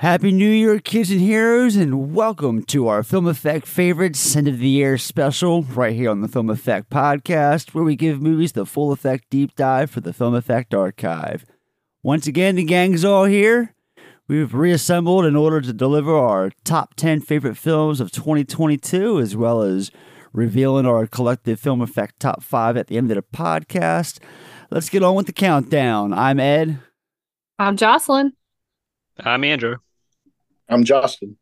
Happy New Year, kids and heroes, and welcome to our Film Effect Favorites End of the Year special right here on the Film Effect Podcast, where we give movies the full effect deep dive for the Film Effect Archive. Once again, the gang's all here. We've reassembled in order to deliver our top 10 favorite films of 2022, as well as revealing our collective Film Effect top five at the end of the podcast. Let's get on with the countdown. I'm Ed. I'm Jocelyn. I'm Andrew. I'm Justin.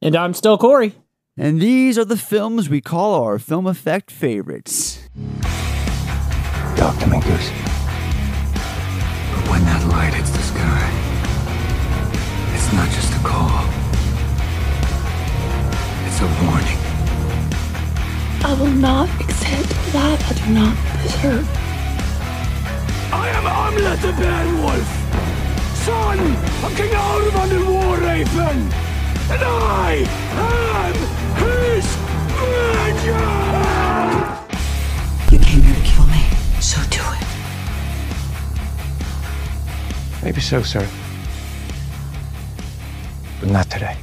And I'm still Corey. And these are the films we call our Film Effect favorites. Dr. Mingus. But when that light hits the sky, it's not just a call. It's a warning. I will not accept that I do not deserve. I am Amleth the Beowulf, son of King Arvan and Warraven, and I am his vengeance! You came here to kill me, so do it. Maybe so, sir. But not today.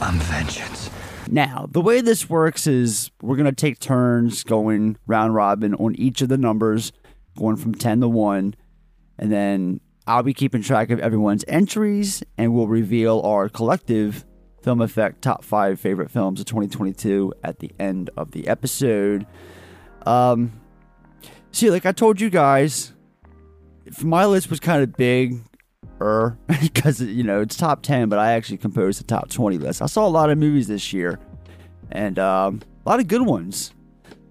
I'm vengeance. Now, the way this works is we're going to take turns going round robin on each of the numbers, going from 10 to 1. And then I'll be keeping track of everyone's entries and we'll reveal our collective Film Effect top five favorite films of 2022 at the end of the episode. Um, see, like I told you guys, my list was kind of big because you know it's top 10 but i actually composed the top 20 list. I saw a lot of movies this year and um, a lot of good ones.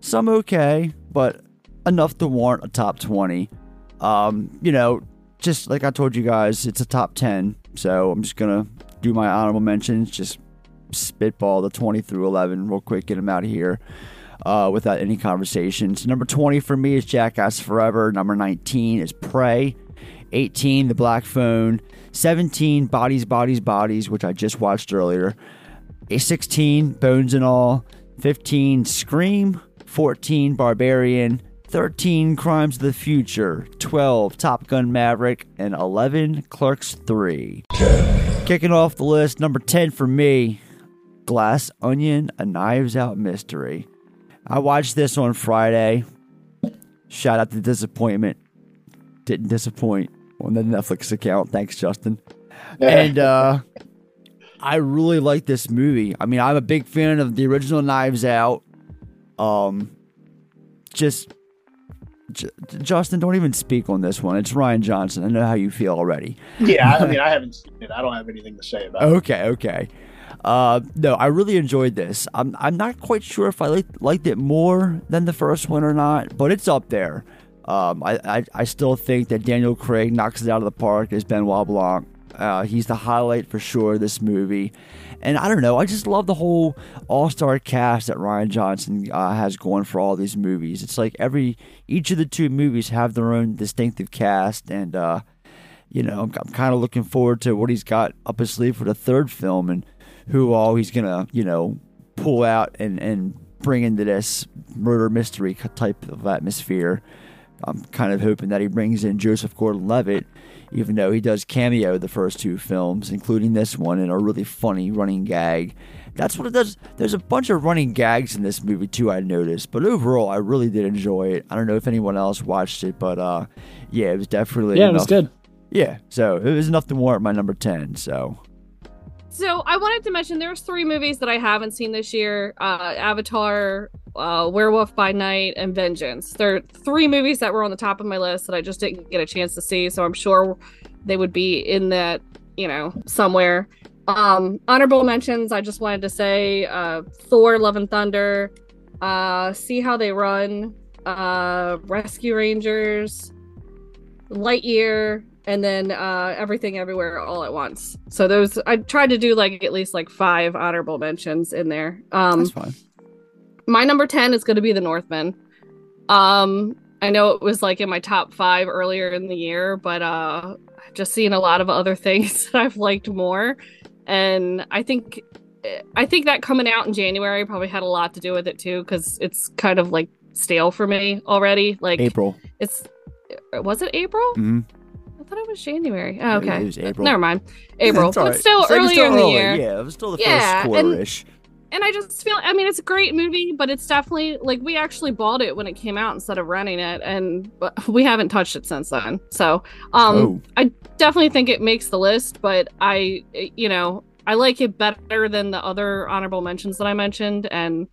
Some okay but enough to warrant a top 20 um, you know just like i told you guys it's a top 10 so i'm just gonna do my honorable mentions just spitball the 20 through 11 real quick get them out of here uh, without any conversations. Number 20 for me is jackass forever. Number 19 is prey. 18, The Black Phone, 17, Bodies, Bodies, Bodies, which I just watched earlier, A 16, Bones and All, 15, Scream, 14, Barbarian, 13, Crimes of the Future, 12, Top Gun Maverick, and 11, Clerks 3. Kicking off the list, number 10 for me, Glass Onion, A Knives Out Mystery. I watched this on Friday. Shout out to Disappointment. Didn't disappoint on the Netflix account. Thanks, Justin. and uh, I really like this movie. I mean, I'm a big fan of the original Knives Out. Um, just J- Justin, don't even speak on this one. It's Rian Johnson. I know how you feel already. Yeah, I mean, I haven't seen it. I don't have anything to say about okay, it. Okay, okay. Uh, no, I really enjoyed this. I'm I'm not quite sure if I liked, liked it more than the first one or not, but it's up there. Um, I, I, I still think that Daniel Craig knocks it out of the park as Benoit Blanc. Uh, he's the highlight for sure this movie. And I don't know, I just love the whole all star cast that Rian Johnson uh, has going for all these movies. It's like every each of the two movies have their own distinctive cast, and uh, you know, I'm, I'm kind of looking forward to what he's got up his sleeve for the third film and who all he's gonna, you know, pull out and and bring into this murder mystery type of atmosphere. I'm kind of hoping that he brings in Joseph Gordon-Levitt, even though he does cameo the first two films, including this one, in a really funny running gag. That's what it does. There's a bunch of running gags in this movie too. I noticed, but overall, I really did enjoy it. I don't know if anyone else watched it, but uh, yeah, it was definitely yeah, enough. it was good. Yeah, so it was enough to warrant my number ten. So so I wanted to mention there's three movies that I haven't seen this year: uh, Avatar, uh, Werewolf by Night, and Vengeance. There are three movies that were on the top of my list that I just didn't get a chance to see. So I'm sure they would be in that, you know, somewhere. Um, honorable mentions. I just wanted to say uh, Thor: Love and Thunder, uh, See How They Run, uh, Rescue Rangers, Lightyear, and then uh everything everywhere all at once. So those i tried to do like at least like five honorable mentions in there. Um that's fine. my number 10 is going to be the northman um i know it was like in my top five earlier in the year but uh i've just seen a lot of other things that i've liked more. And i think i think that coming out in january probably had a lot to do with it too because it's kind of like stale for me already. Like april. it's was it april? Mm-hmm. Thought it was January. Oh, okay. it was April. Never mind. April. It's all but right. still earlier still in the early. year. Yeah, it was still the Yeah, first and- quarter-ish. And I just feel I mean it's a great movie, but it's definitely like we actually bought it when it came out instead of renting it and but we haven't touched it since then. So, um oh, I definitely think it makes the list, but I you know, I like it better than the other honorable mentions that I mentioned and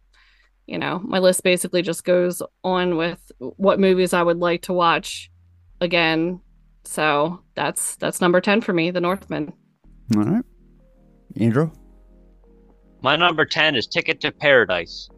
you know, my list basically just goes on with what movies I would like to watch again. So, that's that's number 10 for me, The Northman. all right. Andrew? My number 10 is Ticket to Paradise.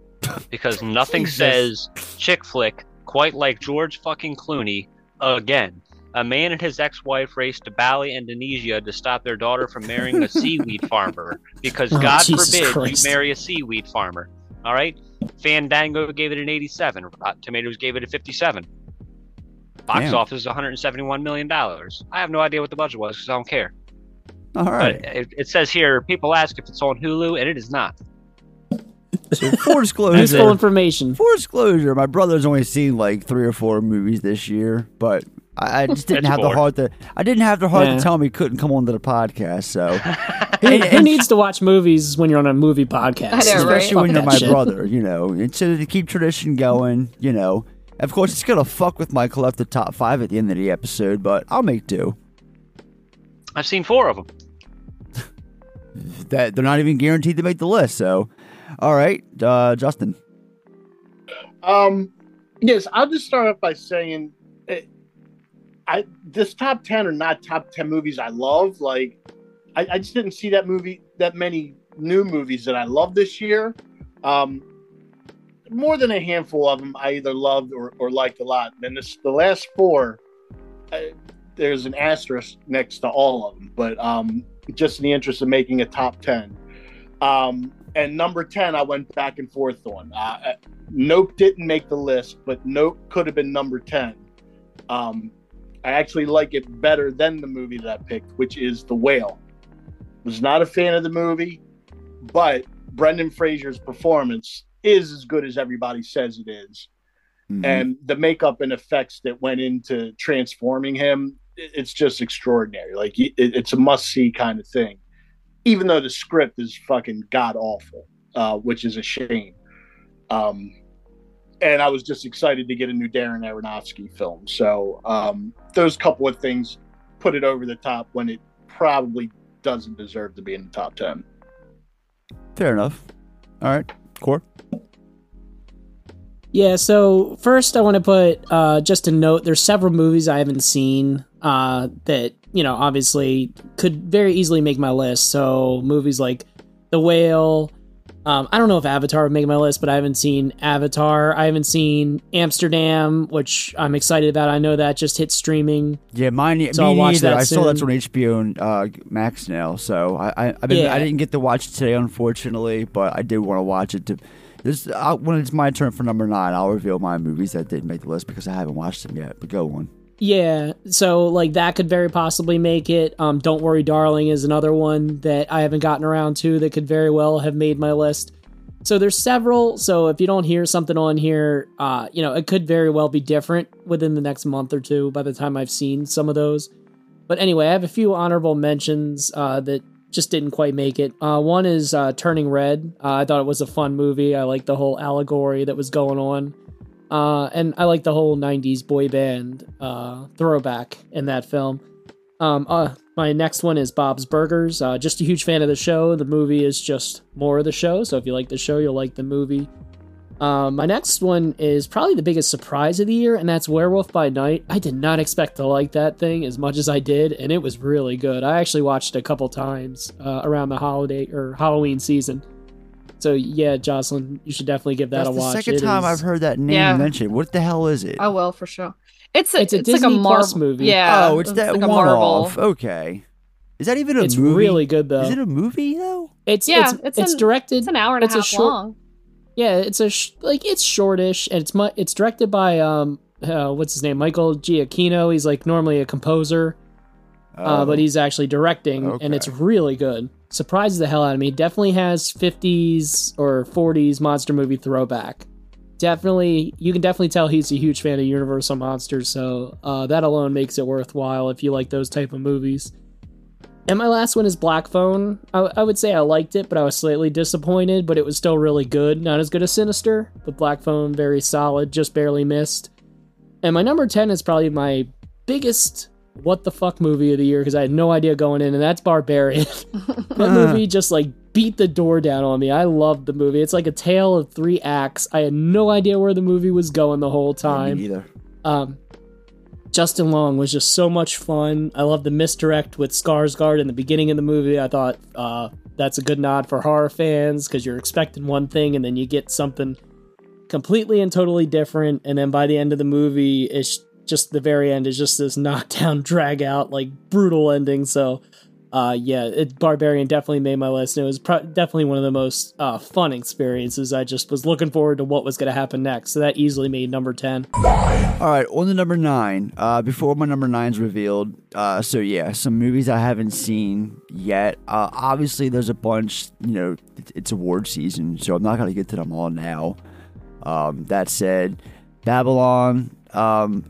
Because nothing says chick flick quite like George fucking Clooney again. A man and his ex wife raced to Bali, Indonesia to stop their daughter from marrying a seaweed farmer. Because Oh, God Jesus forbid Christ. you marry a seaweed farmer. All right? Fandango gave it an 87. Rotten Tomatoes gave it a 57. Box Damn. office is 171 million dollars. I have no idea what the budget was because I don't care. All right. It, it says here people ask if it's on Hulu, and it is not. So full disclosure. Useful information. Full disclosure, my brother's only seen like three or four movies this year, but I, I just didn't That's have the heart to. I didn't have the heart Yeah. to tell him he couldn't come onto the podcast. So, Who, And- who needs to watch movies when you're on a movie podcast? I know, right? especially Fuck when you're my shit. brother, you know, and so to keep tradition going, you know. Of course, it's gonna fuck with my collective top five at the end of the episode, but I'll make do. I've seen four of them. That they're not even guaranteed to make the list. So, all right, uh, Justin. Um, yes, I'll just start off by saying, eh, I this top ten are not top ten movies I love. Like, I, I just didn't see that movie that many new movies that I love this year. Um, more than a handful of them I either loved or, or liked a lot. And this the last four, uh, there's an asterisk next to all of them. But um, just in the interest of making a top ten. Um, and number 10, I went back and forth on. Uh, Nope didn't make the list, but Nope could have been number 10. Um, I actually like it better than the movie that I picked, which is The Whale. Was not a fan of the movie, but Brendan Fraser's performance is as good as everybody says it is. Mhm. And the makeup and effects that went into transforming him it's just extraordinary. Like, it, it's a must see kind of thing even though the script is fucking god awful, uh, which is a shame. Um, and I was just excited to get a new Darren Aronofsky film. So um, those couple of things put it over the top when it probably doesn't deserve to be in the top ten. fair enough. All right, core. Yeah, so first I want to put uh, just a note there's several movies I haven't seen uh, that, you know, obviously could very easily make my list. So movies like The Whale. Um, I don't know if Avatar would make my list, but I haven't seen Avatar. I haven't seen Amsterdam, which I'm excited about. I know that just hit streaming. Yeah, mine. So me I'll watch neither. that I saw that's on. HBO and uh, Max now. So I, I, I've been, Yeah. I didn't get to watch it today, unfortunately, but I did want to watch it. To this, uh, when it's my turn for number nine, I'll reveal my movies that didn't make the list because I haven't watched them yet. But go on. Yeah, so like that could very possibly make it. Um, Don't Worry, Darling is another one that I haven't gotten around to that could very well have made my list. So there's several. So if you don't hear something on here, uh, you know, it could very well be different within the next month or two by the time I've seen some of those. But anyway, I have a few honorable mentions uh, that just didn't quite make it. Uh, one is uh, Turning Red. Uh, I thought it was a fun movie. I like the whole allegory that was going on. Uh, and I like the whole 90s boy band uh, throwback in that film. Um, uh, my next one is Bob's Burgers. Uh, just a huge fan of the show. The movie is just more of the show. So if you like the show, you'll like the movie. Um, my next one is probably the biggest surprise of the year, and that's Werewolf by Night. I did not expect to like that thing as much as I did, and it was really good. I actually watched it a couple times uh, around the holiday or Halloween season. So yeah, Jocelyn, you should definitely give that That's a the watch. second It time is- I've heard that name Yeah. mentioned. What the hell is it? Oh well, for sure. It's a It's a like a Disney Marvel Plus movie. Yeah. oh, it's that like a one-off. Okay. Is that even a It's movie? really good though. Is it a movie though? It's Yeah, it's it's it's, an- directed. It's an hour and a it's a half short- long. Yeah, it's a sh- like it's shortish and it's mu- it's directed by um uh, what's his name Michael Giacchino. He's like normally a composer, uh, Oh. but he's actually directing, and it's really good. Surprises the hell out of me. Definitely has 50s or 40s monster movie throwback definitely you can definitely tell he's a huge fan of Universal monsters. So uh, that alone makes it worthwhile if you like those type of movies. And my last one is Black Phone. I, I would say I liked it, but I was slightly disappointed. But it was still really good. Not as good as Sinister, but Black Phone very solid, just barely missed. And my number ten is probably my biggest what the fuck movie of the year because I had no idea going in, and that's Barbarian. that movie just like beat the door down on me. I loved the movie. It's like a tale of three acts. I had no idea where the movie was going the whole time. Me either. Um, Justin Long was just so much fun. I love the misdirect with Skarsgård in the beginning of the movie. I thought uh, that's a good nod for horror fans because you're expecting one thing and then you get something completely and totally different. And then by the end of the movie, it's just the very end is just this knockdown, drag out, like brutal ending. So uh, yeah, it, Barbarian definitely made my list. And it was pro- definitely one of the most uh, fun experiences. I just was looking forward to what was going to happen next. So that easily made number 10. All right, on the number nine. Uh, before my number nine's revealed, uh, so yeah, some movies I haven't seen yet. Uh, obviously, there's a bunch. You know, it- it's award season, so I'm not gonna get to them all now. Um, that said, Babylon, um,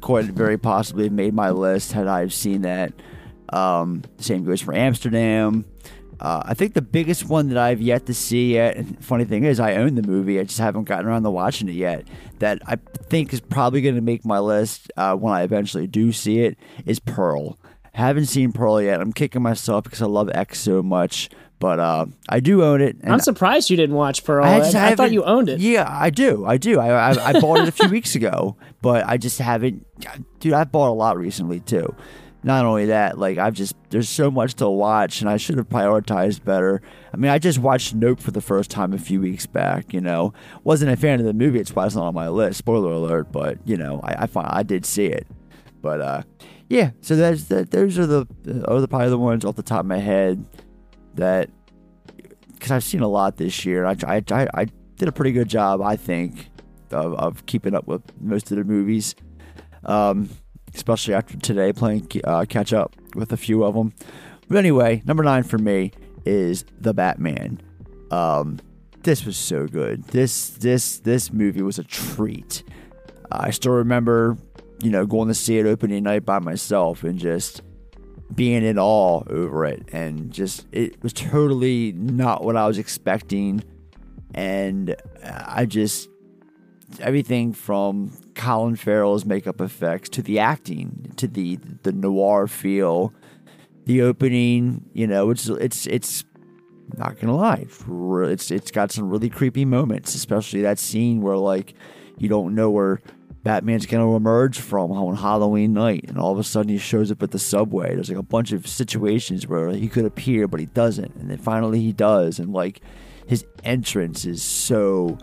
quite very possibly made my list had I seen that. Um, same goes for Amsterdam. Uh, I think the biggest one that I've yet to see yet, funny thing is, I own the movie. I just haven't gotten around to watching it yet. That I think is probably going to make my list uh, when I eventually do see it is Pearl. Haven't seen Pearl yet. I'm kicking myself because I love X so much, but uh, I do own it. And I'm surprised you didn't watch Pearl. I I, just I thought you owned it. Yeah, I do. I do. I, I, I bought it a few weeks ago, but I just haven't. Dude, I've bought a lot recently too. Not only that, like I've just there's so much to watch, and I should have prioritized better. I mean, I just watched Nope for the first time a few weeks back. You know, wasn't a fan of the movie. It's why it's not on my list. Spoiler alert, but you know, I I, find, I did see it. But uh, yeah. So that's that. Those are the are the probably the ones off the top of my head that because I've seen a lot this year. I, I, I, I did a pretty good job, I think, of, of keeping up with most of the movies, um, especially after today playing uh, catch up with a few of them. But anyway, number nine for me is The Batman. Um, this was so good. This this this movie was a treat. I still remember, you know, going to see it opening night by myself and just being in awe over it. And just it was totally not what I was expecting. And I just everything from Colin Farrell's makeup effects to the acting to the the noir feel the opening you know it's it's it's not gonna lie it's it's it's got some really creepy moments especially that scene where like you don't know where Batman's gonna emerge from on Halloween night, and all of a sudden he shows up at the subway. There's like a bunch of situations where he could appear, but he doesn't, and then finally he does, and like his entrance is so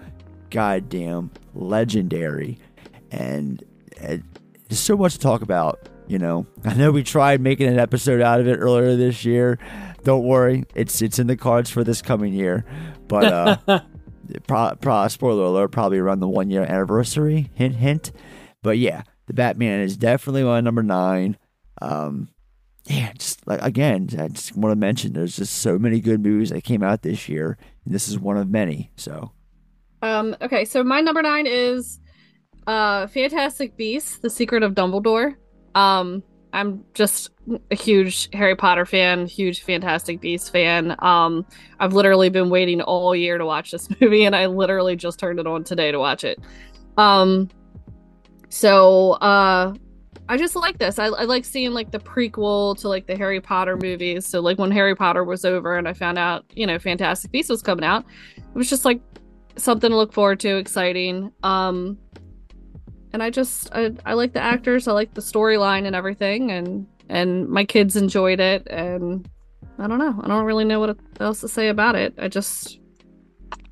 goddamn legendary, and, and there's so much to talk about. You know, I know we tried making an episode out of it earlier this year. Don't worry, it's it's in the cards for this coming year, but. uh pro, pro, spoiler alert, probably around the one year anniversary. Hint, hint. But yeah, the Batman is definitely my number nine. Um, yeah, just like again, I just want to mention there's just so many good movies that came out this year, and this is one of many. So Um, okay, so my number nine is uh Fantastic Beasts, The Secret of Dumbledore. Um, I'm just a huge Harry Potter fan, huge Fantastic Beasts fan. Um, I've literally been waiting all year to watch this movie, and I literally just turned it on today to watch it. Um, so uh I just like this. I, I like seeing like the prequel to like the Harry Potter movies. So like when Harry Potter was over and I found out, you know, Fantastic Beasts was coming out, it was just like something to look forward to, exciting. Um and I just I, I like the actors, I like the storyline and everything and and my kids enjoyed it and I don't know. I don't really know what else to say about it. I just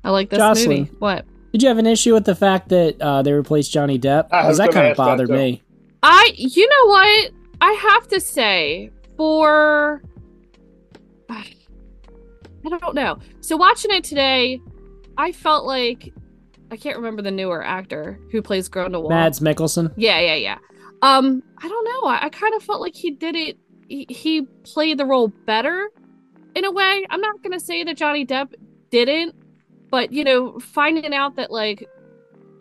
I like this Jocelyn. movie. What? Did you have an issue with the fact that uh, they replaced Johnny Depp? I Because was that kind of bothered me. I you know what? I have to say for I don't know. So watching it today, I felt like I can't remember the newer actor who plays Grindelwald. Mads Mikkelsen. Yeah, yeah, yeah. Um, I don't know. I, I kind of felt like he did it. He, he played the role better in a way. I'm not gonna say that Johnny Depp didn't, but you know, finding out that like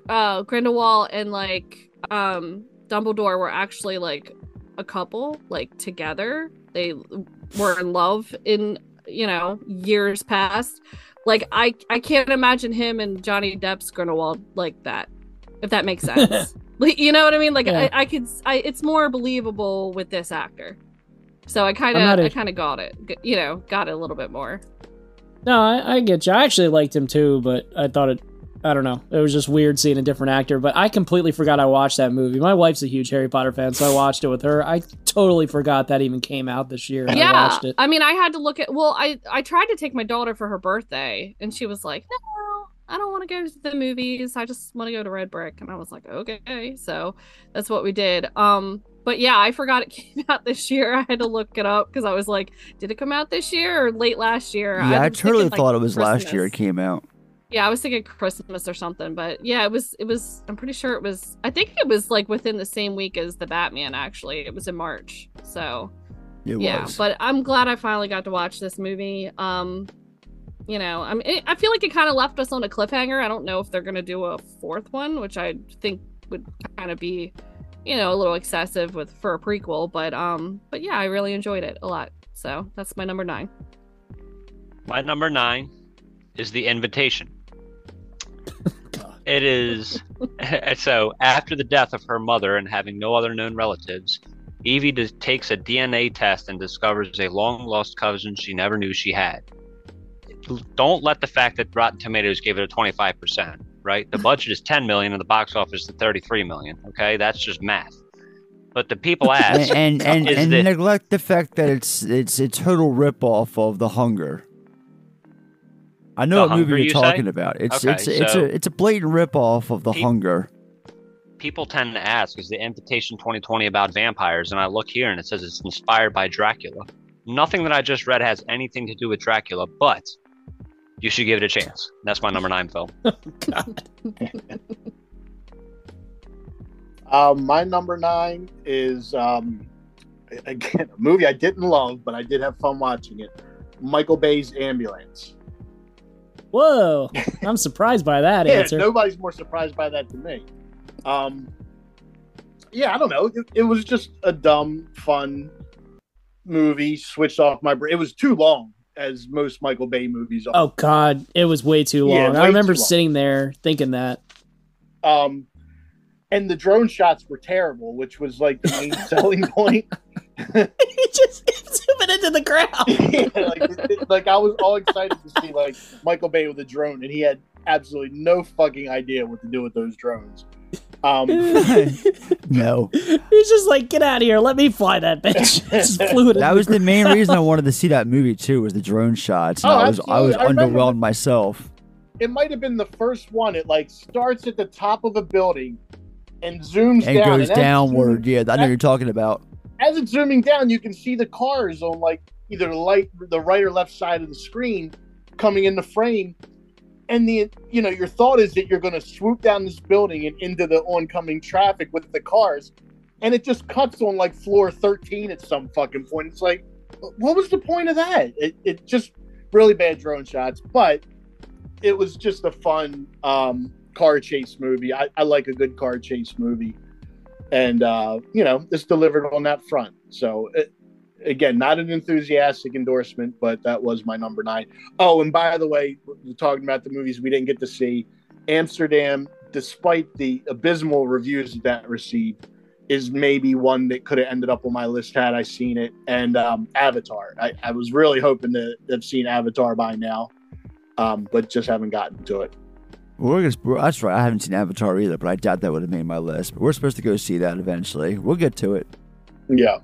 uh Grindelwald and like um Dumbledore were actually like a couple, like together. They were in love in you know years past. Like I I can't imagine him and Johnny Depp's Grindelwald like that. If that makes sense. like, you know what I mean? Like Yeah. I, I could I it's more believable with this actor. So I kind of a- I kind of got it. You know, got it a little bit more. No, I, I get you. I actually liked him too, but I thought it. I don't know. It was just weird seeing a different actor. But I completely forgot I watched that movie. My wife's a huge Harry Potter fan, so I watched it with her. I totally forgot that even came out this year. and I yeah watched it. i mean i had to look at well i i tried to take my daughter for her birthday and she was like no i don't want to go to the movies i just want to go to red brick and i was like okay so that's what we did um but yeah i forgot it came out this year i had to look it up because i was like did it come out this year or late last year Yeah, I was totally thinking, like, thought it was last year it came out. Yeah i was thinking christmas or something but yeah it was it was i'm pretty sure it was i think it was like within the same week as the batman actually. It was in march so It yeah was. but i'm glad i finally got to watch this movie. Um you know i mean i feel like it kind of left us on a cliffhanger. I don't know if they're gonna do a fourth one which i think would kind of be you know a little excessive with for a prequel but um but yeah i really enjoyed it a lot. So that's my number nine. My number nine is The Invitation. It is so after the death of her mother and having no other known relatives, Evie takes a DNA test and discovers a long lost cousin she never knew she had. Don't let the fact that Rotten Tomatoes gave it a 25%, right? The budget is 10 million and the box office is 33 million, okay? That's just math. But the people ask, and and and, and the- neglect the fact that it's it's a total ripoff of The Hunger. I know The what Hunger, movie you you're say? talking about. It's Okay, it's it's a it's a blatant ripoff of The Pe- Hunger. people tend to ask, is the Invitation 2020 about vampires? And I look here and it says it's inspired by Dracula. Nothing that I just read has anything to do with Dracula, but you should give it a chance. That's my number nine film. Um, my number nine is um, again a movie I didn't love, but I did have fun watching it. Michael Bay's Ambulance. Whoa, I'm surprised by that Yeah, answer. nobody's more surprised by that than me. Um, yeah, I don't know. It, it was just a dumb, fun movie. Switched off my brain. It was too long, as most Michael Bay movies are. Oh God, it was way too long. Yeah, I remember long. sitting there thinking that. Um, and the drone shots were terrible, which was like the main selling point. he just zooming into the ground. Yeah, like, it- it- like I was all excited to see like Michael Bay with a drone, and he had absolutely no fucking idea what to do with those drones. Um, No, He's just like, get out of here. Let me fly that bitch. just flew it. that was the main reason I wanted to see that movie too. Was the drone shots? And Oh, I was I was absolutely. I remember underwhelmed myself. it might have been the first one. It like starts at the top of a building and zooms And down. goes as downward. zooming- Yeah, I know what you're talking about. As it's zooming down, you can see the cars on like either the light, the right or left side of the screen coming into frame. And the you know your thought is that you're going to swoop down this building and into the oncoming traffic with the cars, and it just cuts on like floor 13 at some fucking point. It's like, what was the point of that? It, it just really bad drone shots, but it was just a fun um, car chase movie. I, I like a good car chase movie, and uh, you know it's delivered on that front. So it, again, not an enthusiastic endorsement, but that was my number nine. Oh, and by the way, we're talking about the movies we didn't get to see. Amsterdam, despite the abysmal reviews that that received, is maybe one that could have ended up on my list had I seen it. And um, Avatar, I, I was really hoping to have seen Avatar by now, um, but just haven't gotten to it. We're gonna, that's right. I haven't seen Avatar either, but I doubt that would have made my list. But we're supposed to go see that eventually. We'll get to it. Yeah.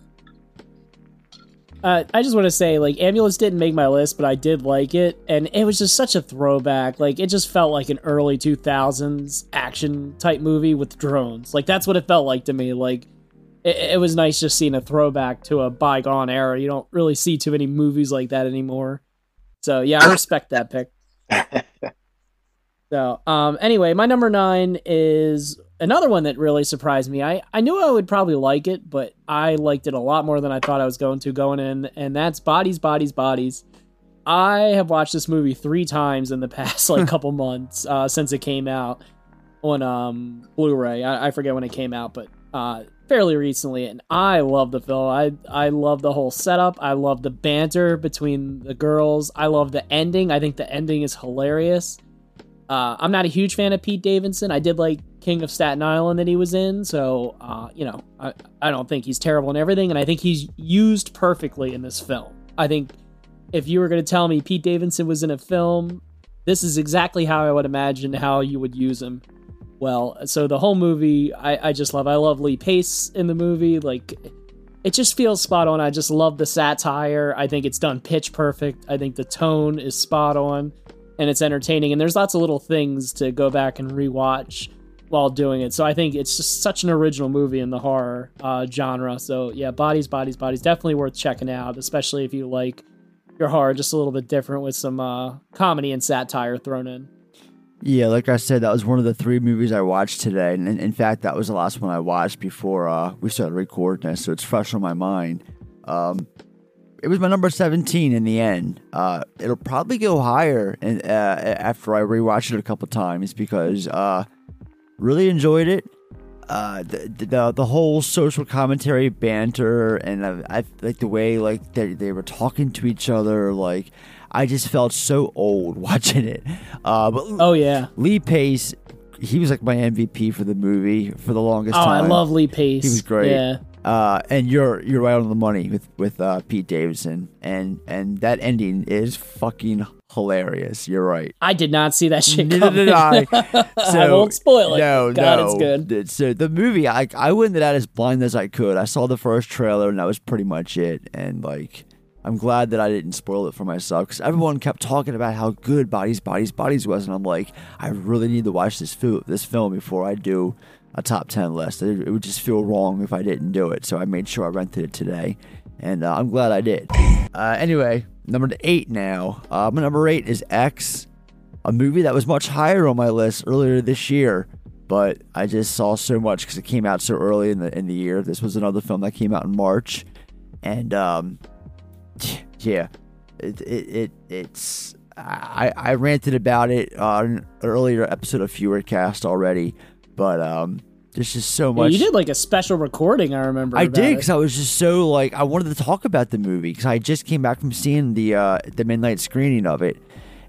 Uh, I just want to say, like, Ambulance didn't make my list, but I did like it, and it was just such a throwback. Like, it just felt like an early 2000s action type movie with drones. Like, that's what it felt like to me. Like, it, it was nice just seeing a throwback to a bygone era. You don't really see too many movies like that anymore. So, yeah, I respect that pick. So, um, anyway, my number nine is another one that really surprised me. I, I knew I would probably like it, but I liked it a lot more than I thought I was going to going in, and that's Bodies, Bodies, Bodies. I have watched this movie three times in the past like couple months uh, since it came out, on um Blu-ray. I, I forget when it came out, but uh, fairly recently, and I love the film. I I love the whole setup. I love the banter between the girls. I love the ending. I think the ending is hilarious. Uh, I'm not a huge fan of Pete Davidson. I did like King of Staten Island that he was in, so uh, you know I I don't think he's terrible in everything, and I think he's used perfectly in this film. I think if you were going to tell me Pete Davidson was in a film, this is exactly how I would imagine how you would use him well. So the whole movie, I, I just love. I love Lee Pace in the movie. Like, it just feels spot on. I just love the satire. I think it's done pitch perfect. I think the tone is spot on, and it's entertaining. And there's lots of little things to go back and rewatch while doing it. So I think it's just such an original movie in the horror uh, genre. So yeah, bodies, bodies, bodies, definitely worth checking out, especially if you like your horror just a little bit different with some uh, comedy and satire thrown in. Yeah, like I said, that was one of the three movies I watched today, and in, fact, that was the last one I watched before uh, we started recording this, so it's fresh on my mind. Um, it was my number seventeen in the end. Uh, it'll probably go higher, and uh, after I rewatched it a couple times because uh, really enjoyed it. Uh, the, the the whole social commentary banter, and I, I like the way like they they were talking to each other, like. I just felt so old watching it. Uh, but Oh yeah. Lee Pace, he was like my MVP for the movie for the longest time. Oh, time. I love Lee Pace. He was great. Yeah. Uh, and you're you're right on the money with with uh, Pete Davidson, and and that ending is fucking hilarious. You're right. I did not see that shit Neither coming. did I. I won't spoil it. No, God, no. it's good. So the movie, I I went into that as blind as I could. I saw the first trailer, and that was pretty much it. And like, I'm glad that I didn't spoil it for myself because everyone kept talking about how good Bodies, Bodies, Bodies was, and I'm like, I really need to watch this this film before I do a top ten list. It, would just feel wrong if I didn't do it. So I made sure I rented it today, and uh, I'm glad I did. Uh, anyway, number eight now. Uh, my number eight is X, a movie that was much higher on my list earlier this year but I just saw so much because it came out so early in the in the year. This was another film that came out in March, and um, yeah, it it, it it's I I ranted about it on an earlier episode of Fewercast already, but um, there's just so Yeah, much. you did like a special recording. I remember. I did because I was just so like I wanted to talk about the movie because I just came back from seeing the uh, the midnight screening of it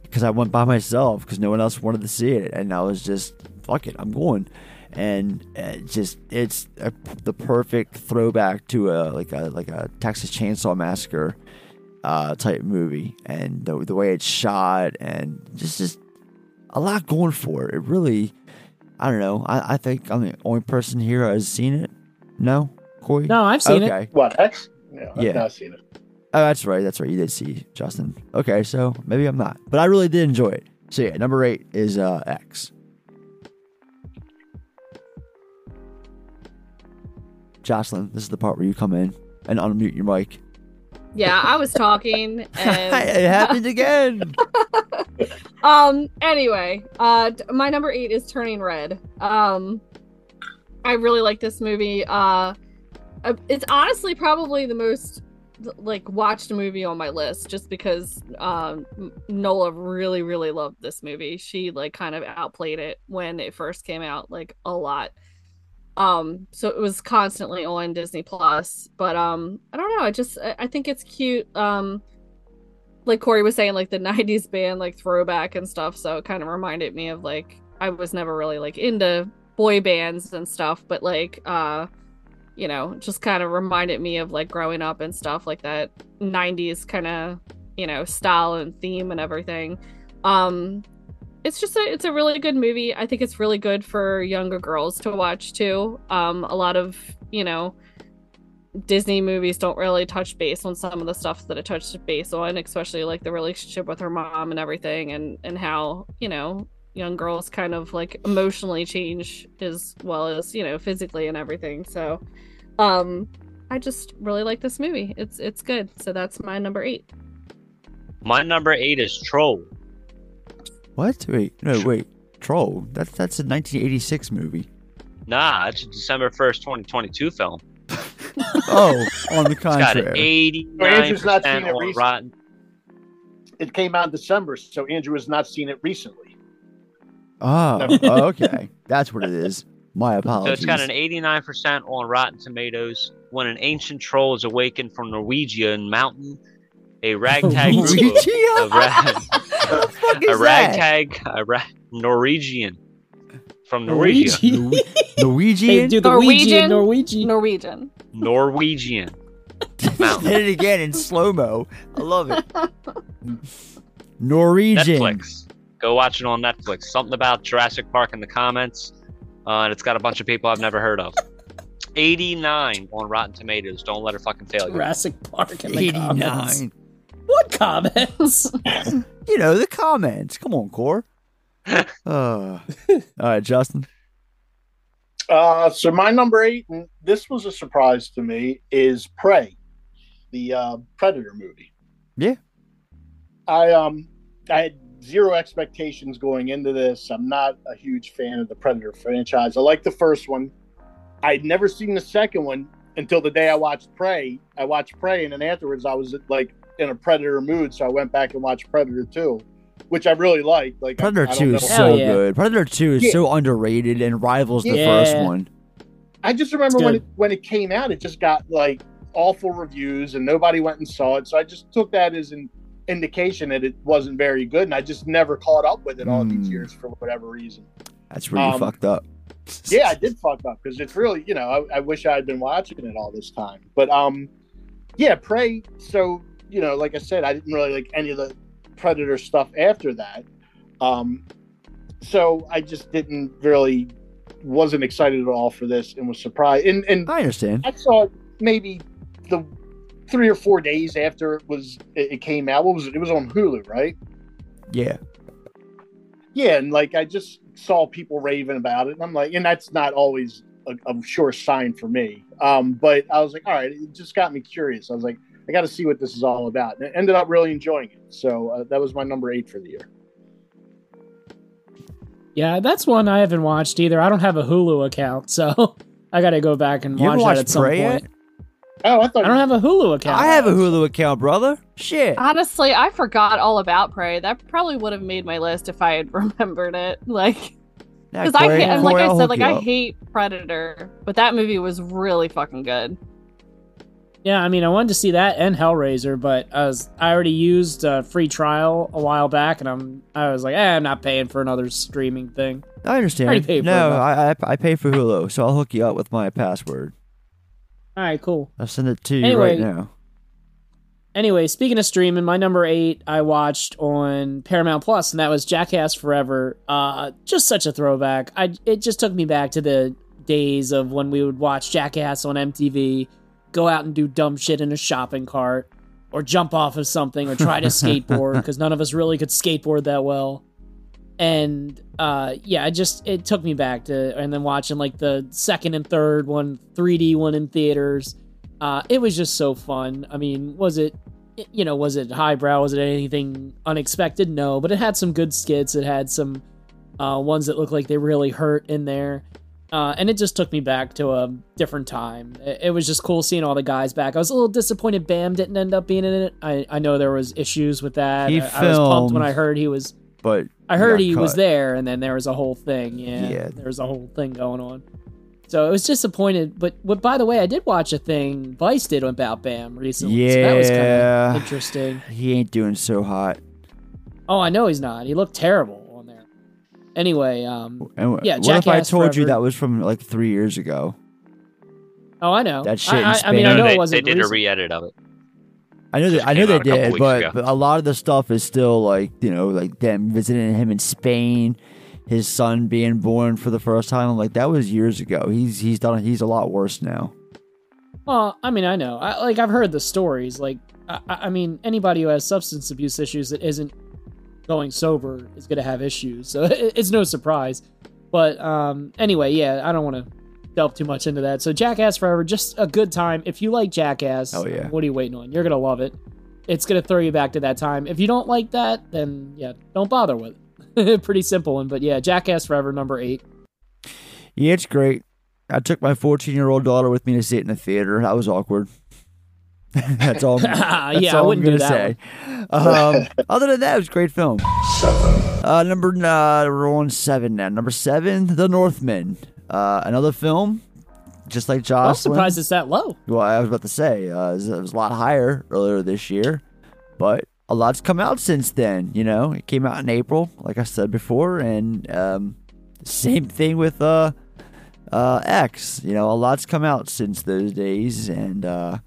because I went by myself because no one else wanted to see it and I was just fuck it I'm going and uh, just it's a, the perfect throwback to a like a like a Texas Chainsaw Massacre uh, type movie and the the way it's shot and just just a lot going for it. It really I don't know I, I think I'm the only person here who has seen it. No, Corey. No, I've seen it. okay. What X? Yeah, I've Yeah. not seen it. Oh, that's right. That's right. You did see Justin. Okay, so maybe I'm not, but I really did enjoy it. So yeah, number eight is uh, X. Jocelyn, this is the part where you come in and unmute your mic. Yeah, I was talking it happened again. um anyway, uh my number 8 is Turning Red. Um I really like this movie. Uh uh, it's honestly probably the most like watched movie on my list just because um Nola really really loved this movie. She like kind of outplayed it when it first came out like a lot. Um so it was constantly on Disney Plus, but um I don't know, I just I, I think it's cute. Um like Corey was saying, like the '90s band, like throwback and stuff. So it kind of reminded me of like I was never really like into boy bands and stuff, but like uh, you know, just kind of reminded me of like growing up and stuff like that '90s kind of you know style and theme and everything. Um, it's just a it's a really good movie. I think it's really good for younger girls to watch too. Um, a lot of you know Disney movies don't really touch base on some of the stuff that it touched base on, especially like the relationship with her mom and everything, and and how you know young girls kind of like emotionally change as well as you know physically and everything. So, um, I just really like this movie. It's it's good. So that's my number eight. My number eight is Troll. What? Wait, no, wait. Troll. That's that's a 1986 movie. Nah, it's a December 1st, 2022 film. Oh, on the contrary. It's got an contrary. 89% Andrew's not seen it recently. Rotten. It came out in December, so Andrew has not seen it recently. Oh, oh, okay. That's what it is. My apologies. So it's got an 89% on Rotten Tomatoes. When an ancient troll is awakened from Norwegian mountain, a ragtag group of, Norwegian? of ra- What the fuck a is that? ragtag a ra- Norwegian from Norwegia. Norwegian. Nor- Hey, Norwegian? do the Ouija in Norwegian? Norwegian. Norwegian. Norwegian mountain. Did it again in slow mo. I love it. Norwegian. Netflix. Go watch it on Netflix. Something about Jurassic Park in the comments, uh, and it's got a bunch of people I've never heard of. 89 on Rotten Tomatoes. Don't let her fucking fail you. Jurassic Park in the comments. 89. What comments? You know, the comments. Come on, Core. Uh, all right, Justin. Uh, so my number eight, and this was a surprise to me, is Prey, the uh, Predator movie. Yeah. I um I had zero expectations going into this. I'm not a huge fan of the Predator franchise. I like the first one. I'd never seen the second one until the day I watched Prey. I watched Prey, and then afterwards I was like in a Predator mood, so I went back and watched Predator Two, which I really liked. Like Predator I don't 2 know- is so yeah. good. Predator 2 is Yeah. so underrated and rivals the Yeah. first one. I just remember when it when it came out, it just got like awful reviews and nobody went and saw it. So I just took that as an indication that it wasn't very good, and I just never caught up with it all these Hmm. years for whatever reason. That's really Um, fucked up. Yeah, I did fuck up because it's really, you know, I, I wish I had been watching it all this time. But um, yeah, Prey. So you know, like I said, I didn't really like any of the Predator stuff after that. Um, so I just didn't really wasn't excited at all for this and was surprised. And and I understand. I saw maybe the three or four days after it was it, it came out. What was it? It was on Hulu, right? Yeah. Yeah, and like I just saw people raving about it, and I'm like, and that's not always a, a sure sign for me. Um, but I was like, all right, it just got me curious. I was like, I got to see what this is all about, and I ended up really enjoying it. So uh, that was my number eight for the year. yeah, that's one I haven't watched either. I don't have a Hulu account, so I got to go back and You ever watch that watched at some Prey point. yet? Oh, I thought I don't have a Hulu account. I have a Hulu account, brother. Shit. Honestly, I forgot all about Prey. That probably would have made my list if I had remembered it. Like, Nah, because I Corey- hate, and like I said, like I hate Predator, but that movie was really fucking good. Yeah, I mean, I wanted to see that and Hellraiser, but I was I already used a free trial a while back, and I'm I was like, eh, I'm not paying for another streaming thing. I understand. for No, I, I I pay for Hulu, so I'll hook you up with my password. All right, cool. I'll send it to you Anyway. right now. Anyway, speaking of streaming, my number eight I watched on Paramount Plus, and that was Jackass Forever. Uh, just such a throwback. I it just took me back to the days of when we would watch Jackass on MTV, go out and do dumb shit in a shopping cart, or jump off of something, or try to skateboard because none of us really could skateboard that well. And uh, yeah, I just it took me back to, and then watching like the second and third one, 3D one in theaters. Uh, it was just so fun. I mean, was it, you know, was it highbrow? Was it anything unexpected? No, but it had some good skits. It had some uh, ones that looked like they really hurt in there. Uh, and it just took me back to a different time. It, it was just cool seeing all the guys back. I was a little disappointed Bam didn't end up being in it. I, I know there was issues with that. He I, I was pumped when. I heard he was But I heard he was there, and then there was a whole thing. Yeah, Yeah. there was a whole thing going on. So I was disappointed. But, but by the way, I did watch a thing Vice did about Bam recently. so that was kind Yeah. of interesting. He ain't doing so hot. Oh, I know he's not. He looked terrible. Anyway, um, And Yeah, what if I Jackass told you that was from like three years ago? oh, I know That shit I, I, I Spain. mean, I No, know they, it wasn't. they did recent. a re-edit of it. I know Just that I know they out a couple did, but, but a lot of the stuff is still like you know like them visiting him in Spain, his son being born for the first time. I'm like that was years ago. He's he's done he's a lot worse now. Well, I mean, I know. I, like I've heard the stories. Like, I, I I mean, anybody who has substance abuse issues that isn't going sober is going to have issues. So it's no surprise. But um, anyway, yeah, I don't want to delve too much into that. So Jackass Forever, just a good time. If you like Jackass, Hell yeah. what are you waiting on? You're gonna love it. It's gonna throw you back to that time. If you don't like that, then yeah, don't bother with it. Pretty simple one, but yeah, Jackass Forever number eight. Yeah, it's great. I took my 14 year old daughter with me to see it in the theater. That was awkward. That's all. That's Yeah, I wouldn't I'm do gonna that say. Um, other than that, it was a great film. Uh, number uh, we're on seven now. Number seven, The Northman. Uh, another film, just like Jocelyn. I'm surprised it's that low. Well, I was about to say uh, it, was, it was a lot higher earlier this year, but a lot's come out since then. You know, it came out in April, like I said before, and um, same thing with uh, uh, X. You know, a lot's come out since those days, and uh,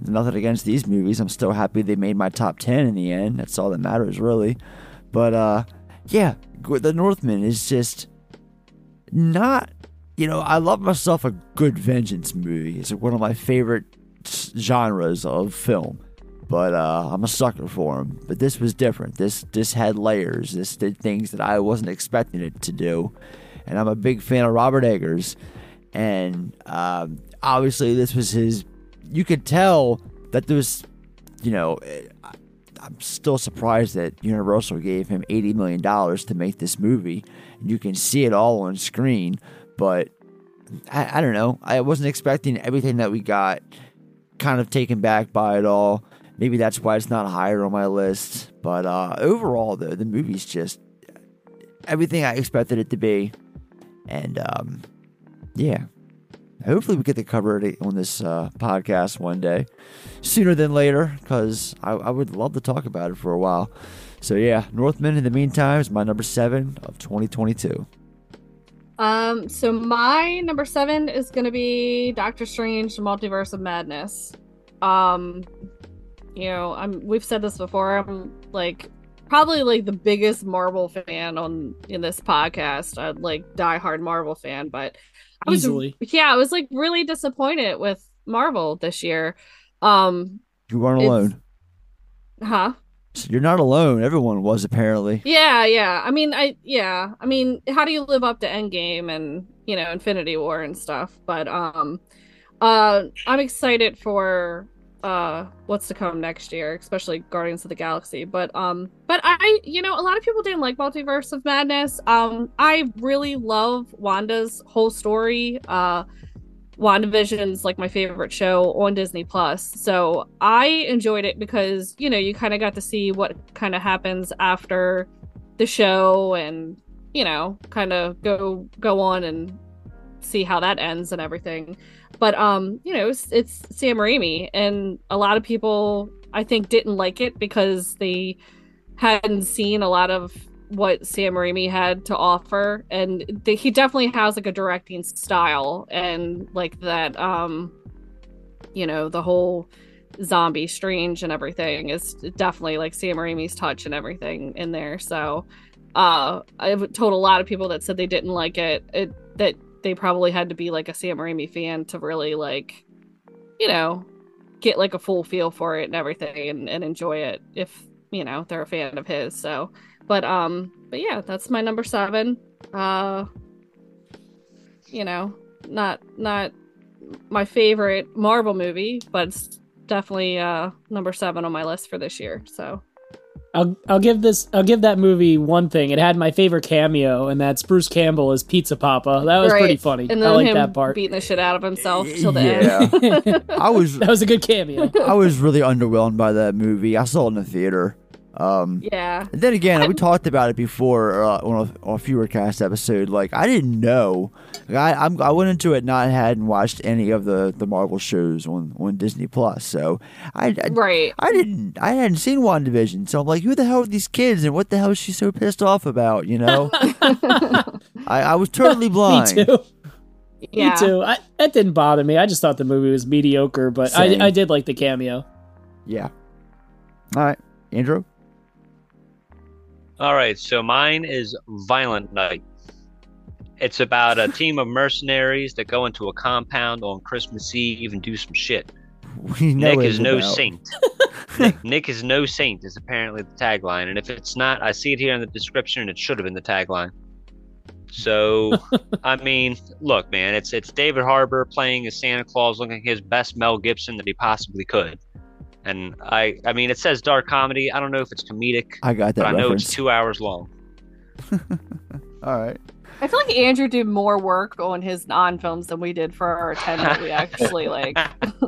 nothing against these movies. I'm still happy they made my top ten in the end. That's all that matters, really. But uh, yeah, The Northman is just not you know, I love myself a good vengeance movie. It's one of my favorite genres of film. But uh, I'm a sucker for them. But this was different. This this had layers. This did things that I wasn't expecting it to do. And I'm a big fan of Robert Eggers. And um, obviously, this was his. You could tell that there was, you know, eh, I'm still surprised that Universal gave him $80 million to make this movie. You can see it all on screen but I, I don't know. I wasn't expecting everything that we got. Kind of taken back by it all. Maybe that's why it's not higher on my list. But uh, overall, though, the movie's just everything I expected it to be, and um, yeah. Hopefully, we get to cover it on this uh, podcast one day, sooner than later, because I, I would love to talk about it for a while. So yeah, Northman. In the meantime, is my number seven of 2022. Um, so my number seven is gonna be Doctor Strange: The Multiverse of Madness. Um, you know, I'm we've said this before. I'm like probably like the biggest Marvel fan on in this podcast. I'd like diehard Marvel fan, but I was Easily. yeah, I was like really disappointed with Marvel this year. Um, You weren't alone. huh? So you're not alone. Everyone was apparently. Yeah, yeah. I mean, I yeah. I mean, how do you live up to Endgame and you know Infinity War and stuff? But um, uh, I'm excited for uh what's to come next year, especially Guardians of the Galaxy. But um, but I you know a lot of people didn't like Multiverse of Madness. Um, I really love Wanda's whole story. Uh. WandaVision's like my favorite show on Disney Plus. So I enjoyed it because, you know, you kind of got to see what kind of happens after the show and, you know, kind of go go on and see how that ends and everything. But um, you know, it's, it's Sam Raimi and a lot of people I think didn't like it because they hadn't seen a lot of what Sam Raimi had to offer, and he definitely has like a directing style and like that. Um, you know, the whole zombie strange and everything is definitely like Sam Raimi's touch and everything in there. So, uh, I've told a lot of people that said they didn't like it, it that they probably had to be like a Sam Raimi fan to really like, you know, get like a full feel for it and everything and, and enjoy it if you know they're a fan of his. So but um but yeah that's my number seven uh you know not not my favorite marvel movie but it's definitely uh number seven on my list for this year so I'll I'll give this I'll give that movie one thing. It had my favorite cameo, and that's Bruce Campbell as Pizza Papa. That was Right. pretty funny. and I like that part. beating the shit out of himself till the Yeah. end I was that was a good cameo. I was really underwhelmed by that movie. I saw it in the theater. Um, yeah and then again, we talked about it before uh, on, a, on a fewer cast episode. Like I didn't know. Like, I I'm, I went into it not hadn't watched any of the, the Marvel shows on, on Disney Plus. So I, I right I didn't I hadn't seen WandaVision. So I'm like, who the hell are these kids and what the hell is she so pissed off about? You know, I, I was totally blind. Me too. yeah Me too. I, that didn't bother me. I just thought the movie was mediocre, but Same. I I did like the cameo. Yeah. All right, Andrew. All right, so mine is Violent Night. It's about a team of mercenaries that go into a compound on Christmas Eve and do some shit. We know Nick is no about. saint. Nick, Nick is no saint is apparently the tagline, and if it's not, I see it here in the description, and it should have been the tagline. So, I mean, look, man, it's it's David Harbour playing as Santa Claus, looking his best Mel Gibson that he possibly could. And I, I mean, it says dark comedy. I don't know if it's comedic, I got that but I know it's two hours long. All right. I feel like Andrew did more work on his non-films than we did for our ten that we actually like.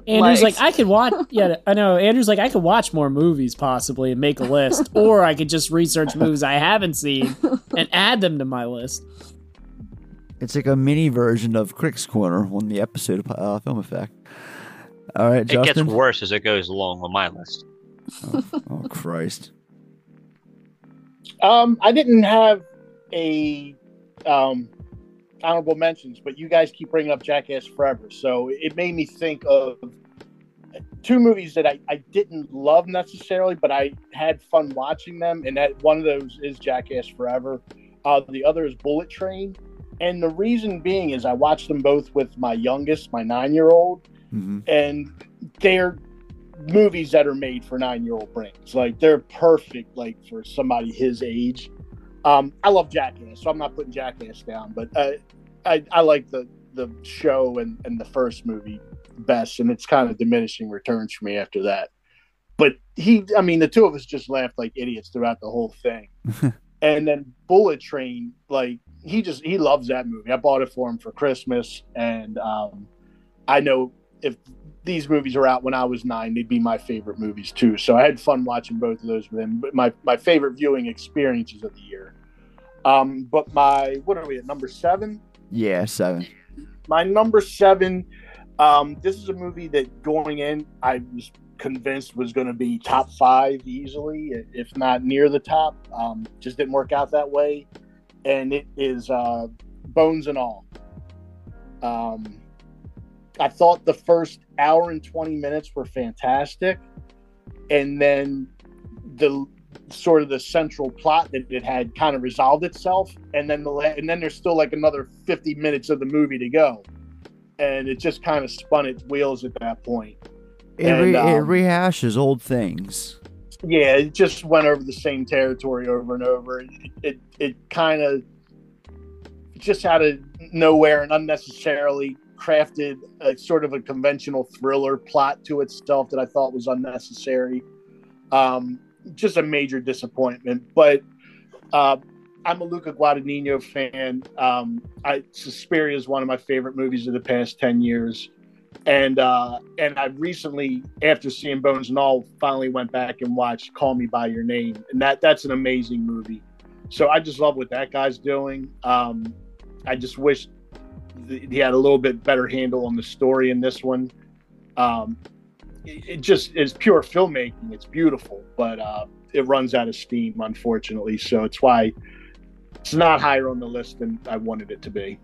Andrew's liked. like, I could watch. Yeah, I know. Andrew's like, I could watch more movies possibly and make a list, or I could just research movies I haven't seen and add them to my list. It's like a mini version of Crick's Corner on the episode of uh, Film Effect. All right, It gets worse as it goes along on my list. oh Christ! Um, I didn't have a um, honorable mentions, but you guys keep bringing up Jackass Forever, so it made me think of two movies that I, I didn't love necessarily, but I had fun watching them, and that one of those is Jackass Forever. Uh, the other is Bullet Train, and the reason being is I watched them both with my youngest, my nine-year-old, hmm and they're movies that are made for nine year old brains. Like they're perfect, like for somebody his age. Um, I love Jackass, so I'm not putting Jackass down, but uh, I I like the the show and and the first movie best, and it's kind of diminishing returns for me after that. But he, I mean, the two of us just laughed like idiots throughout the whole thing. and then Bullet Train, like he just he loves that movie. I bought it for him for Christmas, and um, I know if these movies were out when I was nine, they'd be my favorite movies too. So I had fun watching both of those with him. But my my favorite viewing experiences of the year. Um, but my what are we at number seven? Yeah, seven. My number seven. Um, this is a movie that going in, I was convinced was going to be top five easily, if not near the top. Um, just didn't work out that way, and it is uh, Bones and All. Um, I thought the first hour and twenty minutes were fantastic, and then the sort of the central plot that it had kind of resolved itself, and then the and then there's still like another fifty minutes of the movie to go, and it just kind of spun its wheels at that point. It, re- And, it um, rehashes old things. yeah, it just went over the same territory over and over. It it, it kind of just out of nowhere and unnecessarily crafted a sort of a conventional thriller plot to itself that I thought was unnecessary. Um, just a major disappointment. But uh, I'm a Luca Guadagnino fan. Um, I, Suspiria is one of my favorite movies of the past ten years and uh and i recently after seeing bones and all finally went back and watched call me by your name and that that's an amazing movie so i just love what that guy's doing um i just wish he had a little bit better handle on the story in this one. Um it, it just is pure filmmaking. It's beautiful but uh it runs out of steam unfortunately. So it's why it's not higher on the list than i wanted it to be.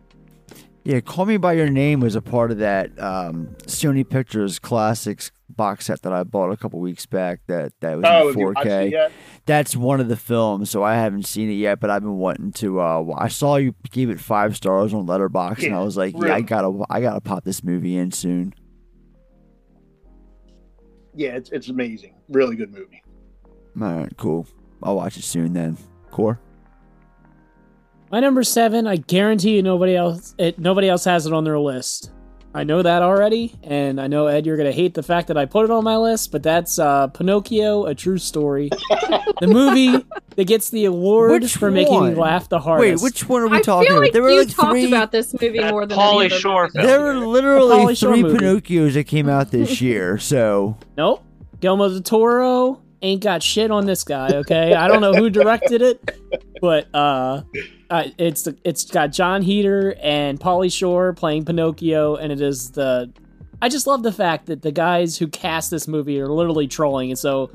Yeah, Call Me by Your Name was a part of that um, Sony Pictures Classics box set that I bought a couple weeks back. That that was oh in have you watched 4K. That's one of the films, so I haven't seen it yet, but I've been wanting to. Uh, I saw you gave it five stars on Letterboxd, and I was like, yeah, I gotta, I gotta pop this movie in soon. yeah it's, it's amazing really good movie All right, cool. I'll watch it soon then. Core. My number seven, I guarantee you nobody else it nobody else has it on their list. I know that already, and I know Ed, you're gonna hate the fact that I put it on my list, but that's uh, Pinocchio: A True Story, the movie that gets the award Which for making me laugh the hardest. Wait, which one are we I talking feel about? like there were you like talked three. about this movie That more than Pauly any other Shore movie film. there were literally Pauly three movie. Pinocchios that came out this year. So Nope. Guillermo del Toro ain't got shit on this guy, okay? I don't know who directed it, but uh, uh it's the, it's got Jon Heder and Pauly Shore playing Pinocchio, and it is the. I just love the fact that the guys who cast this movie are literally trolling, and so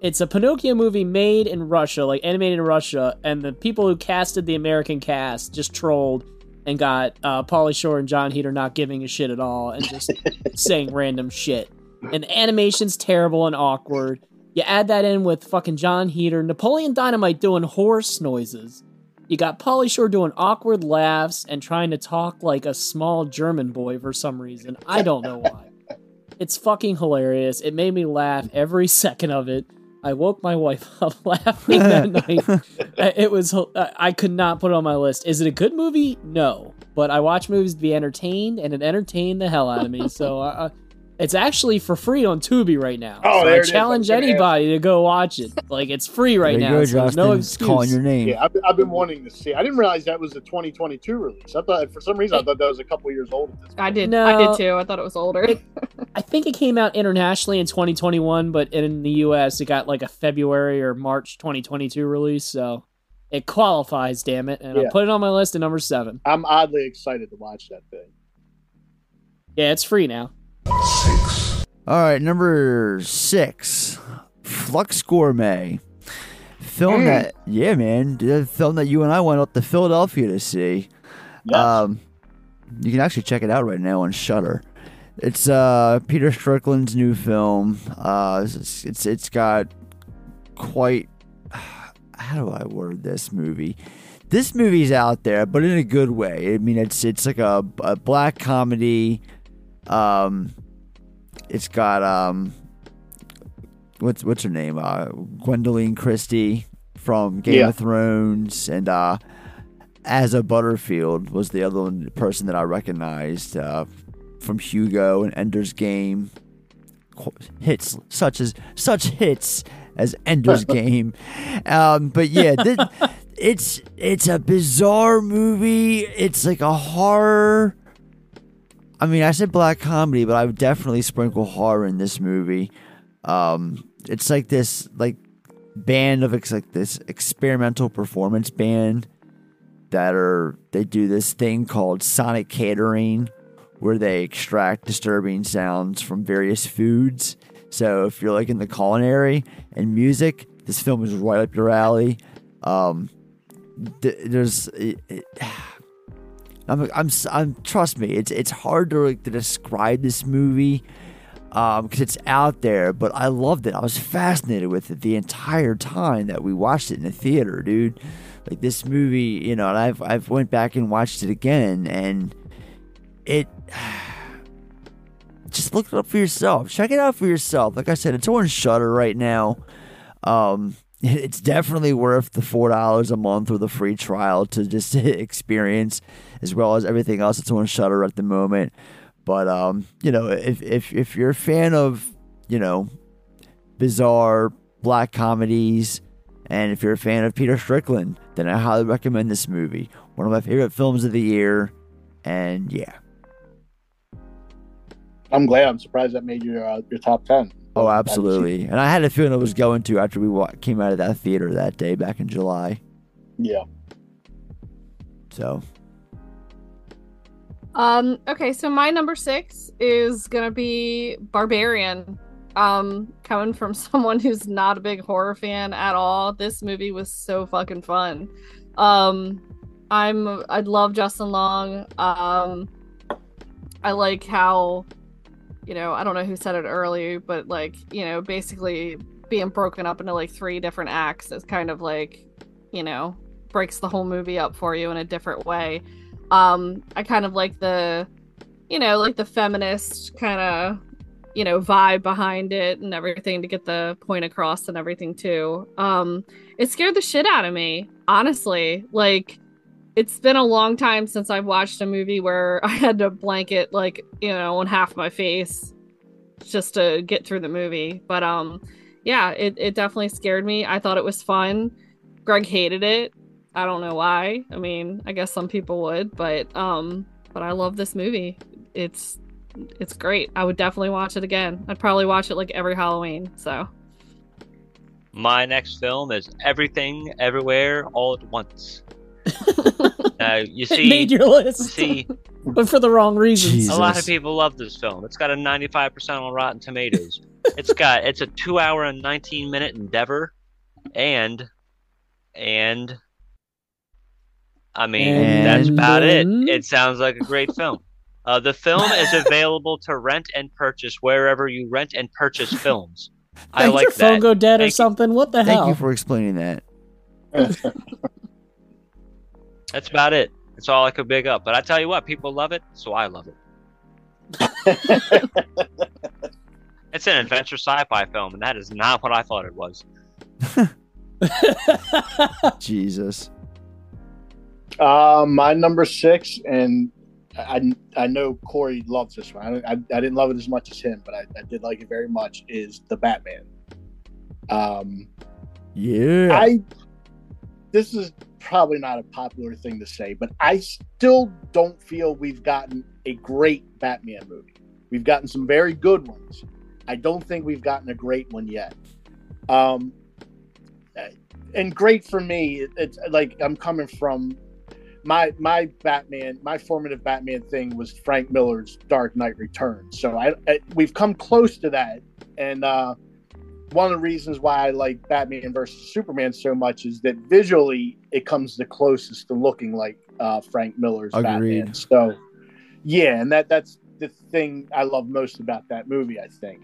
it's a Pinocchio movie made in Russia, like animated in Russia, and the people who casted the American cast just trolled and got uh, Pauly Shore and Jon Heder not giving a shit at all and just saying random shit. And the animation's terrible and awkward. You add that in with fucking Jon Heder, Napoleon Dynamite doing horse noises. You got Pauly Shore doing awkward laughs and trying to talk like a small German boy for some reason. I don't know why. It's fucking hilarious. It made me laugh every second of it. I woke my wife up laughing that night. Uh, It was uh, I could not put it on my list. Is it a good movie? No, but I watch movies to be entertained, and it entertained the hell out of me. So uh, It's actually for free on Tubi right now. Oh, so there I it is. challenge I was anybody to go watch it. Like it's free right there now. you go, so there's no It's excuse. calling your name. Yeah, I've, I've been wanting to see. I didn't realize that was a 2022 release. I thought for some reason I thought that was a couple years old. At this I did. No. I did too. I thought it was older. I think it came out internationally in 2021, but in the US it got like a February or March 2022 release, so it qualifies, damn it. And I Yeah. put it on my list at number 7. I'm oddly excited to watch that thing. Yeah, it's free now. All right, number six, Flux Gourmet. Film Mm. that, yeah, man, the film that you and I went up to Philadelphia to see. Yes. Um, you can actually check it out right now on Shudder. It's uh Peter Strickland's new film. Uh, it's it's, it's got quite. How do I word this movie? This movie's out there, but in a good way. I mean, it's it's like a, a black comedy. Um, it's got um, what's what's her name? Uh, Gwendoline Christie from Game Yeah. of Thrones, and uh, Asa Butterfield was the other one, person that I recognized uh, from Hugo and Ender's Game. Hits such as such hits as Ender's Game, um, but yeah, thi- it's it's a bizarre movie. It's like a horror. I mean, I said black comedy, but I would definitely sprinkle horror in this movie. Um, it's like this like band of ex- like this experimental performance band that are they do this thing called sonic catering where they extract disturbing sounds from various foods. So if you're like in the culinary and music, this film is right up your alley. Um, th- there's it, it, I'm, I'm, I'm, trust me, it's it's hard to, like, to describe this movie because it's out there, but I loved it. I was fascinated with it the entire time that we watched it in the theater, dude. Like this movie, you know, and I've I've went back and watched it again, and it. Just look it up for yourself. Check it out for yourself. Like I said, it's on Shudder right now. Um, it's definitely worth the four dollars a month or the free trial to just experience, as well as everything else that's on Shudder at the moment. But um, you know, if if if you're a fan of you know bizarre black comedies, and if you're a fan of Peter Strickland, then I highly recommend this movie. One of my favorite films of the year, and yeah. I'm glad. I'm surprised that made your uh, your top ten. Oh, absolutely. And I had a feeling it was going to after we wa- came out of that theater that day back in July. Yeah. So Um, okay, so my number six is gonna be Barbarian. Um, coming from someone who's not a big horror fan at all, this movie was so fucking fun. Um, I'm I love Justin Long. Um, I like how, you know, I don't know who said it earlier, but like, you know, basically being broken up into like three different acts is kind of like, you know, breaks the whole movie up for you in a different way. Um i kind of like the you know like the feminist kind of you know vibe behind it and everything to get the point across and everything too. Um it scared the shit out of me honestly. Like it's been a long time since i've watched a movie where i had to blanket like you know on half my face just to get through the movie but um yeah it, it definitely scared me i thought it was fun greg hated it I don't know why. I mean, I guess some people would, but um but I love this movie. It's it's great. I would definitely watch it again. I'd probably watch it like every Halloween. So My next film is Everything, Everywhere, All at Once. Uh, you it see, made your list, see, but for the wrong reasons. Jesus. a lot of people love this film. It's got a 95% on Rotten Tomatoes. it's got it's a two hour and 19 minute endeavor, and and I mean that's about it. then- It sounds like a great film. Uh, the film is available to rent and purchase wherever you rent and purchase films. I Did like your phone go dead or Thank you. something? What the thank hell? Thank you for explaining that. That's about it. That's all I could big up. But I tell you what, people love it, so I love it. It's an adventure sci-fi film, and that is not what I thought it was. Jesus. Uh, my number six, and I I know Corey loves this one. I, I, I didn't love it as much as him, but I, I did like it very much. Is the Batman? Um, Yeah. I this is probably not a popular thing to say, but I still don't feel we've gotten a great Batman movie. We've gotten some very good ones. I don't think we've gotten a great one yet. Um, and great for me, it- it's like I'm coming from my my Batman, my formative Batman thing was Frank Miller's Dark Knight Returns. So I, I we've come close to that, and uh, one of the reasons why I like Batman versus Superman so much is that visually it comes the closest to looking like uh, Frank Miller's Batman. So yeah, and that that's the thing I love most about that movie. I think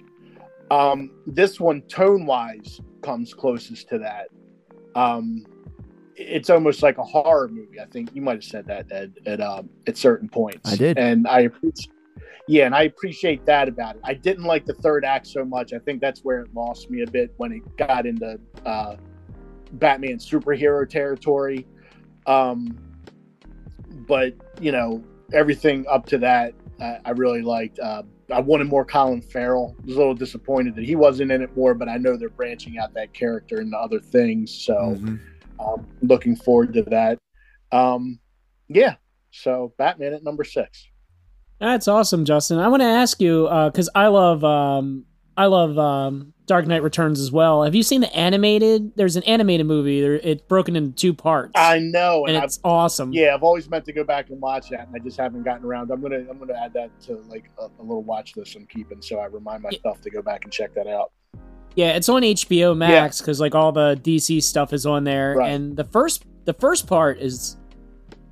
um, this one tone wise comes closest to that. Um, it's almost like a horror movie. I think you might have said that Ed, at um, at certain points. I did. and I appreciate. Yeah, and I appreciate that about it. I didn't like the third act so much. I think that's where it lost me a bit when it got into uh, Batman superhero territory. Um, but you know, everything up to that, I, I really liked. Uh, I wanted more Colin Farrell. I was a little disappointed that he wasn't in it more, but I know they're branching out that character into other things. So Mhm. um, looking forward to that. Um, yeah. So Batman at number six. That's awesome, Justin. I want to ask you because I love um, I love um, Dark Knight Returns as well. Have you seen the animated? There's an animated movie. There, it's broken into two parts, I know, and and I've, it's awesome. yeah, I've always meant to go back and watch that, and I just haven't gotten around. I'm gonna I'm gonna add that to like a, a little watch list I'm keeping, so I remind myself to go back and check that out. Yeah, it's on HBO Max because like all the DC stuff is on there, Right. and the first the first part is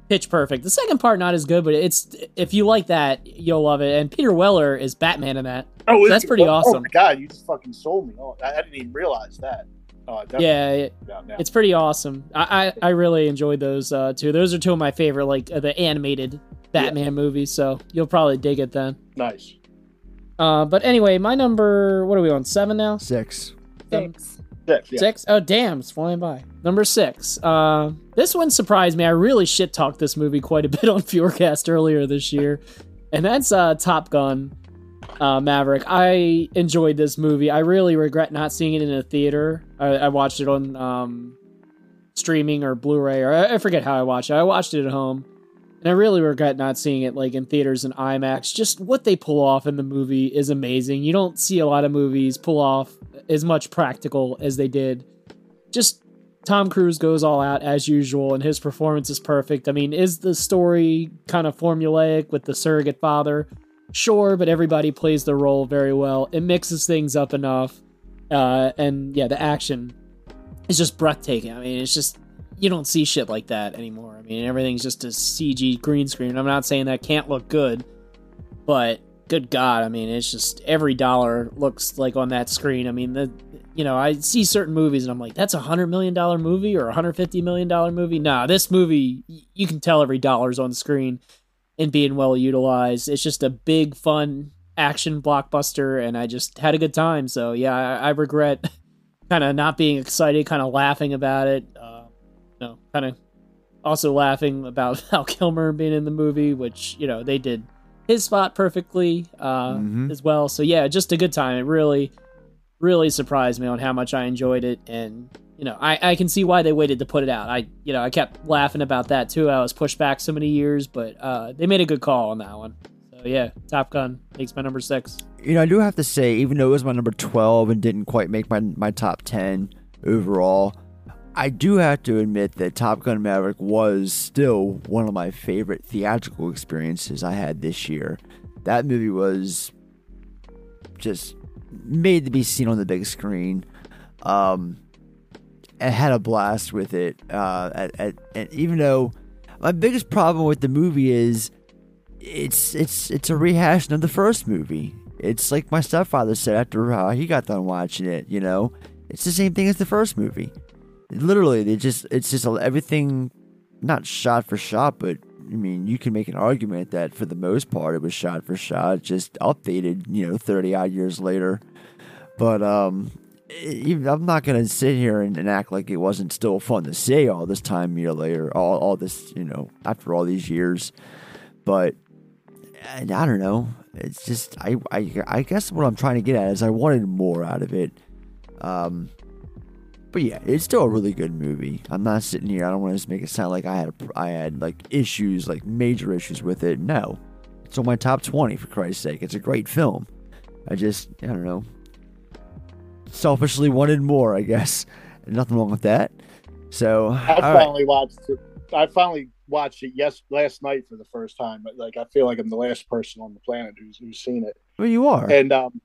pitch perfect. The second part not as good, but it's if you like that, you'll love it. And Peter Weller is Batman in that. Oh, is That's pretty Oh, awesome. Oh my god, you just fucking sold me. Oh, I, I didn't even realize that. Oh, Yeah, it- check it out now. it's pretty awesome. I I, I really enjoyed those uh, two. Those are two of my favorite, like uh, the animated Batman movies. So you'll probably dig it then. nice. Uh, but anyway, my number. What are we on? Seven now. Six. Thanks. Six, yeah. Six? Oh, damn, it's flying by. Number six. Uh, this one surprised me. I really shit talked this movie quite a bit on Furecast earlier this year, and that's uh, Top Gun uh, Maverick. I enjoyed this movie. I really regret not seeing it in a theater. I, I watched it on um, streaming or Blu-ray, or I, I forget how I watched it. I watched it at home, and I really regret not seeing it like in theaters and IMAX. Just what they pull off in the movie is amazing. You don't see a lot of movies pull off as much practical as they did. Just Tom Cruise goes all out as usual, and his performance is perfect. I mean, is the story kind of formulaic with the surrogate father? Sure, but everybody plays the role very well. It mixes things up enough, uh, and yeah, the action is just breathtaking. I mean, it's just you don't see shit like that anymore. I mean, everything's just a CG green screen. I'm not saying that can't look good, but good God, I mean, it's just every dollar looks like on that screen. I mean, the you know, I see certain movies and I'm like, that's a hundred million dollar movie or a hundred fifty million dollar movie. Nah, this movie, you can tell every dollar's on screen and being well utilized. It's just a big, fun action blockbuster, and I just had a good time. So yeah, I, I regret kind of not being excited, kind of laughing about it. Uh, kind of also laughing about Val Kilmer being in the movie, which you know they did his spot perfectly uh, Mhm. as well. So yeah, just a good time. It really, really surprised me on how much I enjoyed it, and you know, I, I can see why they waited to put it out. I you know I kept laughing about that too. I was pushed back so many years, but uh, they made a good call on that one. So yeah, Top Gun makes my number six. You know, I do have to say, even though it was my number 12 and didn't quite make my, my top 10 overall, I do have to admit that Top Gun Maverick was still one of my favorite theatrical experiences I had this year. That movie was just made to be seen on the big screen. Um, I had a blast with it. Uh, at, at, and even though my biggest problem with the movie is it's it's it's a rehashing of the first movie. It's like my stepfather said after uh, he got done watching it. You know, it's the same thing as the first movie. Literally, they just it's just everything, not shot for shot, but I mean, you can make an argument that for the most part it was shot for shot, just updated. You know, thirty odd years later. But um, I'm not gonna sit here and, and act like it wasn't still fun to see all this time year later, all all this you know after all these years. But I don't know. It's just I, I I guess what I'm trying to get at is I wanted more out of it. Um, but yeah, it's still a really good movie. I'm not sitting here. I don't want to just make it sound like I had a, I had like issues, like major issues with it. No, it's on my top 20 for Christ's sake. It's a great film. I just I don't know. Selfishly wanted more, I guess. Nothing wrong with that. So I all right. finally watched it. I finally watched it yes last night for the first time. But like I feel like I'm the last person on the planet who's who's seen it. well, you are. And um,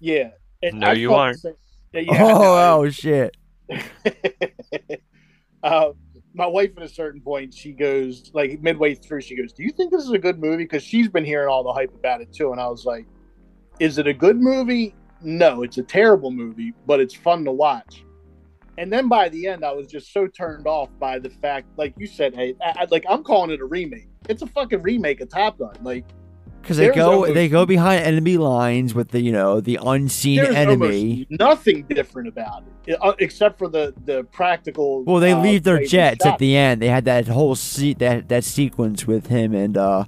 yeah. And No, I you aren't. same- Yeah, yeah, I oh, oh shit. uh, my wife at a certain point, she goes like midway through, she goes, "Do you think this is a good movie?" Because she's been hearing all the hype about it too, and I was like, "Is it a good movie? No, it's a terrible movie, but it's fun to watch." And then by the end, I was just so turned off by the fact, like you said, hey, I, I- like I'm calling it a remake. It's a fucking remake of Top Gun. Like Because they go almost- they go behind enemy lines with the you know the unseen enemy. nothing different about it, uh, except for the the practical. Well, they uh, leave their jets at the end. They had that whole seat that that sequence with him and uh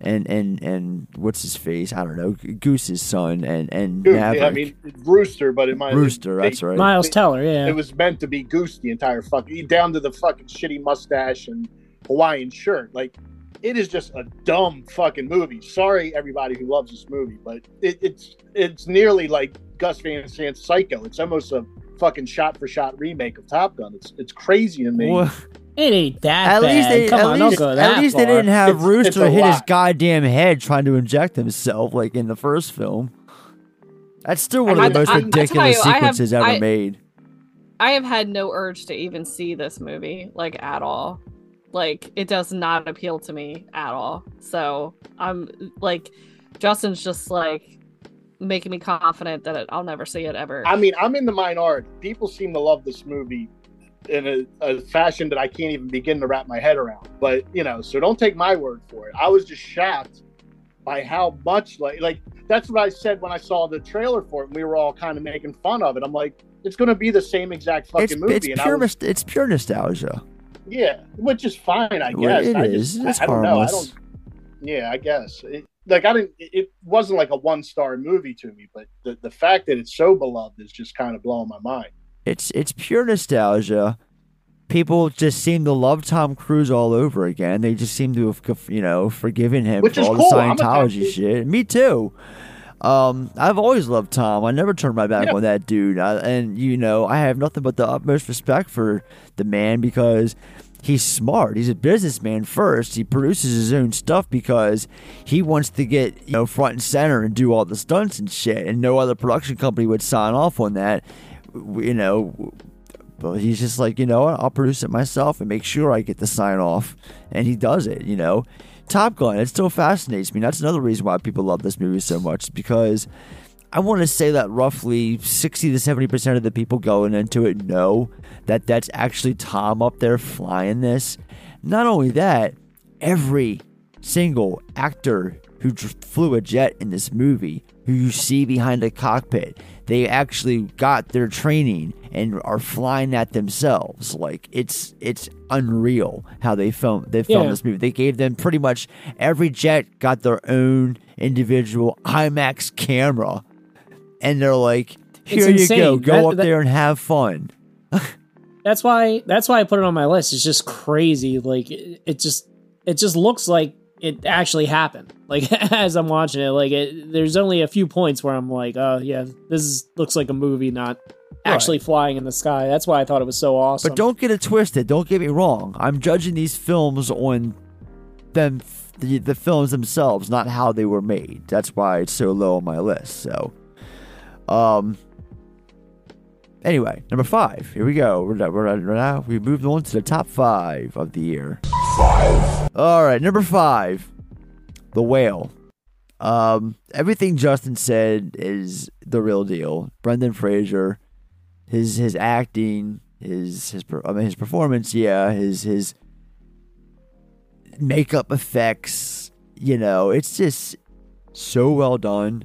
and and and what's his face? I don't know, Goose's son and and Dude, Maverick. I mean Rooster, but it might Rooster. they- That's right. Miles It- Teller, yeah. It was meant to be Goose the entire fucking down to the fucking shitty mustache and Hawaiian shirt. Like it is just a dumb fucking movie. Sorry, everybody who loves this movie, but it, it's it's nearly like Gus Van Sant's Psycho. It's almost a fucking shot for shot remake of Top Gun. It's it's crazy to me. Well, It ain't that at bad. least they Come at on, least, don't go that at least they didn't have It's- it's Rooster a hit his goddamn head trying to inject himself like in the first film. That's still one of I- the most I- I ridiculous you, I have- sequences ever I- made. I have had no urge to even see this movie, like at all. Like it does not appeal to me at all. So I'm like, Justin's just like making me confident that it, I'll never see it ever. I mean, I'm in the minority. People seem to love this movie in a, a fashion that I can't even begin to wrap my head around. But you know, so don't take my word for it. I was just shocked by how much like like that's what I said when I saw the trailer for it. And we were all kind of making fun of it. I'm like, it's going to be the same exact fucking It's movie. it's and pure was, nost- it's pure nostalgia. Yeah, which is fine, I guess. it I is. Just, It's I, I don't know. I don't. Yeah, I guess. It, like I didn't. It wasn't like a one star movie to me, but the the fact that it's so beloved is just kind of blowing my mind. It's it's pure nostalgia. People just seem to love Tom Cruise all over again. They just seem to have, you know, forgiven him Which for all cool. the I'm a Tom Scientology shit. Me too. Um, I've always loved Tom. I never turned my back Yeah. on that dude. I, and you know, I have nothing but the utmost respect for the man because he's smart. He's a businessman first. He produces his own stuff because he wants to get you know front and center and do all the stunts and shit. And no other production company would sign off on that. You know, but he's just like, you know what? I'll produce it myself and make sure I get the sign off. And he does it, you know. Top Gun, it still fascinates me. That's another reason why people love this movie so much because I want to say that roughly 60 to 70% of the people going into it know that that's actually Tom up there flying this. Not only that, every single actor who flew a jet in this movie, who you see behind the cockpit, they actually got their training and are flying that themselves. Like it's it's unreal how they film they filmed Yeah. this movie. They gave them pretty much every jet got their own individual IMAX camera, and they're like, "Here you go, go That- up that- there and have fun." That's why that's why I put it on my list. It's just crazy. Like it, it just it just looks like it actually happened. Like as I'm watching it, like it, there's only a few points where I'm like, oh yeah, this is, looks like a movie, not actually flying in the sky. That's why I thought it was so awesome. But don't get it twisted. Don't get me wrong. I'm judging these films on them, the, the films themselves, not how they were made. That's why it's so low on my list. So, um, anyway, number five. Here we go. We're, we're, we're now we moved on to the top five of the year. Five. All right, number five, The Whale. Um, everything Justin said is the real deal. Brendan Fraser, his his acting, his his I mean his performance, yeah, his his makeup effects, you know, it's just so well done.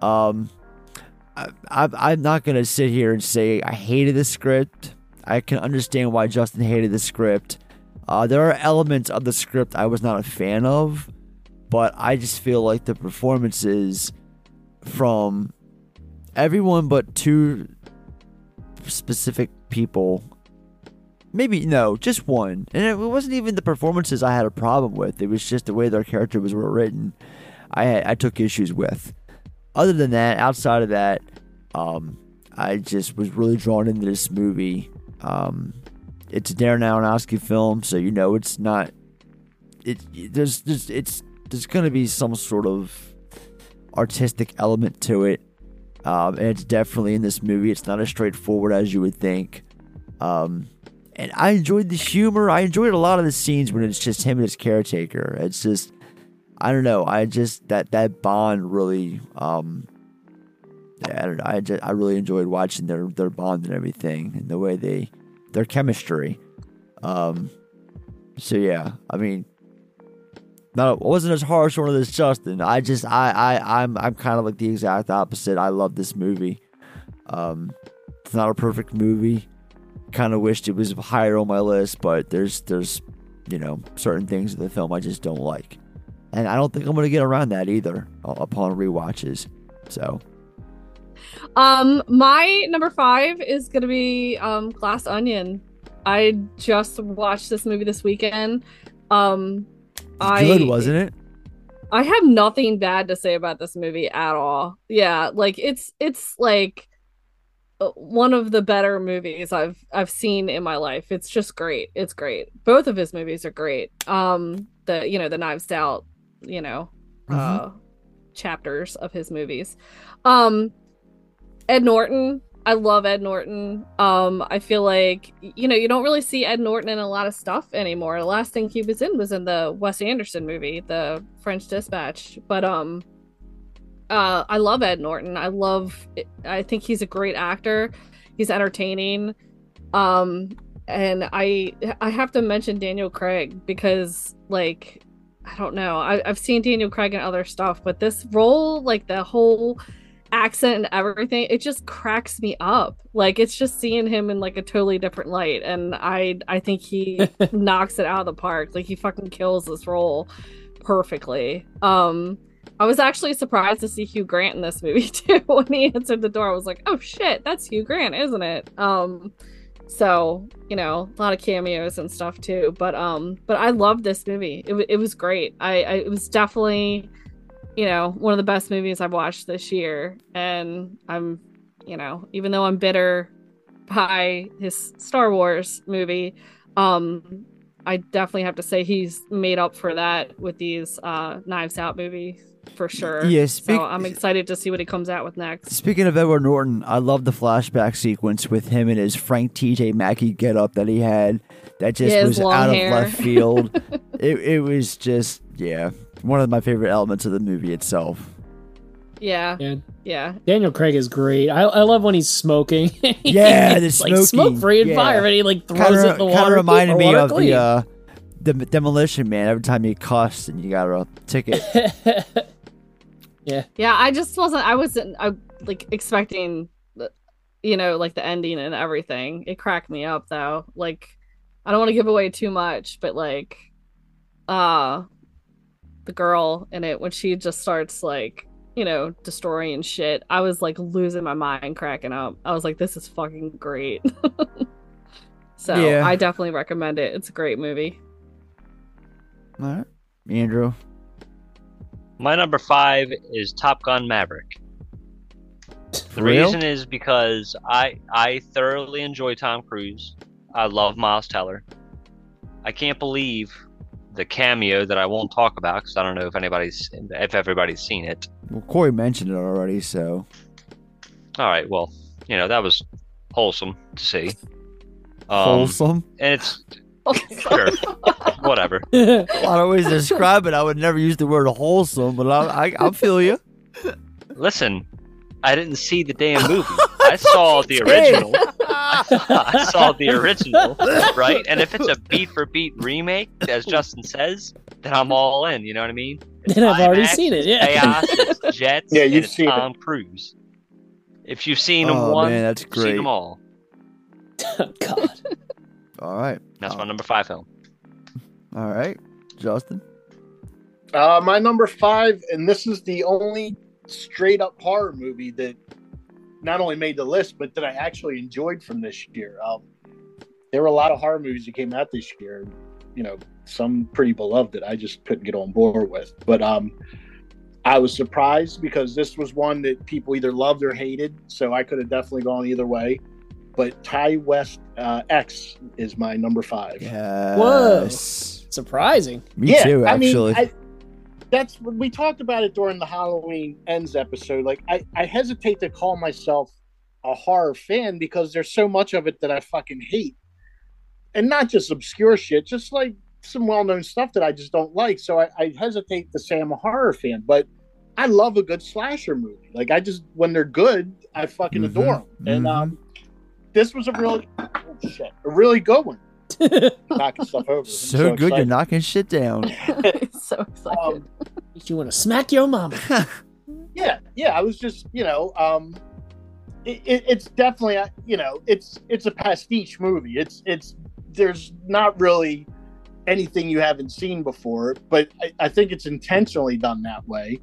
Um, I, I I'm not gonna sit here and say I hated the script. I can understand why Justin hated the script. Uh, there are elements of the script I was not a fan of, but I just feel like the performances from everyone but two specific people maybe no just one. And it wasn't even the performances i had a problem with. It was just the way their characters were written i i took issues with. Other than that outside of that um i just was really drawn into this movie. Um it's a darren aronofsky film so you know it's not it there's there's it's there's gonna be some sort of artistic element to it um, and it's definitely in this movie. It's not as straightforward as you would think. Um, and I enjoyed the humor. I enjoyed a lot of the scenes when it's just him and his caretaker. It's just, I don't know. I just that that bond really. Um, I don't know. I just, I really enjoyed watching their their bond and everything, and the way they their chemistry. Um, so yeah, I mean, no, it wasn't as harsh on it as Justin. I just I I I'm I'm kind of like the exact opposite. I love this movie. Um, it's not a perfect movie. Kind of wished it was higher on my list, but there's there's you know certain things in the film I just don't like, and I don't think I'm gonna get around that either upon rewatches. So Um, my number five is gonna be um Glass Onion. I just watched this movie this weekend. Um, I good, wasn't it? I have nothing bad to say about this movie at all. Yeah, like it's it's like uh, one of the better movies I've I've seen in my life. It's just great. It's great. Both of his movies are great. Um the you know, the Knives Out, you know, uh chapters of his movies. Um Ed Norton, I love Ed Norton. Um I feel like you know, you don't really see Ed Norton in a lot of stuff anymore. The last thing he was in was in the Wes Anderson movie, The French Dispatch. But um uh I love Ed Norton. I love I think he's a great actor. He's entertaining. Um and I I have to mention Daniel Craig because like I don't know. I, I've seen Daniel Craig in other stuff, but this role, like the whole accent and everything, it just cracks me up. Like it's just seeing him in like a totally different light, and I I think he knocks it out of the park. Like he fucking kills this role perfectly. Um, I was actually surprised to see Hugh Grant in this movie too. when he answered the door, I was like, oh shit, that's Hugh Grant, isn't it? Um, so you know, a lot of cameos and stuff too. But um, but I love this movie. It, it was great. I, I it was definitely you know one of the best movies I've watched this year, and I'm you know even though I'm bitter by his Star Wars movie, um, I definitely have to say he's made up for that with these uh Knives Out movies for sure. Yeah, speak- so I'm excited to see what he comes out with next. Speaking of Edward Norton, I love the flashback sequence with him and his Frank T.J. Mackey getup that he had. That just Yeah, was out hair. of left field. it it was just yeah, one of my favorite elements of the movie itself. Yeah, Yeah. yeah. Daniel Craig is great. I, I love when he's smoking. Yeah, the It's like smoke free yeah. environment. He like throws Kind it in of the kind water. of reminded me of clean. the uh, the demolition man. Every time you cuss and you got a ticket. yeah. Yeah, I just wasn't. I wasn't. I like expecting, you know, like the ending and everything. It cracked me up though. Like, I don't want to give away too much, but like, uh, the girl in it when she just starts like, you know, destroying shit. I was like losing my mind, cracking up. I was like, this is fucking great. so Yeah. I definitely recommend it. It's a great movie. All right, Andrew. My number five is Top Gun Maverick. The real? reason is because I I thoroughly enjoy Tom Cruise. I love Miles Teller. I can't believe the cameo that I won't talk about because I don't know if anybody's if everybody's seen it. Well, Corey mentioned it already, so All right, well, you know that was wholesome to see. Um, wholesome. and it's sure, whatever. A lot of ways to describe it. I would never use the word wholesome, but I I, I feel you. Listen, I didn't see the damn movie. I saw the original. I saw the original, right? And if it's a beat for beat remake, as Justin says, then I'm all in. You know what I mean? It's And I've already seen it, yeah. Chaos, it's jets, Yeah, you've it's seen it. Tom Cruise. If you've seen them Oh, one, man, that's you've seen great. them all. God. All right, That's Oh. my number five film. all right, Justin. Uh, my number five, and this is the only straight up horror movie that not only made the list, but that I actually enjoyed from this year. Um, there were a lot of horror movies that came out this year. You know, some pretty beloved that I just couldn't get on board with. But um, I was surprised because this was one that people either loved or hated. So I could have definitely gone either way. But Ti West uh, X is my number five. Yes. Surprising. Me yeah, too, I mean, actually. I, that's when we talked about it during the Halloween ends episode. Like, I, I hesitate to call myself a horror fan because there's so much of it that I fucking hate, and not just obscure shit, just like some well-known stuff that I just don't like. So I, I hesitate to say I'm a horror fan, but I love a good slasher movie. Like, I just when they're good, I fucking Mhm, adore them. And mhm. um, this was a really shit, a really good one. Knocking stuff over. I'm so, good, you're knocking shit down. so excited. Um, you want to smack your mama. yeah yeah i was just you know um it, it, it's definitely a- you know it's it's a pastiche movie it's it's there's not really anything you haven't seen before but I, I think it's intentionally done that way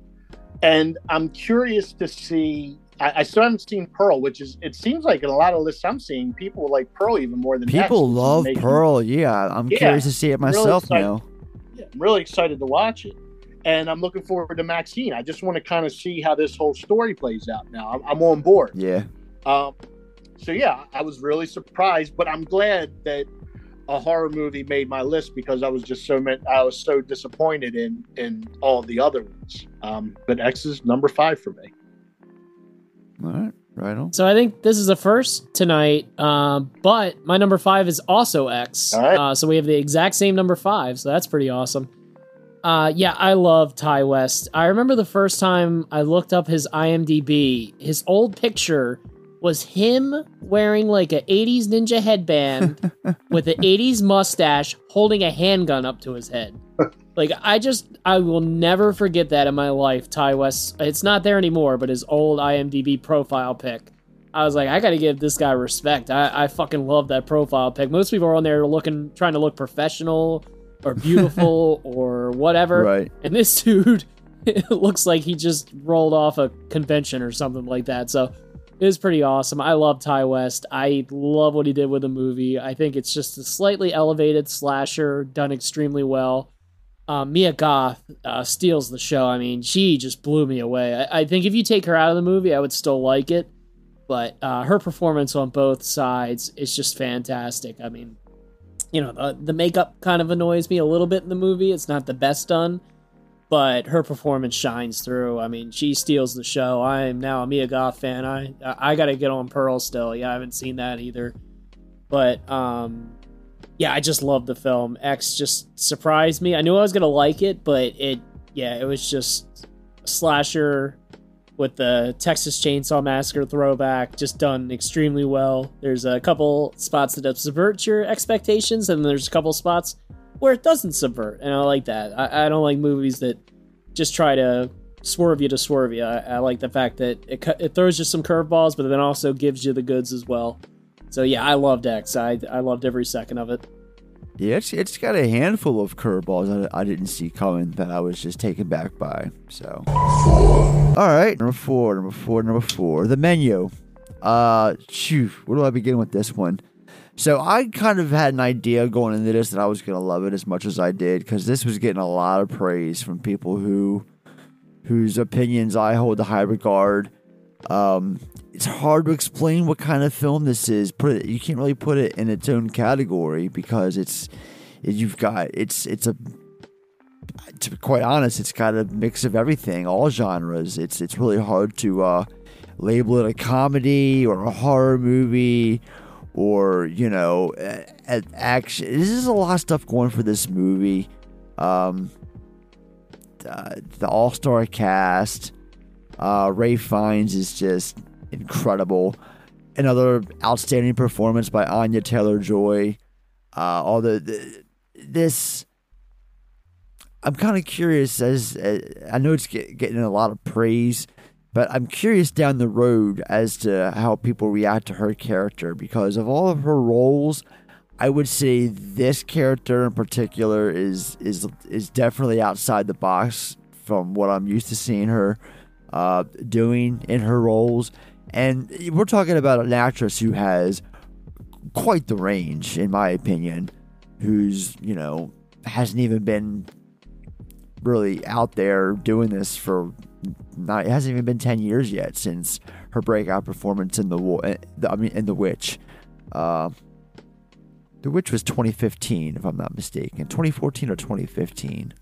and i'm curious to see I, I still haven't seen pearl which is it seems like in a lot of lists i'm seeing people like pearl even more than People love. Pearl. Yeah, I'm Yeah, curious to see it myself excited. now. Yeah, I'm really excited to watch it. And I'm looking forward to Maxine. I just want to kind of see how this whole story plays out now. I'm, I'm on board. Yeah. Um, so, yeah, I was really surprised, but I'm glad that a horror movie made my list because I was just so meant, I was so disappointed in in all the other ones. Um, but X is number five for me. All right. Right on. So I think this is a first tonight. Um, but my number five is also X. All right. Uh, so we have the exact same number five. So that's pretty awesome. Uh, yeah, I love Ti West. I remember the first time I looked up his IMDb. His old picture was him wearing like a 80s ninja headband with an 80s mustache holding a handgun up to his head. Like I just I will never forget that in my life. Ti West. It's not there anymore, but his old IMDb profile pic. I was like, I got to give this guy respect. I, I fucking love that profile pic. Most people are on there looking, trying to look professional or beautiful or whatever. Right. And this dude, it looks like he just rolled off a convention or something like that. So it was pretty awesome. I love Ti West. I love what he did with the movie. I think it's just a slightly elevated slasher done extremely well. Um, Mia Goth uh, steals the show. I mean, she just blew me away. I, I think if you take her out of the movie, I would still like it. But uh, her performance on both sides is just fantastic. I mean, you know, the, the makeup kind of annoys me a little bit in the movie. It's not the best done, but her performance shines through. I mean, she steals the show. I am now a Mia Goth fan. I I got to get on Pearl still. Yeah, I haven't seen that either. But um, yeah, I just love the film. X just surprised me. I knew I was gonna like it, but it yeah, it was just a slasher with the Texas Chainsaw Massacre throwback, just done extremely well. There's a couple spots that subvert your expectations, and there's a couple spots where it doesn't subvert, and I like that. I, I don't like movies that just try to swerve you to swerve you. I, I like the fact that it it throws you some curveballs, but then also gives you the goods as well. So yeah, I loved X. I I loved every second of it. Yeah, it's, it's got a handful of curveballs I, I didn't see coming that I was just taken back by. So, all right, number four, number four, number four, the menu. Uh, phew, where do I begin with this one? So I kind of had an idea going into this that I was gonna love it as much as I did because this was getting a lot of praise from people who whose opinions I hold to high regard. Um, it's hard to explain what kind of film this is. Put it, you can't really put it in its own category because it's you've got it's it's a to be quite honest, it's got a mix of everything, all genres. It's it's really hard to uh, label it a comedy or a horror movie or you know action. This is a lot of stuff going for this movie. Um, uh, the all star cast. Uh, Ralph Fiennes is just incredible. Another outstanding performance by Anya Taylor Joy. Uh, all the, the this. I'm kind of curious as I know it's get, getting a lot of praise, but I'm curious down the road as to how people react to her character because of all of her roles. I would say this character in particular is is is definitely outside the box from what I'm used to seeing her uh, doing in her roles. And we're talking about an actress who has quite the range, in my opinion, who's, you know, hasn't even been really out there doing this for not it hasn't even been 10 years yet since her breakout performance in the I mean in The Witch. Uh, the Witch was 2015 if I'm not mistaken. 2014 or 2015.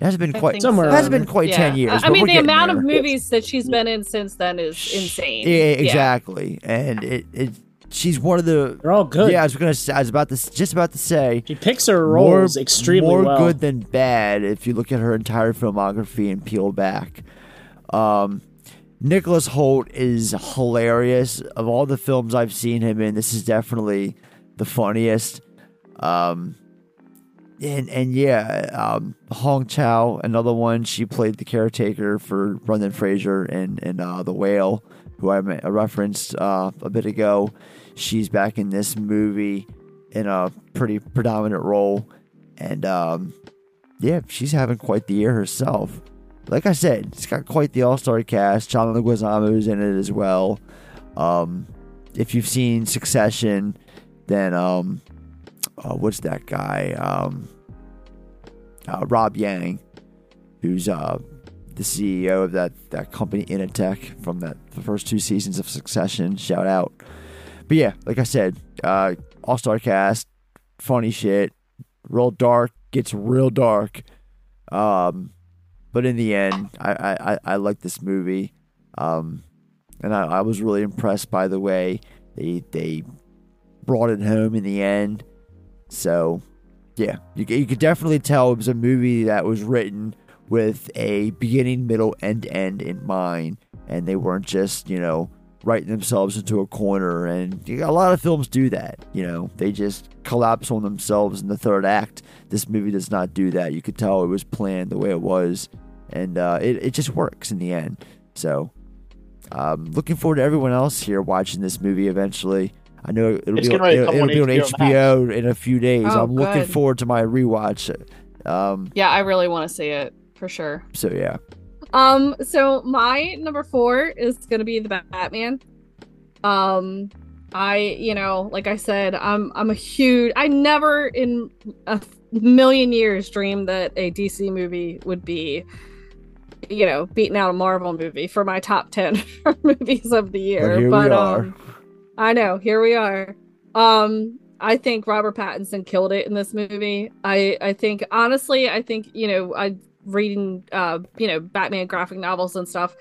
It hasn't been I quite think Somewhere it hasn't been quite 10 years. I, I mean, the amount there. of movies that she's been in since then is insane. Yeah, exactly. And it, it she's one of the They're all good. Yeah, I was gonna say, I was about to just about to say She picks her roles extremely more well. good than bad if you look at her entire filmography and peel back. Um, Nicholas Hoult is hilarious. Of all the films I've seen him in, this is definitely the funniest. Um, and and yeah, um, Hong Chau, another one. She played the caretaker for Brendan Fraser and and uh, the Whale, who I referenced uh, a bit ago. She's back in this movie in a pretty predominant role, and um, yeah, she's having quite the year herself. Like I said, it's got quite the all star cast. John Leguizamo's in it as well. Um, if you've seen Succession, then um, uh, what's that guy? Um, uh, Rob Yang, who's uh, the CEO of that that company Initech from that the first two seasons of Succession. Shout out. But yeah, like I said, uh, all star cast, funny shit, real dark, gets real dark. Um, but in the end, I I, I, I like this movie. Um, and I, I was really impressed by the way they they brought it home in the end. So, yeah, you, you could definitely tell it was a movie that was written with a beginning, middle, and end in mind, and they weren't just you know writing themselves into a corner. And a lot of films do that. You know, they just collapse on themselves in the third act. This movie does not do that. You could tell it was planned the way it was, and uh, it it just works in the end. So, um, looking forward to everyone else here watching this movie eventually. I know it'll It's be, on, it'll, it'll on be on HBO HBO in a few days. Oh, I'm looking forward to my rewatch. Um, Yeah, I really want to see it for sure. so yeah, Um, so my number four is gonna be the Batman. Um, I, you know, like I said, I'm I'm a huge. I never in a million years dreamed that a DC movie would be, you know, beating out a Marvel movie for my top ten movies of the year. But here we but are. um, I know, here we are. Um, I think Robert Pattinson killed it in this movie. I I think honestly, I think you know, I reading uh, you know, Batman graphic novels and stuff.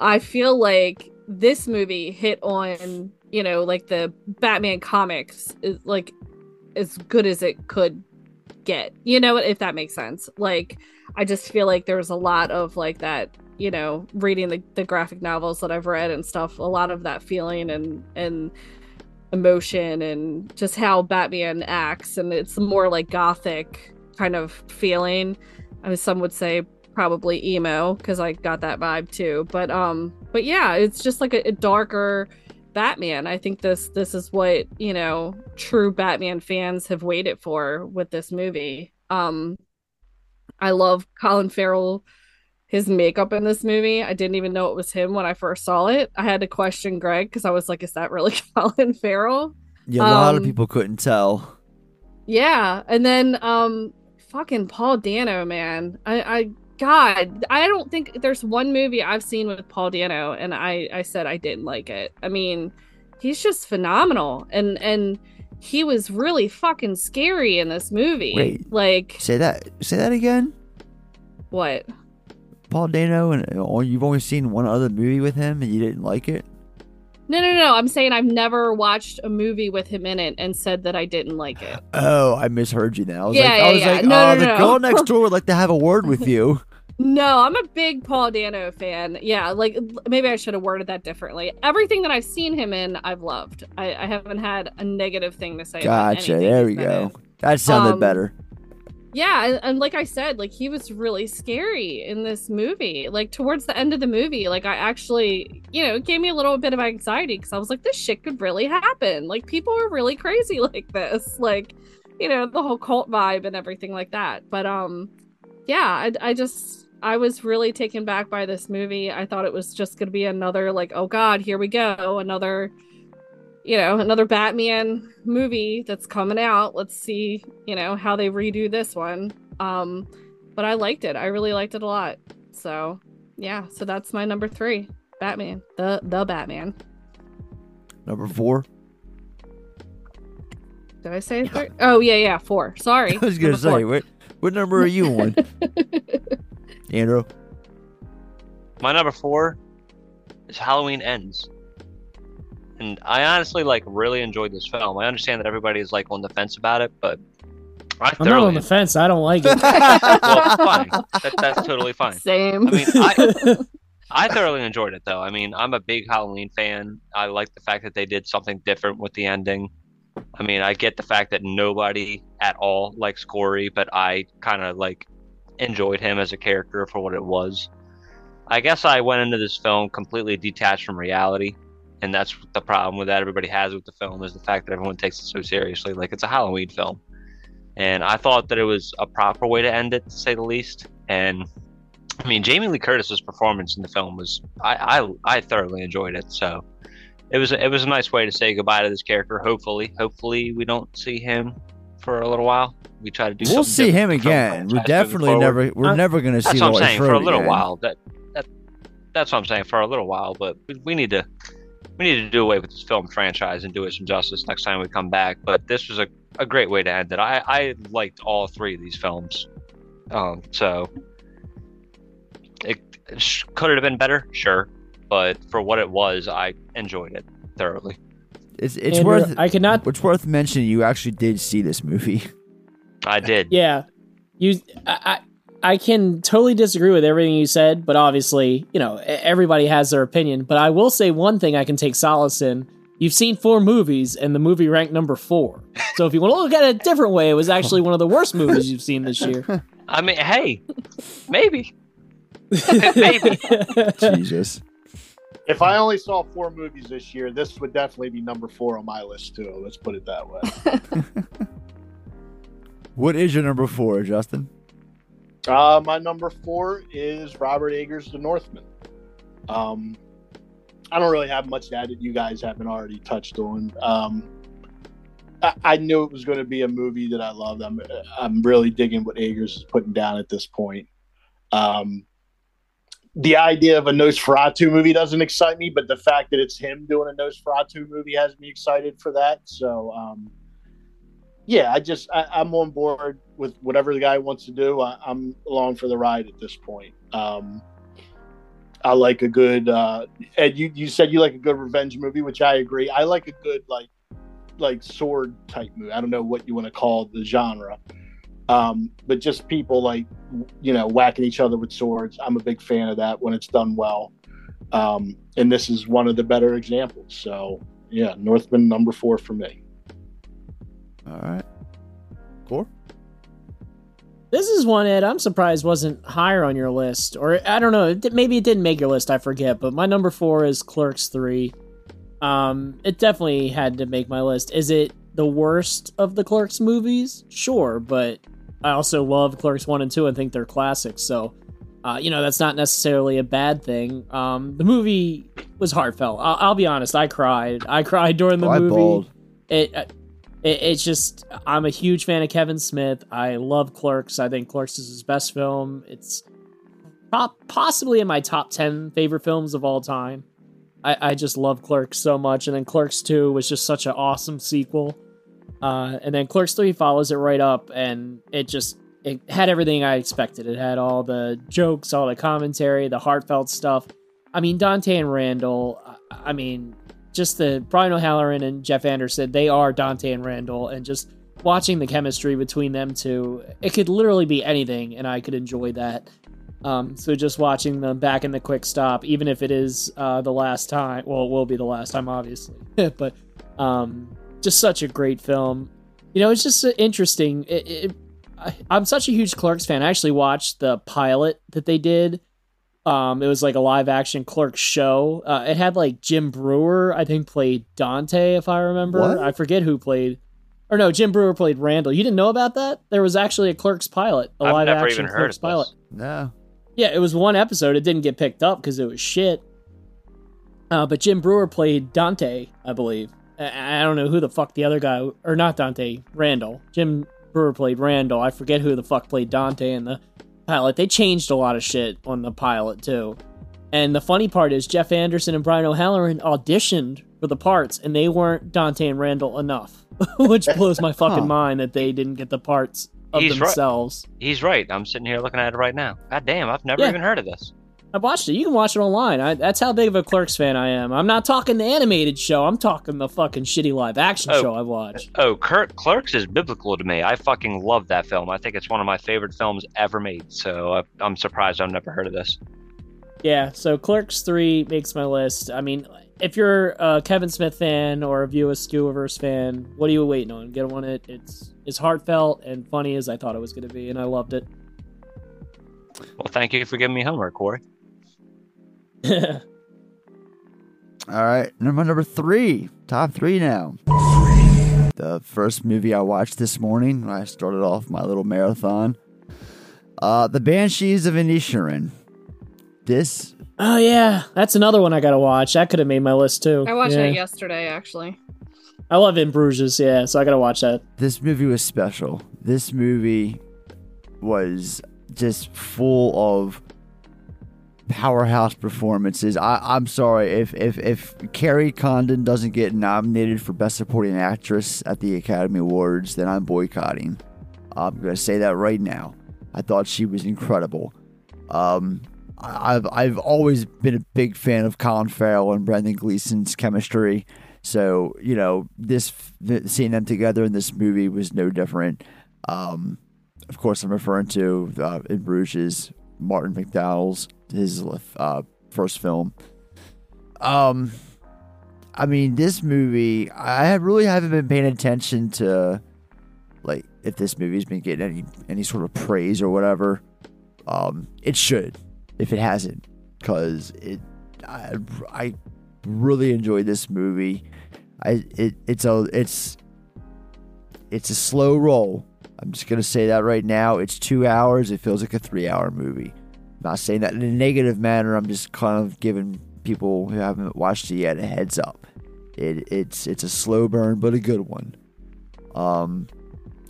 I feel like this movie hit on, you know, like the Batman comics is like as good as it could get. You know, what, if that makes sense. Like I just feel like there's a lot of like that, you know, reading the, the graphic novels that I've read and stuff, a lot of that feeling and and emotion and just how Batman acts and it's more like gothic kind of feeling. I mean some would say probably emo because I got that vibe too. But um but yeah, it's just like a, a darker Batman. I think this this is what, you know, true Batman fans have waited for with this movie. Um I love Colin Farrell his makeup in this movie. I didn't even know it was him when I first saw it. I had to question Greg because I was like, is that really Colin Farrell? yeah. A lot of Um, people couldn't tell. Yeah. And then um fucking Paul Dano, man. I I God, I don't think there's one movie I've seen with Paul Dano and I I said I didn't like it. I mean, he's just phenomenal and and he was really fucking scary in this movie. Wait. Like Say that. Say that again. what? Paul Dano, and or you've only seen one other movie with him, and you didn't like it. No, no, no. I'm saying I've never watched a movie with him in it and said that I didn't like it. Oh, I misheard you. Now I was Yeah, like, I yeah, was yeah. like, No, oh, no, the no. girl next door would like to have a word with you. No, I'm a big Paul Dano fan. Yeah, like maybe I should have worded that differently. Everything that I've seen him in, I've loved. I, I haven't had a negative thing to say. Gotcha. There we go. in. That sounded Um, better. Yeah and, and like i said like he was really scary in this movie. Like towards the end of the movie like i actually you know it gave me a little bit of anxiety because i was like this shit could really happen. Like people are really crazy like this. Like you know the whole cult vibe and everything like that. But um yeah i, I just i was really taken back by this movie. I thought it was just to be another like oh god here we go another you know, another Batman movie that's coming out. Let's see, you know, how they redo this one. Um, but I liked it. I really liked it a lot. So yeah, so that's my number three. Batman. The the Batman. Number four. Did I say three? Oh yeah, yeah, four. Sorry. I was gonna Number say, four. what what number are you on? Andrew. My number four is Halloween Ends. And I honestly like really enjoyed this film. I understand that everybody is like on the fence about it, but I I'm not on the fence. I don't like it. well, fine. That, that's totally fine. Same. I mean, I, I thoroughly enjoyed it though. I mean, I'm a big Halloween fan. I like the fact that they did something different with the ending. I mean, I get the fact that nobody at all likes Corey, but I kind of like enjoyed him as a character for what it was. I guess I went into this film completely detached from reality, and that's the problem with that everybody has with the film is the fact that everyone takes it so seriously, like it's a Halloween film. And I thought that it was a proper way to end it, to say the least. And I mean, Jamie Lee Curtis's performance in the film was I I, I thoroughly enjoyed it. So it was it was a nice way to say goodbye to this character. Hopefully, hopefully we don't see him for a little while. We try to do. We'll see him different from the again. We're definitely never we're Uh, never gonna see That's what I'm saying for a little again. while. That that that's what I'm saying for a little while. But we, we need to we need to do away with this film franchise and do it some justice next time we come back. But this was a, a great way to end it. I I liked all three of these films. Um, so it, it sh- could it have been better? Sure, but for what it was, I enjoyed it thoroughly. It's it's Andrew, worth I cannot. it's worth mentioning you actually did see this movie. I did. Yeah, you. I, I I can totally disagree with everything you said, but obviously, you know, everybody has their opinion. But I will say one thing I can take solace in. You've seen four movies, and the movie ranked number four. So if you want to look at it a different way, it was actually one of the worst movies you've seen this year. I mean, hey, maybe, maybe. Jesus. If I only saw four movies this year, this would definitely be number four on my list too. Let's put it that way. What is your number four, Justin? Uh, my number four is Robert Eggers' The Northman. Um, I don't really have much to add that you guys haven't already touched on. Um, I, I knew it was going to be a movie that I loved. I'm, I'm really digging what Eggers is putting down at this point. Um, the idea of a Nosferatu movie doesn't excite me, but the fact that it's him doing a Nosferatu movie has me excited for that. So, um, yeah, I just I, I'm on board with whatever the guy wants to do. I, I'm along for the ride at this point. Um, I like a good uh, Ed. You, you said you like a good revenge movie, which I agree. I like a good like like sword type movie. I don't know what you want to call the genre, um, but just people like you know whacking each other with swords. I'm a big fan of that when it's done well, um, and this is one of the better examples. So yeah, Northman number four for me. All right. Core? This is one Ed. I'm surprised wasn't higher on your list, or I don't know. Maybe it didn't make your list. I forget. But my number four is Clerks Three. Um, it definitely had to make my list. Is it the worst of the Clerks movies? Sure, but I also love Clerks One and Two and think they're classics. So, uh, you know, that's not necessarily a bad thing. Um, the movie was heartfelt. I'll, I'll be honest. I cried. I cried during the Oh, I movie bawled. it, it it's just I'm a huge fan of Kevin Smith. I love Clerks. I think Clerks is his best film. It's po- possibly in my top ten favorite films of all time. I, I just love Clerks so much, and then Clerks Two was just such an awesome sequel. Uh, and then Clerks Three follows it right up, and it just it had everything I expected. It had all the jokes, all the commentary, the heartfelt stuff. I mean, Dante and Randall. I- I mean, just the Brian O'Halloran and Jeff Anderson, they are Dante and Randall, and just watching the chemistry between them two, it could literally be anything, and I could enjoy that. Um, so just watching them back in the quick stop, even if it is uh, the last time, well, it will be the last time, obviously, but um, just such a great film. You know, it's just interesting. It, it, I, I'm such a huge Clerks fan. I actually watched the pilot that they did. Um, it was like a live action Clerks show. Uh, it had like Jim Breuer, I think, played Dante, if I remember. What? I forget who played. Or no, Jim Breuer played Randall. You didn't know about that? There was actually a Clerks pilot, a I've live never action even heard Clerks of pilot. No. Yeah, it was one episode. It didn't get picked up because it was shit. Uh, but Jim Breuer played Dante, I believe. I, I don't know who the fuck the other guy, or not Dante, Randall. Jim Breuer played Randall. I forget who the fuck played Dante in the pilot. They changed a lot of shit on the pilot too. And the funny part is Jeff Anderson and Brian O'Halloran auditioned for the parts, and they weren't Dante and Randall enough, which blows my fucking mind that they didn't get the parts of He's right. themselves. He's right. I'm sitting here looking at it right now. God damn, I've never Yeah. even heard of this. I watched it. You can watch it online. I, that's how big of a Clerks fan I am. I'm not talking the animated show. I'm talking the fucking shitty live action Oh. show I've watched. Oh, Kurt Clerks is biblical to me. I fucking love that film. I think it's one of my favorite films ever made. So uh, I'm surprised I've never heard of this. Yeah, so Clerks 3 makes my list. I mean, if you're a Kevin Smith fan or a View Askewiverse fan, what are you waiting on? Get on it. It's as heartfelt and funny as I thought it was going to be, and I loved it. Well, thank you for giving me homework, Corey. All right, number number three, top three now. The first movie I watched this morning when I started off my little marathon. Uh, The Banshees of Inisherin. This, oh, yeah. That's another one I got to watch. That could have made my list, too. I watched yeah. it yesterday, actually. I love In Bruges, yeah, so I got to watch that. this movie was special. This movie was just full of powerhouse performances. I, I'm sorry if if if Kerry Condon doesn't get nominated for Best Supporting Actress at the Academy Awards, then I'm boycotting. I'm gonna say that right now. I thought she was incredible. Um, I've I've always been a big fan of Colin Farrell and Brendan Gleeson's chemistry. So you know this seeing them together in this movie was no different. Um, of course, I'm referring to uh, in Bruges, Martin McDonagh's his uh, first film. Um, I mean, this movie, I really haven't been paying attention to like if this movie's been getting any any sort of praise or whatever. Um, it should if it hasn't, because it I, I really enjoyed this movie. I it it's a it's it's a slow roll. I'm just gonna say that right now. It's two hours. It feels like a three hour movie. Not saying that in a negative manner. I'm just kind of giving people who haven't watched it yet a heads up. It it's it's a slow burn, but a good one. Um,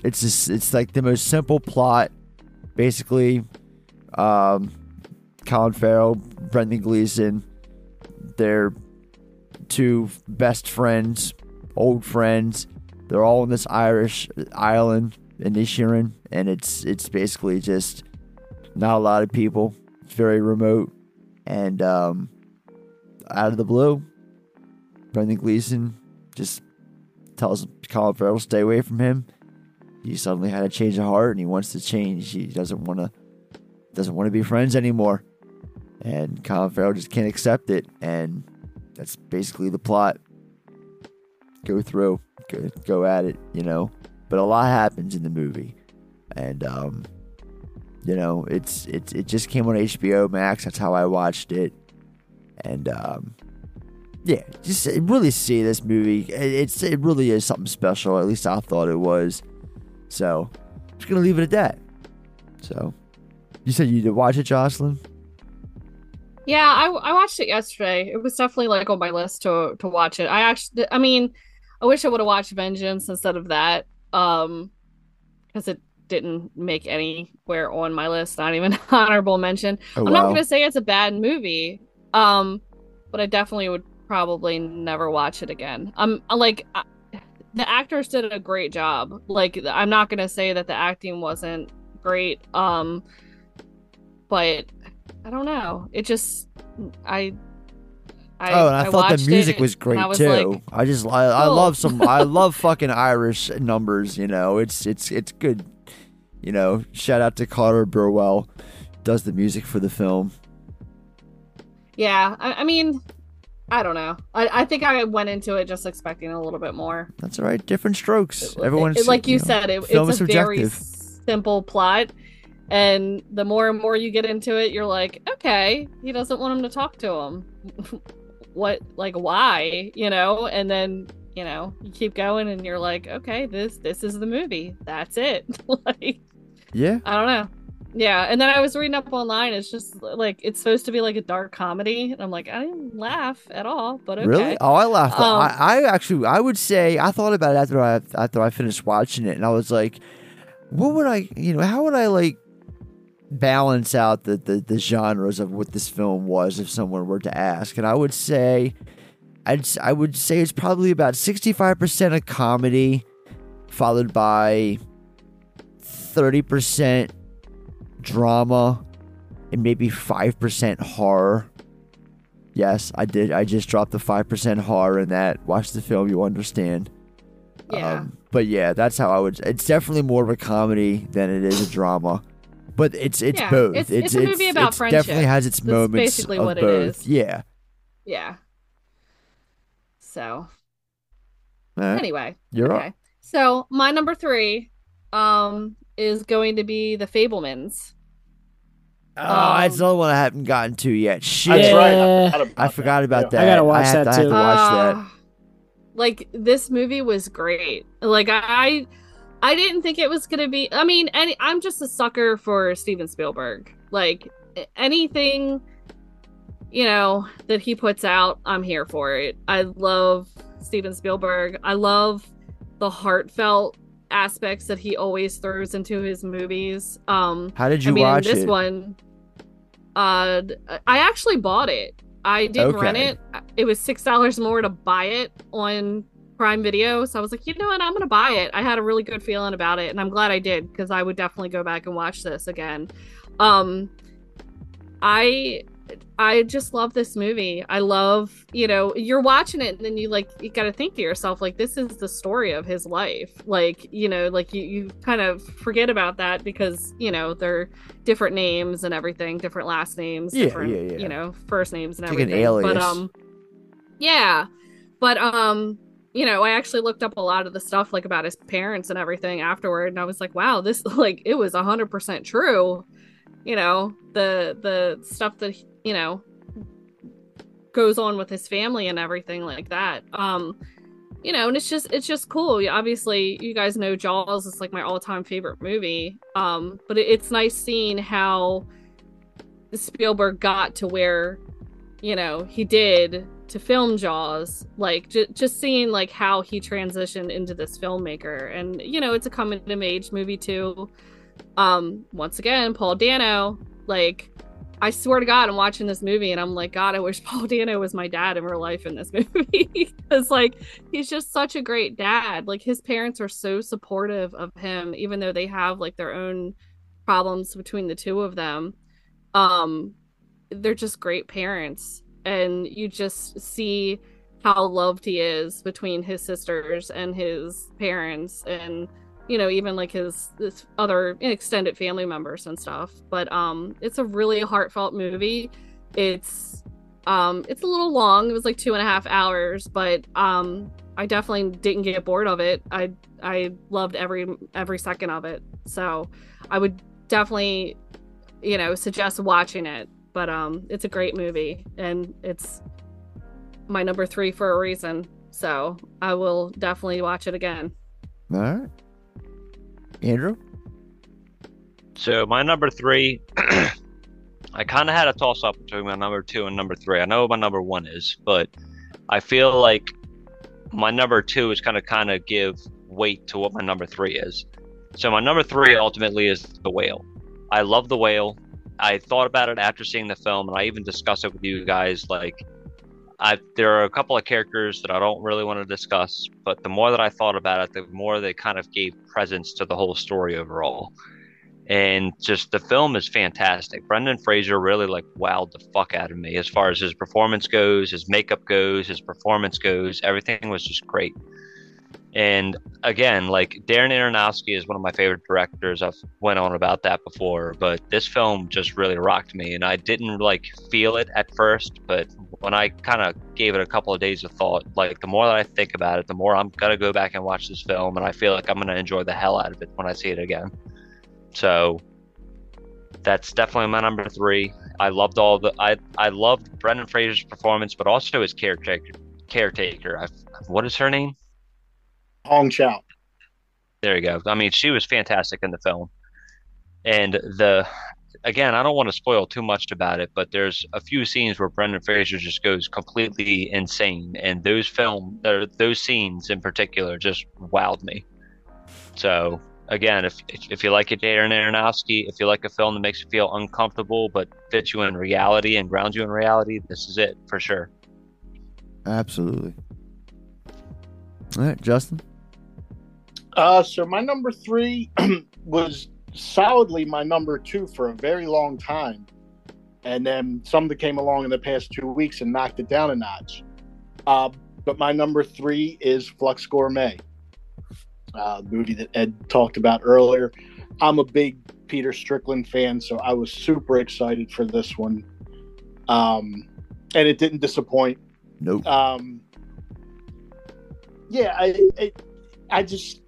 it's just it's like the most simple plot. Basically, um, Colin Farrell, Brendan Gleeson, they're two best friends, old friends. They're all on this Irish island in Inisherin, and it's it's basically just not a lot of people. Very remote, and um, out of the blue, Brendan Gleeson just tells Colin Farrell stay away from him. He suddenly had a change of heart, and he wants to change. He doesn't want to doesn't want to be friends anymore, and Colin Farrell just can't accept it, and that's basically the plot. Go through, go, go at it, you know. But a lot happens in the movie, and um, you know, it's it's it just came on HBO Max. That's how I watched it, and um, yeah, just really see this movie. It's it really is something special. At least I thought it was. So, I'm just gonna leave it at that. So, you said you did watch it, Jocelyn. Yeah, I, I watched it yesterday. It was definitely like on my list to to watch it. I actually, I mean, I wish I would have watched Vengeance instead of that, um, because it didn't make anywhere on my list. Not even honorable mention. Oh I'm not gonna say it's a bad movie, um, but I definitely would probably never watch it again. I'm like, I, the actors did a great job. Like, I'm not gonna say that the acting wasn't great, um, but I don't know. It just, I. I, oh, and I, thought the music was great was too. like, I just I, I love some I love fucking Irish numbers. You know, it's it's it's good. You know, shout out to Carter Burwell, does the music for the film. yeah. I, I mean, I don't know. I, I think I went into it just expecting a little bit more. That's all right. Different strokes. Everyone's like you, know, said, it, it's a very simple plot. And the more and more you get into it, you're like, okay, he doesn't want him to talk to him. what, like, why? You know? And then, you know, you keep going and you're like, okay, this this is the movie. That's it. like, Yeah. I don't know. Yeah, and then I was reading up online. It's just like it's supposed to be like a dark comedy, and I'm like, I didn't laugh at all. But okay. Really? Oh, I laughed. Um, I, I actually, I would say, I thought about it after I after I finished watching it, and I was like, what would I, you know, how would I like balance out the the, the genres of what this film was if someone were to ask? And I would say, I'd I would say it's probably about sixty five percent of comedy, followed by thirty percent drama, and maybe five percent horror. Yes, I did. I just dropped the five percent horror in that. Watch the film, you'll understand. Yeah. Um, but yeah, that's how I would. It's definitely more of a comedy than it is a drama. But it's it's Yeah, both. it's- it's a movie about it's definitely has its That's moments basically of what it both. is. Yeah. yeah. So right. anyway, You're okay. up. So my number three, um, is going to be the Fabelmans. Oh, that's Um, another one I haven't gotten to yet. Shit. That's right. Yeah. I forgot about I forgot that. about Yeah. that. I gotta watch have that to, I have too. to watch that. Uh, Like this movie was great. Like I, I didn't think it was gonna be. I mean, any, I'm just a sucker for Steven Spielberg. Like anything, you know, that he puts out, I'm here for it. I love Steven Spielberg. I love the heartfelt aspects that he always throws into his movies. Um, How did you I mean, watch this it? one, uh, I actually bought it. I didn't rent it. It was six dollars more to buy it on Prime Video, so I was like, you know what, I'm gonna buy it. I had a really good feeling about it, and I'm glad I did because I would definitely go back and watch this again. Um, I I just love this movie. I love, you know, you're watching it and then you like you got to think to yourself like this is the story of his life. Like, you know, like you you kind of forget about that because, you know, they're different names and everything, different last names, Yeah, different, yeah, yeah. you know, first names and It's like an everything. But um yeah. But um you know, I actually looked up a lot of the stuff like about his parents and everything afterward and I was like, wow, this like it was 100% true you know the the stuff that you know goes on with his family and everything like that. Um you know and it's just it's just cool. Obviously you guys know jaws is like my all-time favorite movie. Um but it, it's nice seeing how spielberg got to where you know he did to film jaws. Like j- just seeing like how he transitioned into this filmmaker. And you know it's a coming of age movie too. Um once again paul dano like i swear to god i'm watching this movie and i'm like god i wish paul dano was my dad in real life in this movie. Because like he's just such a great dad. Like his parents are so supportive of him even though they have like their own problems between the two of them. Um they're just great parents. And you just see how loved he is between his sisters and his parents. And you know even like his, his other extended family members and stuff. But um it's a really heartfelt movie. It's um it's a little long. It was like two and a half hours but um i definitely didn't get bored of it. I i loved every every second of it. So i would definitely you know suggest watching it. But um it's a great movie and it's my number three for a reason. So i will definitely watch it again. All right. Andrew? So my number three, I kind of had a toss up between my number two and number three. I know my number one is, but I feel like my number two is kind of kind of give weight to what my number three is. So my number three ultimately is the whale. I love the whale. I thought about it after seeing the film, and I even discussed it with you guys. Like, I there are a couple of characters that I don't really want to discuss, but the more that I thought about it, the more they kind of gave presence to the whole story overall and just the film is fantastic. Brendan Fraser really like wowed the fuck out of me as far as his performance goes, his makeup goes, his performance goes. Everything was just great. And again, like Darren Aronofsky is one of my favorite directors. I've went on about that before, but this film just really rocked me, and I didn't like feel it at first, but when I kind of gave it a couple of days of thought, like the more that I think about it, the more I'm gonna go back and watch this film, and I feel like I'm gonna enjoy the hell out of it when I see it again. So that's definitely my number three. I loved all the I I loved Brendan Fraser's performance, but also his caretaker. Caretaker. I, what is her name? Hong Chau. There you go. I mean, she was fantastic in the film, and the again, I don't want to spoil too much about it, but there's a few scenes where Brendan Fraser just goes completely insane, and those film, those scenes in particular, just wowed me. So again, if if you like a Darren Aronofsky, if you like a film that makes you feel uncomfortable but fits you in reality and grounds you in reality, this is it for sure. Absolutely. All right, Justin. Uh, so my number three was solidly my number two for a very long time, and then something came along in the past two weeks and knocked it down a notch. Uh, but my number three is Flux Gourmet uh, movie that Ed talked about earlier. I'm a big Peter Strickland fan, so I was super excited for this one. Um, and it didn't disappoint. Nope. Um, yeah, I, I, I just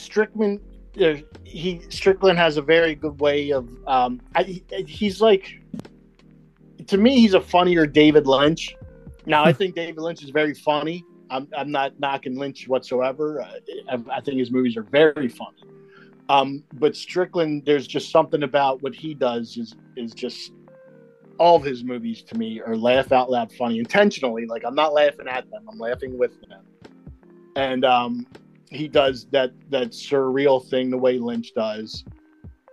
Strickland. Uh, he Strickland has a very good way of. Um, I, he's like, to me, he's a funnier David Lynch. Now, I think David Lynch is very funny, I'm, I'm not knocking Lynch whatsoever. I, I think his movies are very funny. Um, but Strickland, there's just something about what he does is is just all of his movies to me are laugh out loud funny intentionally. Like I'm not laughing at them, I'm laughing with them. And um, he does that that surreal thing the way Lynch does.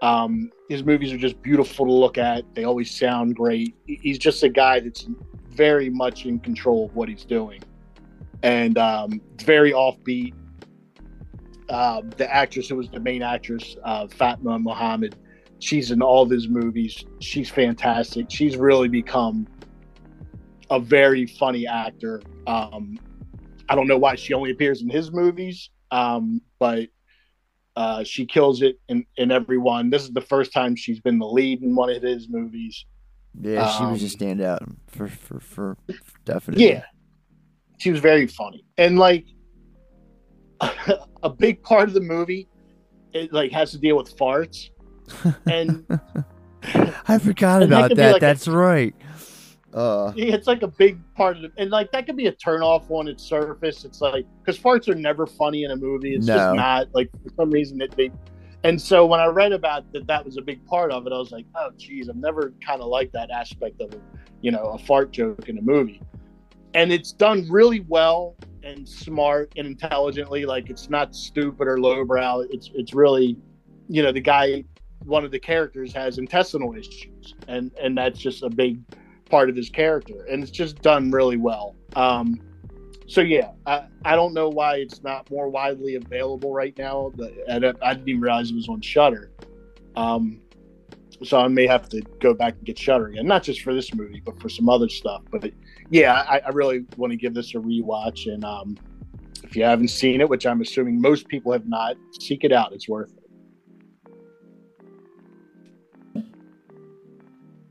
Um, his movies are just beautiful to look at. They always sound great. He's just a guy that's very much in control of what he's doing and um, very offbeat. Uh, the actress who was the main actress, uh, Fatma Mohamed, she's in all of his movies. She's fantastic. She's really become a very funny actor. Um, I don't know why she only appears in his movies, um, but uh, she kills it in, in every one. This is the first time she's been the lead in one of his movies. Yeah, she was just um, stand out for for for definitely. Yeah, she was very funny and like a big part of the movie it like has to deal with farts and i forgot and about that, that. Like that's a, right uh it's like a big part of it and like that could be a turn off on its surface it's like because farts are never funny in a movie it's no. just not like for some reason it they and so when i read about that that was a big part of it i was like oh geez i've never kind of liked that aspect of it you know a fart joke in a movie and it's done really well and smart and intelligently. Like it's not stupid or lowbrow. It's it's really, you know, the guy, one of the characters has intestinal issues, and and that's just a big part of his character, and it's just done really well. Um, so yeah, I, I don't know why it's not more widely available right now. But I, I didn't even realize it was on Shudder. Um, so I may have to go back and get Shudder again, not just for this movie, but for some other stuff. But yeah, I, I, really want to give this a rewatch. And um, if you haven't seen it, which I'm assuming most people have not, seek it out. It's worth it.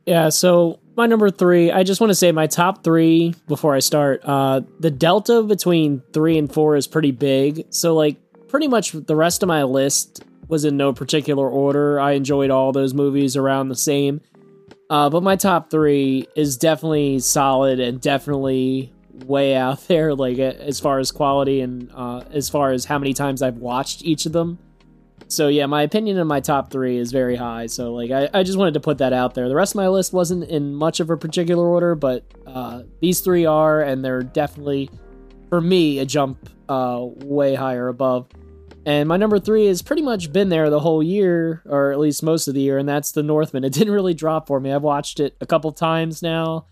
Yeah, so my number three, I just want to say my top three before I start. Uh, the delta between three and four is pretty big. So, like, pretty much the rest of my list was in no particular order. I enjoyed all those movies around the same. Uh, but my top three is definitely solid and definitely way out there, like as far as quality and uh, as far as how many times I've watched each of them. So yeah, my opinion in my top three is very high. So like I, I just wanted to put that out there. The rest of my list wasn't in much of a particular order, but uh, these three are, and they're definitely for me a jump uh, way higher above. And my number three has pretty much been there the whole year, or at least most of the year, and that's The Northman. It didn't really drop for me. I've watched it a couple times now,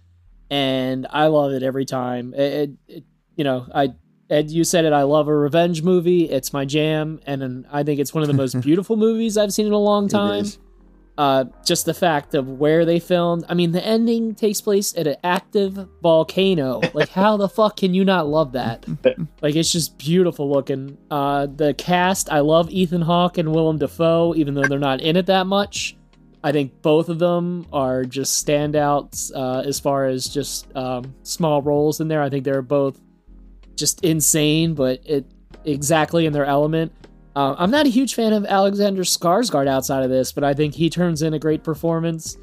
and I love it every time. It, it, it you know, I Ed, you said it. I love a revenge movie. It's my jam, and I think it's one of the most beautiful movies I've seen in a long time uh, just the fact of where they filmed. I mean, the ending takes place at an active volcano. Like, how the fuck can you not love that? Like, it's just beautiful looking. Uh, the cast, I love Ethan Hawke and Willem Dafoe, even though they're not in it that much. I think both of them are just standouts uh, as far as just um, small roles in there. I think they're both just insane, but it exactly in their element. Uh, I'm not a huge fan of Alexander Skarsgård outside of this, but I think he turns in a great performance.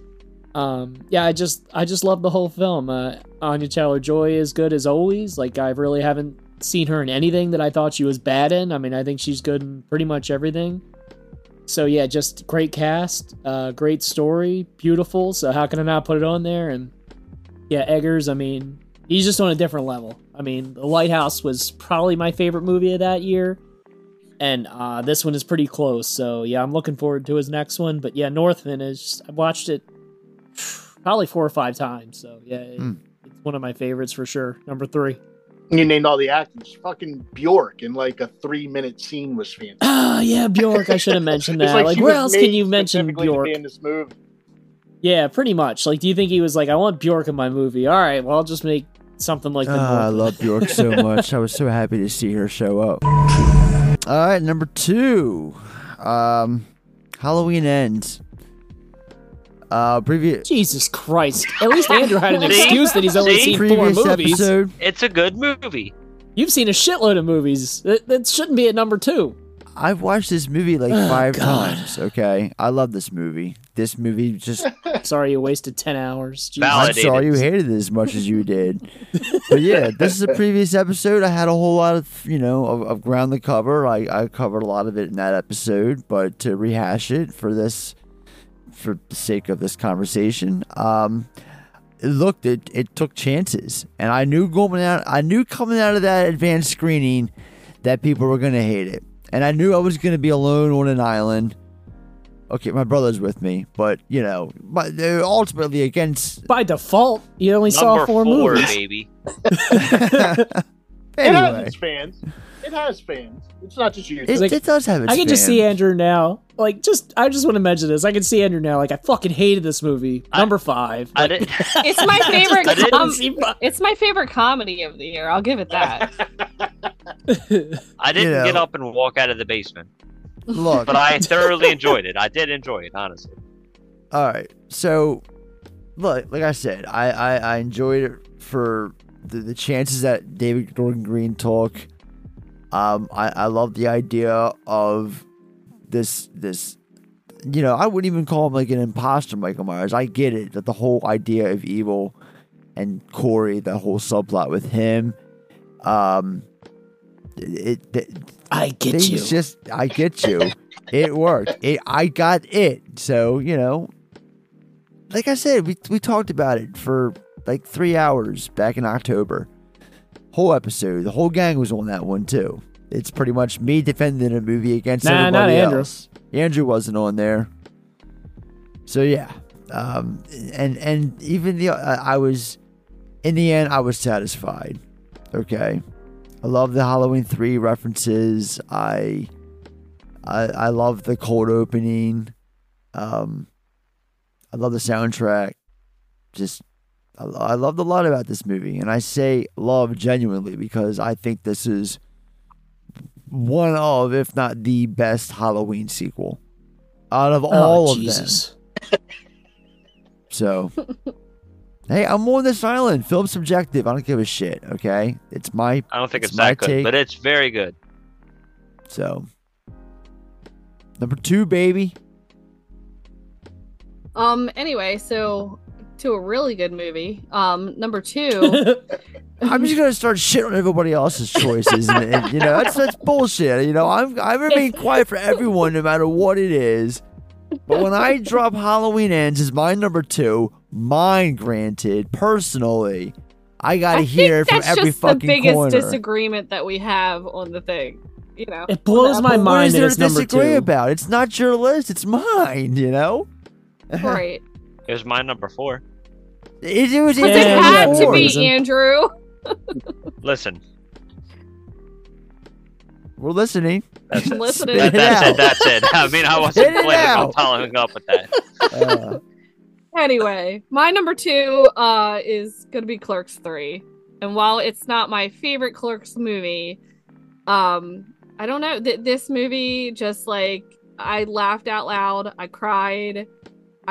Um, yeah, I just I just love the whole film. Uh, Anya Taylor Joy is good as always. Like I really haven't seen her in anything that I thought she was bad in. I mean, I think she's good in pretty much everything. So yeah, just great cast, uh, great story, beautiful. So how can I not put it on there? And yeah, Eggers. I mean, he's just on a different level. I mean, The Lighthouse was probably my favorite movie of that year, and uh, this one is pretty close. So yeah, I'm looking forward to his next one. But yeah, Northman is. I watched it probably four or five times. So yeah, it- Hmm. it's one of my favorites for sure. Number three. You named all the actors. Fucking Bjork in like a three minute scene was fantastic. Ah, yeah, Bjork. I should have mentioned that. Like, she where else can you mention Bjork? in this movie. Yeah, pretty much. Like, do you think he was like, I want Bjork in my movie? All right, well, I'll just make something like that. Ah, I love Bjork so much. I was so happy to see her show up. All right, number two, um, Halloween ends. Uh, previous Jesus Christ! At least Andrew had an excuse that he's only See? seen four movies. episode. It's a good movie. You've seen a shitload of movies. That, that shouldn't be at number two. I've watched this movie like Oh, five God. times. Okay, I love this movie. This movie just. Sorry, you wasted ten hours. Jesus. I'm sorry you hated it as much as you did. but yeah, this is a previous episode. I had a whole lot of you know of, of ground to cover. I, I covered a lot of it in that episode, but to rehash it for this, for the sake of this conversation, um, it looked it it took chances, and I knew going out, I knew coming out of that advanced screening that people were gonna hate it, and I knew I was gonna be alone on an island. Okay, my brother's with me, but you know, but they're ultimately against By default, you only saw four, four, movies. baby. It anyway, its fans. It has fans. It's not just you. it, Like, it does have its I can just see. Andrew now. Like, just I just want to mention this. I can see Andrew now. Like, I fucking hated this movie. I- Number five. I Like, didn't, It's my favorite. I didn't com- it's my favorite comedy of the year. I'll give it that. I didn't You get up and walk out of the basement, Look, but I thoroughly enjoyed it. I did enjoy it, honestly. all right. So, look, like I said, I I, I enjoyed it for the, the chances that David Gordon Green took. Um, I I love the idea of this this. You know, I wouldn't even call him like an imposter, Michael Myers. I get it that the whole idea of evil and Corey, the whole subplot with him, um, it, it I get you. just I get you. it worked. It I got it. So, you know, like I said, we we talked about it for like 3 hours back in October. Whole episode. The whole gang was on that one too. It's pretty much me defending a movie against Nah, not everybody Andrew. else. Andrew wasn't on there. So yeah. Um and and even the uh, I was in the end I was satisfied. Okay. I love the Halloween three references. I, I, I love the cold opening. Um, I love the soundtrack. Just, I, I loved a lot about this movie, and I say love genuinely because I think this is one of, if not the best Halloween sequel out of all oh, of them. So, hey, I'm on this island. Film subjective. I don't give a shit. Okay, it's my I don't think It's it's, my that good, take. but it's very good. So, number two, baby. Um. Anyway, so to a really good movie. Um. Number two. I'm just gonna start shit on everybody else's choices, and, and, you know that's that's bullshit. You know, I'm I remain quiet for everyone, no matter what it is. But when I drop Halloween ends as my number two, mine granted, personally, I gotta I hear it think from that's every just the fucking biggest corner. disagreement that we have on the thing. You know. It blows my But mind is that there to number disagree two. about? It's not your list; it's mine. You know. Right. It was my number four. It, it was Yeah, it had yeah, to for be reason. Andrew. Listen, We're listening. that's, I'm listening. That, it that's out. it. That's it. I mean, I wasn't it planning out. on following up with that. Uh, Anyway, my number two uh is gonna be Clerks three, and while it's not my favorite Clerks movie, um, I don't know th- this movie just like I laughed out loud, I cried,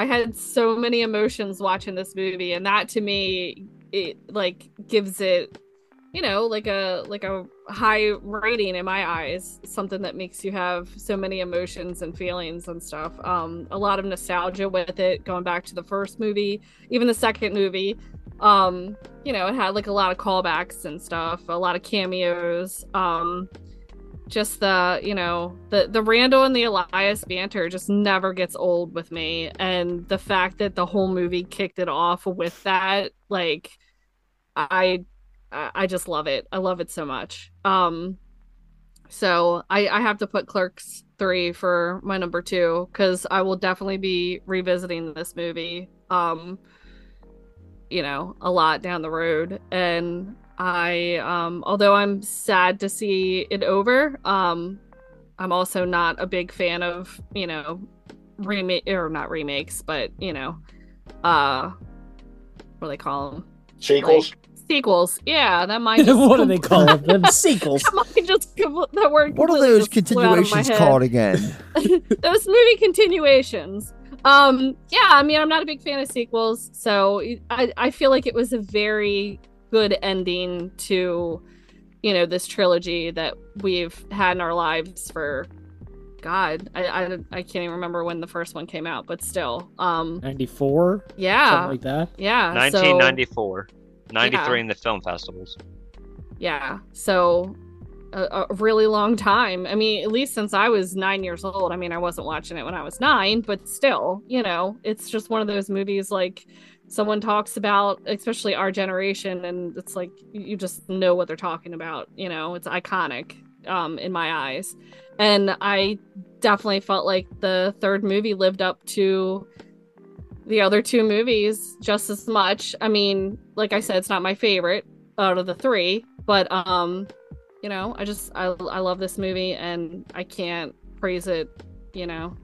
I had so many emotions watching this movie, and that to me it like gives it you know, like a like a high rating in my eyes, something that makes you have so many emotions and feelings and stuff. Um, a lot of nostalgia with it, going back to the first movie, even the second movie. Um, you know, it had like a lot of callbacks and stuff, a lot of cameos. Um, just the you know the the Randall and the Elias banter just never gets old with me, and the fact that the whole movie kicked it off with that, like, I I just love it. I love it so much. Um, so I I have to put Clerks three for my number two because I will definitely be revisiting this movie. Um, you know, a lot down the road, and I um although I'm sad to see it over, um I'm also not a big fan of, you know, remake or not remakes, but you know, uh what do they call them? Sequels. Like, sequels. Yeah, that might just what do they call them? Sequels. that might just com- that word What are those just flew out of my continuations called again? those movie continuations. Um, yeah, I mean, I'm not a big fan of sequels, so I I feel like it was a very good ending to, you know, this trilogy that we've had in our lives for. God, I, I I can't even remember when the first one came out, but still, um, 94? yeah, Something like that. yeah, so- 1994, 93 Yeah. in the film festivals. yeah so a, a really long time i mean at least since i was nine years old i mean i wasn't watching it when i was nine but still you know it's just one of those movies like someone talks about especially our generation and it's like you just know what they're talking about you know? It's iconic um in my eyes. And i definitely felt like the third movie lived up to the other two movies just as much. I mean like i said it's not my favorite out of the three but um you know i just i, I love this movie and i can't praise it you know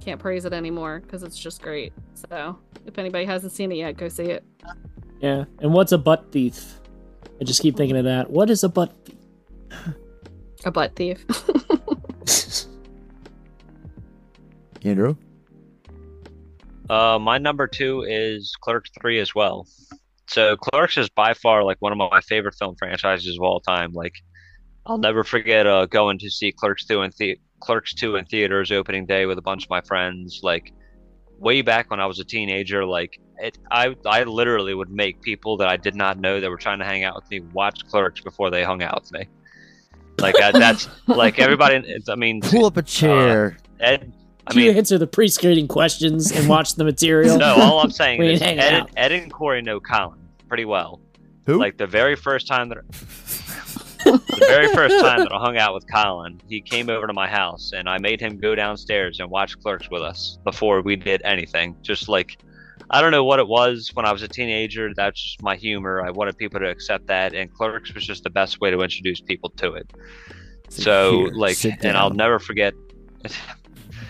can't praise it anymore because it's just great so if anybody hasn't seen it yet go see it Yeah. And what's a butt thief? I just keep thinking of that. What is a butt thief? a butt thief Andrew? Uh, my number two is Clerks 3 as well. So Clerks is by far like one of my favorite film franchises of all time. Like, I'll never forget uh going to see Clerks 2 in the Clerks 2 in theaters opening day with a bunch of my friends. Like, way back when I was a teenager, like it, I I literally would make people that I did not know that were trying to hang out with me watch Clerks before they hung out with me. Like I, that's like everybody. I mean, Pull up a uh, chair. Ed. I Do you mean, answer the pre-screening questions and watch the material? no. All I'm saying is hang Ed. Ed and Corey know Colin pretty well. Who? Like the very first time that the very first time that I hung out with Colin, he came over to my house and I made him go downstairs and watch Clerks with us before we did anything. Just like I don't know what it was when I was a teenager. That's just my humor. I wanted people to accept that, and Clerks was just the best way to introduce people to it. So Here, like, and I'll never forget.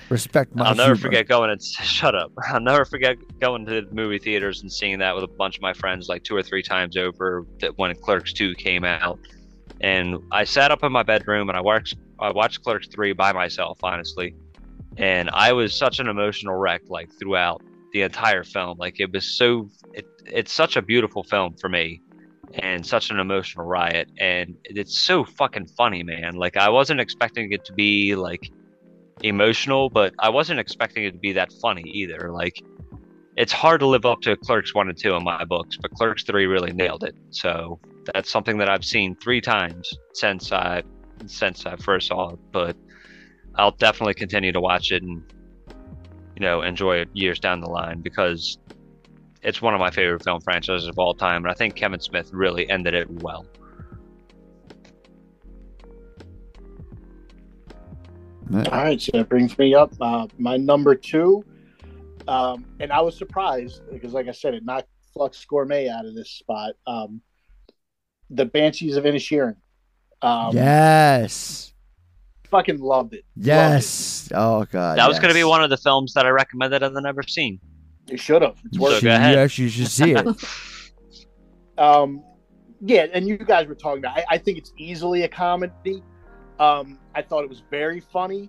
Respect my I'll never humor. forget going and shut up. I'll never forget going to the movie theaters and seeing that with a bunch of my friends like two or three times over that when Clerks 2 came out. And I sat up in my bedroom and I watched I watched Clerks 3 by myself, honestly. And I was such an emotional wreck like throughout the entire film. Like it was so it, it's such a beautiful film for me and such an emotional riot and it's so fucking funny, man. Like I wasn't expecting it to be like emotional, but I wasn't expecting it to be that funny either. Like, it's hard to live up to Clerks 1 and 2 in my books, but Clerks 3 really nailed it. So that's something that I've seen three times since I since I first saw it, but I'll definitely continue to watch it and you know enjoy it years down the line because it's one of my favorite film franchises of all time, and I think Kevin Smith really ended it well. All right, so that brings me up. Uh, my number two, um, and I was surprised because, like I said, it knocked Flux Gourmet out of this spot. Um, the Banshees of Inisherin. Um, yes. Fucking loved it. Yes. Oh god. that was going to be one of the films that I recommended I've never seen. You should have. It's worth So should- go ahead. Yes, you should see it. Um, yeah, and you guys were talking about. I, I think it's easily a comedy. Um, I thought it was very funny,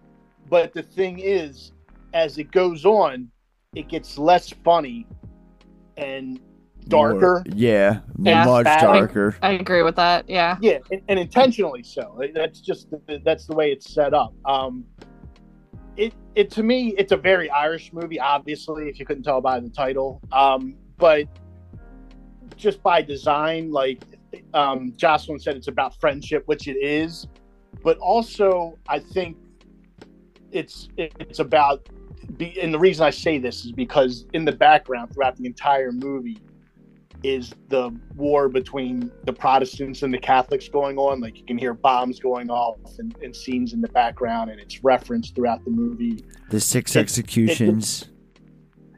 but the thing is, as it goes on, it gets less funny, and darker. More- yeah, Yeah. much Bad. darker. I agree with that. Yeah. Yeah, and, and intentionally so. That's just that's the way it's set up. Um, it it to me, it's a very Irish movie. Obviously, if you couldn't tell by the title, um, but just by design, like um, Jocelyn said, it's about friendship, which it is. But also, I think it's it's about. Be, and the reason I say this is because in the background throughout the entire movie is the war between the Protestants and the Catholics going on. Like you can hear bombs going off and, and scenes in the background, and it's referenced throughout the movie. The six It- executions.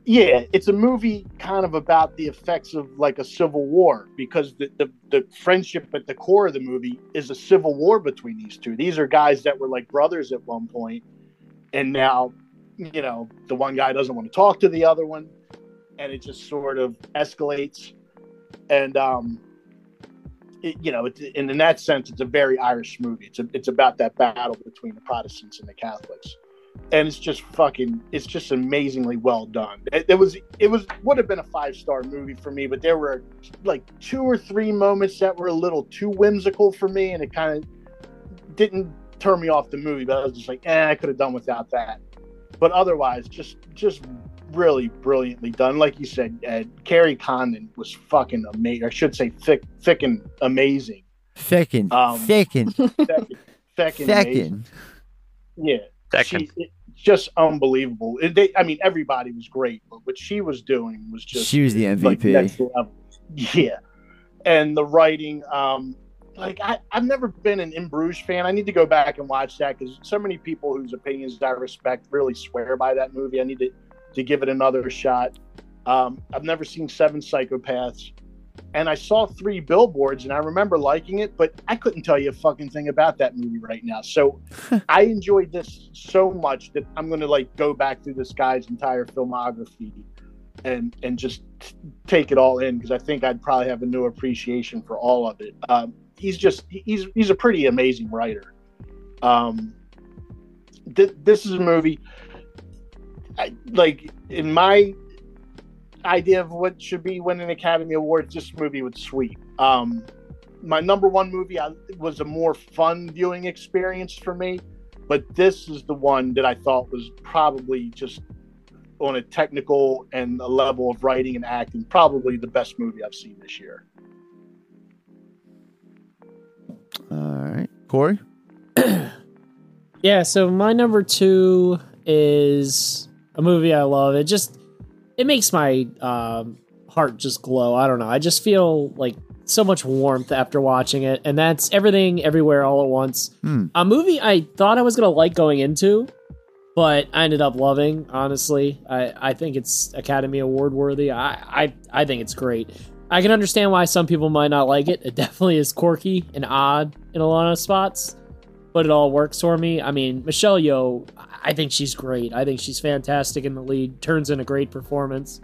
Yeah, it's a movie kind of about the effects of like a civil war because the, the, the friendship at the core of the movie is a civil war between these two. These are guys that were like brothers at one point, and now, you know, the one guy doesn't want to talk to the other one, and it just sort of escalates. And um, it, you know, it, and in that sense, it's a very Irish movie. It's a, it's about that battle between the Protestants and the Catholics and it's just fucking it's just amazingly well done it, it was it was would have been a five star movie for me but there were like two or three moments that were a little too whimsical for me and it kind of didn't turn me off the movie but i was just like eh i could have done without that but otherwise just just really brilliantly done like you said Ed, Kerry Condon was fucking amazing i should say thick thick and amazing Feckin'. Um, Feckin'. Feckin', feckin' amazing. Feckin'. yeah Second. she, it, just unbelievable. It- they, I mean, everybody was great, but what she was doing was just She was the like MVP. next level. Yeah, and the writing, um, like I, I've never been an In Bruges fan. I need to go back and watch that because so many people whose opinions I respect really swear by that movie. I need to to give it another shot. Um, I've never seen Seven Psychopaths, and I saw three billboards, and I remember liking it, but I couldn't tell you a fucking thing about that movie right now. So I enjoyed this so much that I'm going to like go back through this guy's entire filmography and and just t- take it all in because I think I'd probably have a new appreciation for all of it. Um, he's just he's he's a pretty amazing writer. Um, th- this is a movie. I, like in my idea of what should be winning Academy Awards, this movie would sweep. Um, my number one movie I, was a more fun viewing experience for me, but this is the one that I thought was probably just on a technical and a level of writing and acting, probably the best movie I've seen this year. Corey? Yeah, so my number two is a movie I love. It just it makes my um, heart just glow. I don't know. I just feel like so much warmth after watching it, and that's everything, everywhere, all at once. Hmm. A movie I thought I was gonna like going into, but I ended up loving. Honestly, I I think it's Academy Award worthy. I I I think it's great. I can understand why some people might not like it. It definitely is quirky and odd in a lot of spots but it all works for me. I mean, Michelle Yeoh, I think she's great. I think she's fantastic in the lead. Turns in a great performance.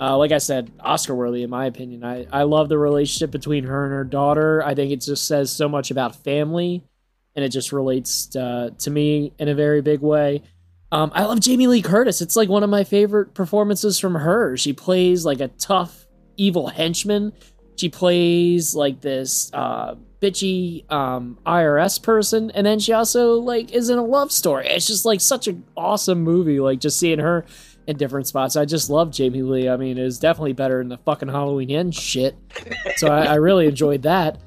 Uh, like I said, Oscar worthy in my opinion. I, I love the relationship between her and her daughter. I think it just says so much about family, and it just relates uh, to me in a very big way. Um, I love Jamie Lee Curtis. It's like one of my favorite performances from her. She plays like a tough, evil henchman. She plays like this uh, bitchy um, IRS person, and then she also like is in a love story. It's just like such an awesome movie. Like just seeing her in different spots. I just love Jamie Lee. I mean, it's definitely better than the fucking Halloween End shit. So I, I really enjoyed that.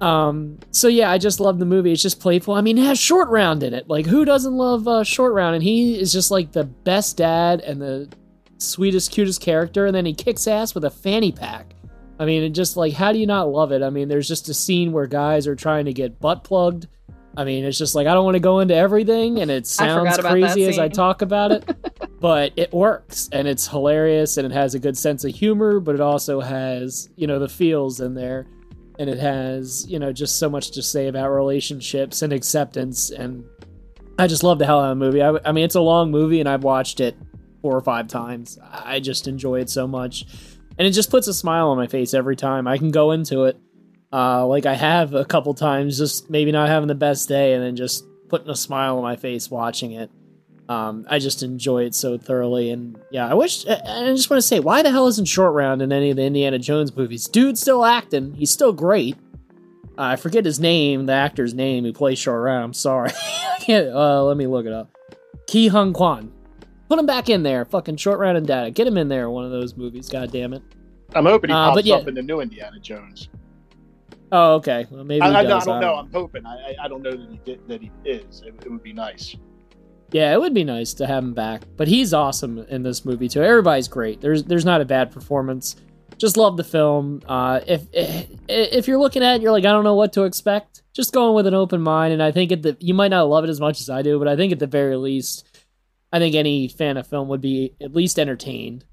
Um, so yeah, I just love the movie. It's just playful. I mean, it has Short Round in it. Like, who doesn't love uh, Short Round? And he is just like the best dad and the sweetest, cutest character. And then he kicks ass with a fanny pack. I mean, it just like, how do you not love it? I mean, there's just a scene where guys are trying to get butt plugged. I mean, it's just like I don't want to go into everything, and it sounds crazy as I talk about it, but it works and it's hilarious and it has a good sense of humor, but it also has you know the feels in there, and it has you know just so much to say about relationships and acceptance, and I just love the hell out of the movie. I, I mean, it's a long movie, and I've watched it four or five times. I just enjoy it so much, and it just puts a smile on my face every time. I can go into it uh, like I have a couple times, just maybe not having the best day, and then just putting a smile on my face watching it. Um, I just enjoy it so thoroughly, and yeah, I wish. I just want to say, why the hell isn't Short Round in any of the Indiana Jones movies? Dude's still acting. He's still great. Uh, I forget his name, the actor's name who plays Short Round. I'm sorry. I can't. Uh, let me look it up. Ke Huy Quan. Put him back in there. Fucking Short Round and Data. Get him in there. One of those movies. God damn it. I'm hoping he Uh, pops yeah. up in the new Indiana Jones. Oh, okay. Well, maybe I, he I, does. I don't I know. don't I'm hoping. I, I, don't know that he did, that he is. It, it would be nice. Yeah, it would be nice to have him back. But he's awesome in this movie too. Everybody's great. There's there's not a bad performance. Just love the film. Uh, if if you're looking at it, you're like, I don't know what to expect. Just go in with an open mind, and I think at the you might not love it as much as I do, but I think at the very least, I think any fan of film would be at least entertained.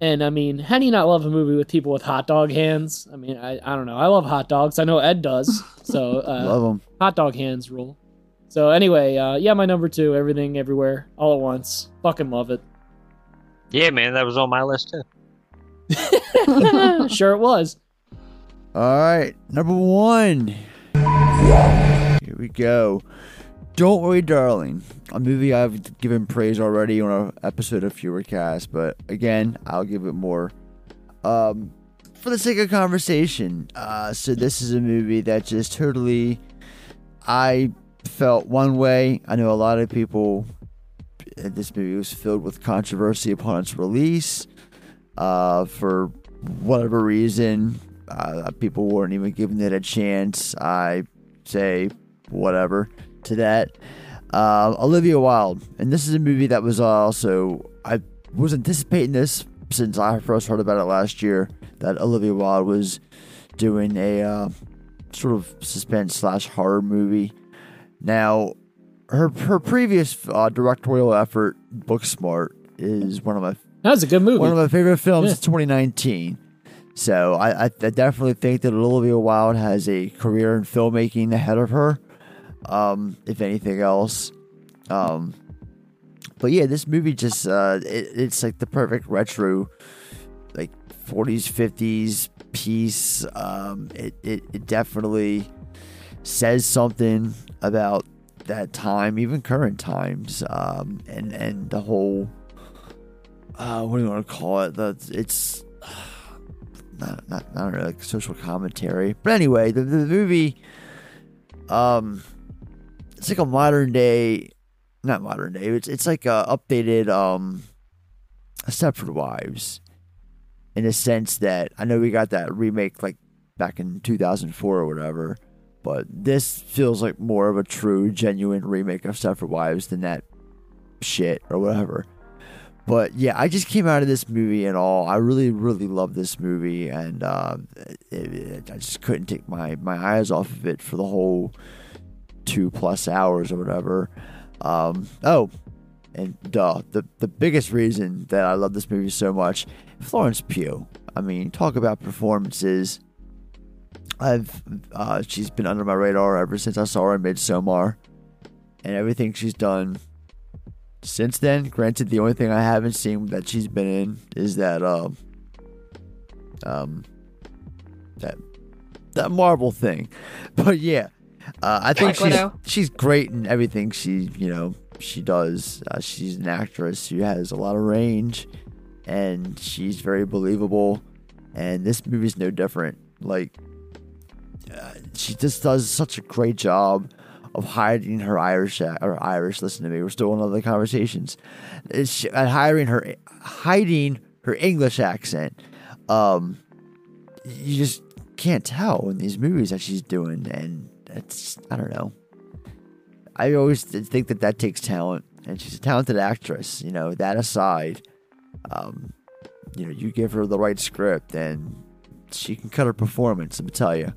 And I mean, how do you not love a movie with people with hot dog hands? I mean, I, I don't know. I love hot dogs. I know Ed does. So uh, Love them. hot dog hands rule. So anyway, uh, yeah, my number two, everything, everywhere, all at once. Fucking love it. Yeah, man, that was on my list too. sure it was. All right, number one. Here we go. Don't worry, darling. A movie I've given praise already on an episode of Fewer Cast, but again, I'll give it more. Um, for the sake of conversation, uh, so this is a movie that just totally, I felt one way. I know a lot of people. uh, This movie was filled with controversy upon its release. Uh, for whatever reason, uh, people weren't even giving it a chance. I say whatever to that. Uh, Olivia Wilde, and this is a movie that was also I was anticipating this since I first heard about it last year. That Olivia Wilde was doing a uh, sort of suspense slash horror movie. Now, her her previous uh, directorial effort, Booksmart, is one of my That was a good movie. one of my favorite films Yeah. of 2019. So I, I, I definitely think that Olivia Wilde has a career in filmmaking ahead of her, um, if anything else. Um, but yeah, this movie just uh, it, it's like the perfect retro, like 40s, 50s piece. Um, it, it it definitely says something about that time, even current times, um, and and the whole uh, what do you want to call it? The it's not not not really like social commentary, but anyway, the, the movie, um, it's like a modern day, not modern day. It's it's like a updated um, Stepford Wives, in a sense that I know we got that remake like back in two thousand four or whatever, but this feels like more of a true, genuine remake of Stepford Wives than that shit or whatever. But yeah, I just came out of this movie and all. I really, really love this movie, and uh, it, it- I just couldn't take my, my eyes off of it for the whole two plus hours or whatever. Um, oh, and duh, the the biggest reason that I love this movie so much, Florence Pugh. I mean, talk about performances. I've uh, she's been under my radar ever since I saw her in Midsommar, and everything she's done since then. Granted, the only thing I haven't seen that she's been in is that um um that that Marvel thing. But yeah, uh, I think Black she's Widow. she's great in everything she you know she does. Uh, she's an actress who has a lot of range, and she's very believable. And this movie's no different. Like uh, she just does such a great job of hiding her Irish ac- or Irish. Listen to me, we're still in other conversations. At hiring her, hiding her English accent. Um, you just can't tell in these movies that she's doing, and it's I don't know. I always think that that takes talent, and she's a talented actress. You know that aside, um, you know you give her the right script, and she can cut her performance. Let me tell you.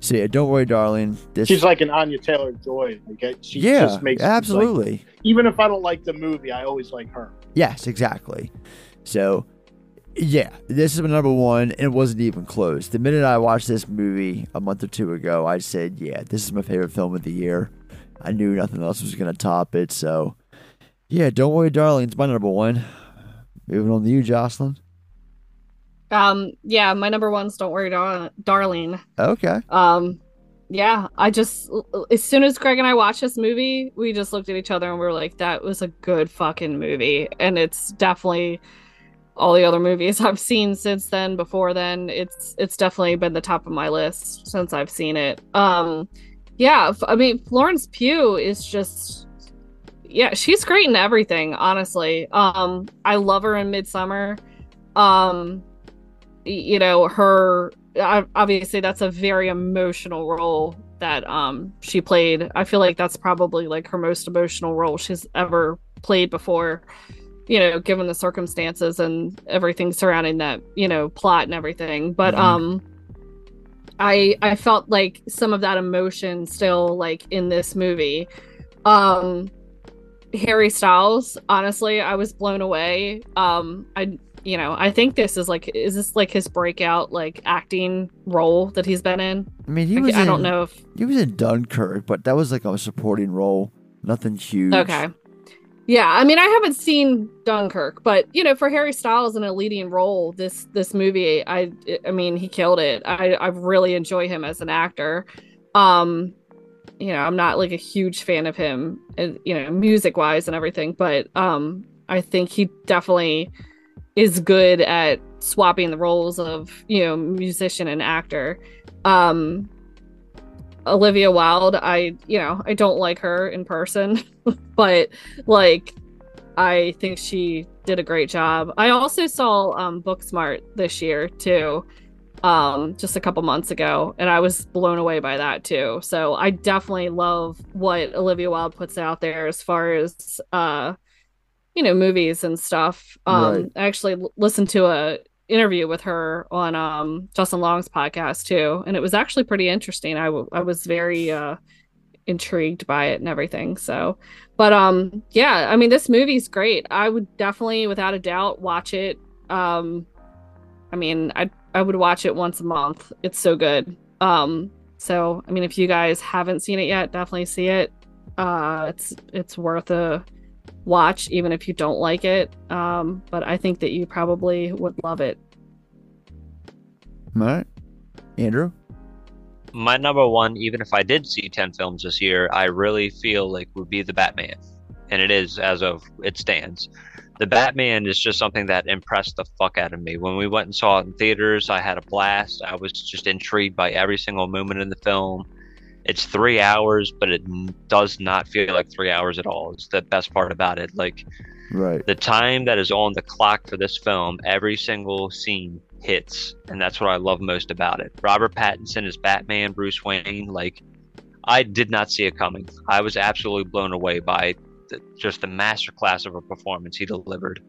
So yeah, don't worry, darling. This She's like an Anya Taylor Joy. Like, she yeah, just makes like, absolutely. even if I don't like the movie, I always like her. Yes, exactly. So, yeah, this is my number one, and it wasn't even close. The minute I watched this movie a month or two ago, I said, "Yeah, this is my favorite film of the year." I knew nothing else was gonna top it. So, yeah, don't worry, darling. It's my number one. Moving on to you, Jocelyn. Um, yeah, my number one's Don't Worry, Dar- Darling. Okay. Um, yeah, I just as soon as Greg and I watched this movie, we just looked at each other and we were like, "That was a good fucking movie," and it's definitely all the other movies I've seen since then. Before then, it's it's definitely been the top of my list since I've seen it. Um, yeah, I mean Florence Pugh is just yeah, she's great in everything. Honestly, um, I love her in Midsommar. Um, you know her obviously that's a very emotional role that um she played. I feel like that's probably like her most emotional role she's ever played before. You know, given the circumstances and everything surrounding that, you know, plot and everything. But mm-hmm. um I I felt like some of that emotion still like in this movie. Um Harry Styles, honestly, I was blown away. Um I you know, I think this is like, is this like his breakout like acting role that he's been in? I mean, he was. I in, don't know if he was in Dunkirk, but that was like a supporting role, nothing huge. Okay. Yeah, I mean, I haven't seen Dunkirk, but you know, for Harry Styles in a leading role, this this movie, I I mean, he killed it. I I really enjoy him as an actor. Um, you know, I'm not like a huge fan of him, uh, you know, music wise and everything, but um, I think he definitely is good at swapping the roles of you know musician and actor um olivia wilde i you know i don't like her in person but like i think she did a great job. I also saw um booksmart this year too um just a couple months ago and i was blown away by that too. So i definitely love what olivia wilde puts out there as far as uh you know movies and stuff. Um right. i actually listened to a interview with her on um justin long's podcast too and it was actually pretty interesting. I, w- I was very uh intrigued by it and everything so. But um yeah i mean this movie's great. I would definitely without a doubt watch it. Um i mean i i would watch it once a month. It's so good. Um so i mean if you guys haven't seen it yet definitely see it. Uh it's it's worth a watch, even if you don't like it. Um, but I think that you probably would love it. All right. Andrew? My number one, even if I did see 10 films this year, I really feel like would be The Batman. And it is as of it stands. The Batman is just something that impressed the fuck out of me. When we went and saw it in theaters, I had a blast. I was just intrigued by every single moment in the film. It's three hours, but it does not feel like three hours at all. It's the best part about it. Like, right. The time that is on the clock for this film, every single scene hits, and that's what I love most about it. Robert Pattinson is Batman, Bruce Wayne. Like, I did not see it coming. I was absolutely blown away by the, just the masterclass of a performance he delivered.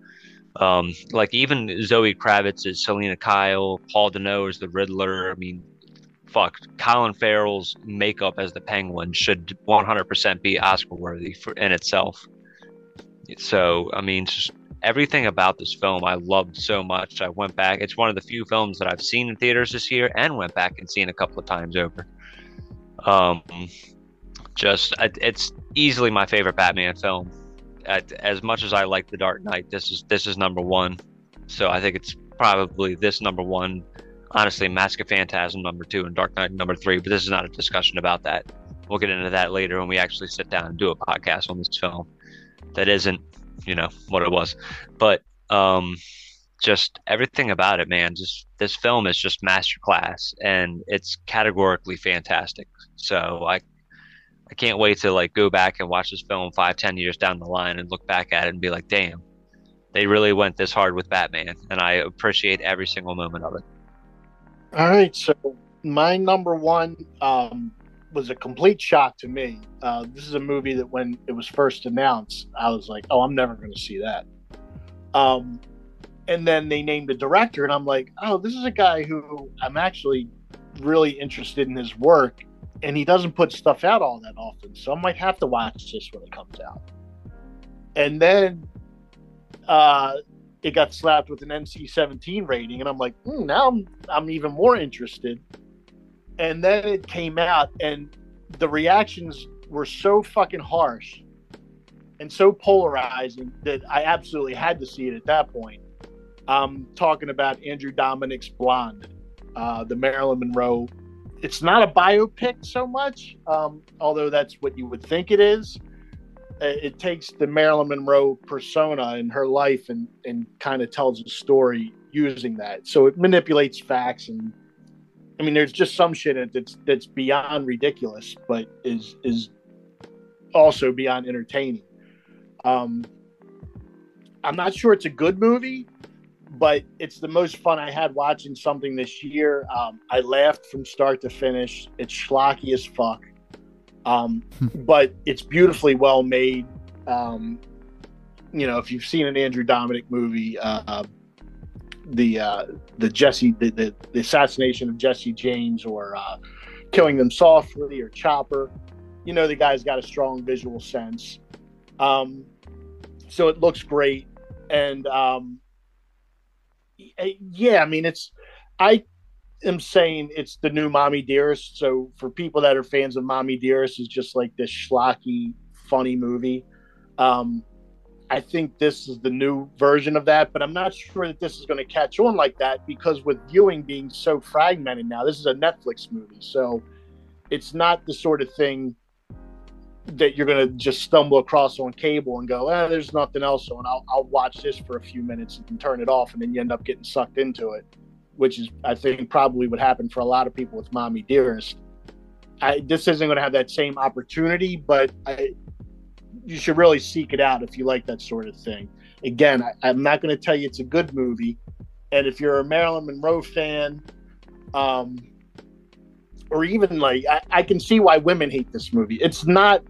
Um, like even Zoe Kravitz is Selina Kyle, Paul Dano is the Riddler. I mean, fuck, Colin Farrell's makeup as the Penguin should 100% be Oscar worthy for in itself. So, I mean, just everything about this film I loved so much. I went back. It's one of the few films that I've seen in theaters this year and went back and seen a couple of times over. Um, just it's easily my favorite Batman film. As much as I like The Dark Knight, this is this is number one. So I think it's probably this number one honestly Mask of Phantasm number two and Dark Knight number three, but this is not a discussion about that. We'll get into that later when we actually sit down and do a podcast on this film. That isn't, you know, what it was. But um just everything about it, man. Just this film is just masterclass and it's categorically fantastic. So I I can't wait to like go back and watch this film five, ten years down the line and look back at it and be like, damn, they really went this hard with Batman, and I appreciate every single moment of it. All right, so my number one um, was a complete shock to me. Uh, this is a movie that when it was first announced, I was like, "Oh, I'm never going to see that." Um, and then they named the director, and I'm like, "Oh, this is a guy who I'm actually really interested in his work, and he doesn't put stuff out all that often, so I might have to watch this when it comes out." And then uh, it got slapped with an NC-17 rating, and I'm like, mm, now I'm, I'm even more interested. And then it came out, and the reactions were so fucking harsh and so polarizing that I absolutely had to see it at that point. I'm talking about Andrew Dominik's Blonde, uh, the Marilyn Monroe it's not a biopic so much, um, although that's what you would think it is. Uh, It takes the Marilyn Monroe persona and her life and, and kind of tells a story using that. So it manipulates facts and I mean, there's just some shit in it that's that's beyond ridiculous, but is is also beyond entertaining. Um, I'm not sure it's a good movie, but it's the most fun I had watching something this year. Um, I laughed from start to finish. It's schlocky as fuck, um, but it's beautifully well made. Um, you know, if you've seen an Andrew Dominik movie, uh, the uh, the Jesse the, the, the assassination of Jesse James or uh, killing them softly or Chopper, you know the guy's got a strong visual sense. Um, so it looks great, and um, yeah, I mean it's I am saying it's the new Mommy Dearest. So for people that are fans of Mommy Dearest, is just like this schlocky, funny movie. Um, I think this is the new version of that, but I'm not sure that this is going to catch on like that because with viewing being so fragmented now, this is a Netflix movie, so it's not the sort of thing that you're going to just stumble across on cable and go, eh, there's nothing else on. I'll, I'll watch this for a few minutes and turn it off, and then you end up getting sucked into it, which is, I think, probably what happened for a lot of people with Mommy Dearest. I, this isn't going to have that same opportunity, but I, you should really seek it out if you like that sort of thing. Again, I, I'm not going to tell you it's a good movie, and if you're a Marilyn Monroe fan, um, or even like I, I can see why women hate this movie. It's not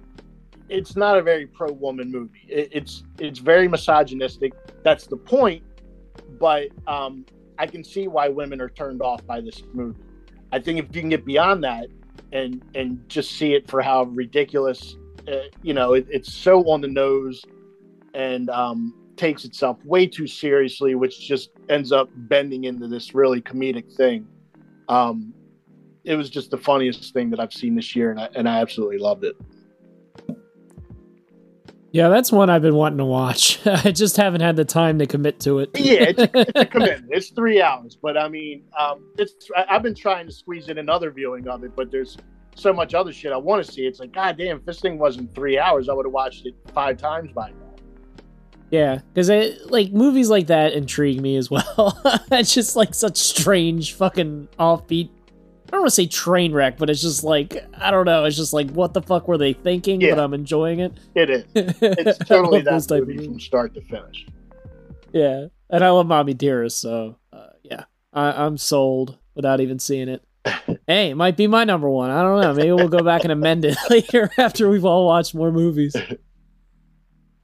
it's not a very pro woman movie. It, it's it's very misogynistic. That's the point. But um, I can see why women are turned off by this movie. I think if you can get beyond that and and just see it for how ridiculous, uh, you know, it, it's so on the nose and um, takes itself way too seriously, which just ends up bending into this really comedic thing. Um, it was just the funniest thing that I've seen this year, and I, and I absolutely loved it. Yeah, that's one I've been wanting to watch. I just haven't had the time to commit to it. yeah, it's, it's a commitment. It's three hours, but I mean, um, it's. I, I've been trying to squeeze in another viewing of it, but there's so much other shit I want to see. It's like, god damn, if this thing wasn't three hours, I would have watched it five times by now. Yeah, because like movies like that intrigue me as well. it's just like such strange, fucking offbeat. I don't want to say train wreck, but it's just like I don't know. It's just like what the fuck were they thinking? Yeah. But I'm enjoying it. It is. It's totally that movie from start to finish. Yeah, and I love Mommy Dearest, so uh, yeah, I- I'm sold without even seeing it. hey, it might be my number one. I don't know. Maybe we'll go back and amend it later after we've all watched more movies.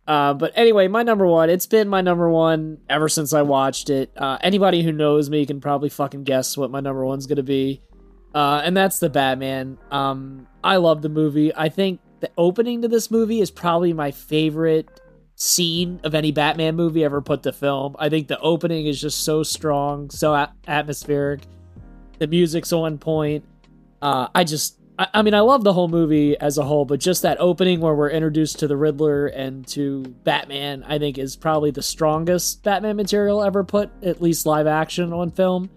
Uh, but anyway, my number one. It's been my number one ever since I watched it. Uh, anybody who knows me can probably fucking guess what my number one's gonna be, uh, and that's the Batman. Um, I love the movie. I think the opening to this movie is probably my favorite scene of any Batman movie ever put to film. I think the opening is just so strong, so a- atmospheric. The music's on point. Uh, I just, I, I mean, I love the whole movie as a whole, but just that opening where we're introduced to the Riddler and to Batman, I think is probably the strongest Batman material ever put, at least live action on film.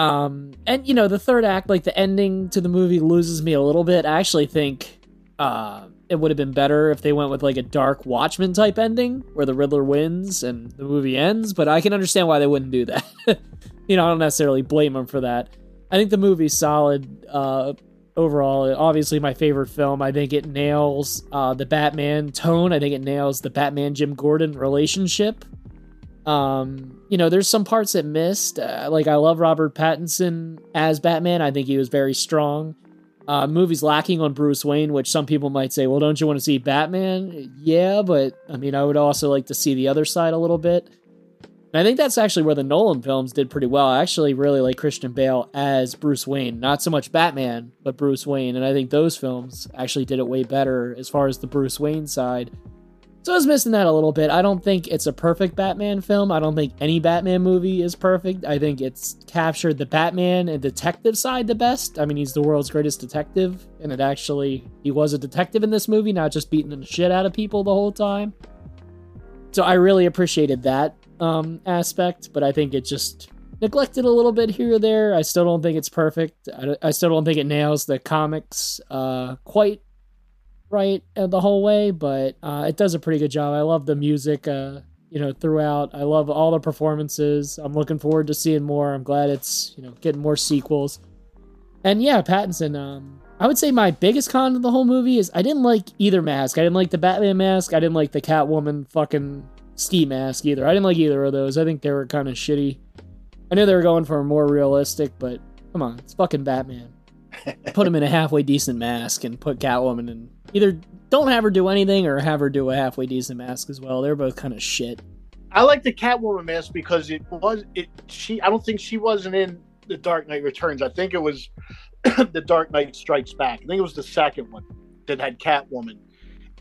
Um, and you know, the third act, like the ending to the movie, loses me a little bit. I actually think uh, it would have been better if they went with like a dark Watchmen type ending where the Riddler wins and the movie ends. But I can understand why they wouldn't do that. you know, I don't necessarily blame them for that. I think the movie's solid uh, overall. Obviously, my favorite film. I think it nails uh, the Batman tone. I think it nails the Batman Jim Gordon relationship. Um, you know, there's some parts that missed. Uh, like I love Robert Pattinson as Batman. I think he was very strong. Uh, movie's lacking on Bruce Wayne, which some people might say, well, don't you want to see Batman? Yeah, but I mean, I would also like to see the other side a little bit. And I think that's actually where the Nolan films did pretty well. I actually really like Christian Bale as Bruce Wayne. Not so much Batman, but Bruce Wayne. And I think those films actually did it way better as far as the Bruce Wayne side. So I was missing that a little bit. I don't think it's a perfect Batman film. I don't think any Batman movie is perfect. I think it's captured the Batman and detective side the best. I mean, he's the world's greatest detective, and it actually, he was a detective in this movie, not just beating the shit out of people the whole time. So I really appreciated that um, aspect, but I think it just neglected a little bit here or there. I still don't think it's perfect. I, I still don't think it nails the comics uh, quite right uh, the whole way, but uh, it does a pretty good job. I love the music, uh, you know, throughout. I love all the performances. I'm looking forward to seeing more. I'm glad it's you know getting more sequels. And yeah, Pattinson. Um, I would say my biggest con of the whole movie is I didn't like either mask. I didn't like the Batman mask. I didn't like the Catwoman fucking ski mask either. I didn't like either of those. I think they were kind of shitty. I knew they were going for a more realistic, but come on, it's fucking Batman. Put him in a halfway decent mask and put Catwoman in either don't have her do anything or have her do a halfway decent mask as well. They're both kind of shit. I like the Catwoman mask because it was it. She I don't think she wasn't in the Dark Knight Returns. I think it was the Dark Knight Strikes Back. I think it was the second one that had Catwoman,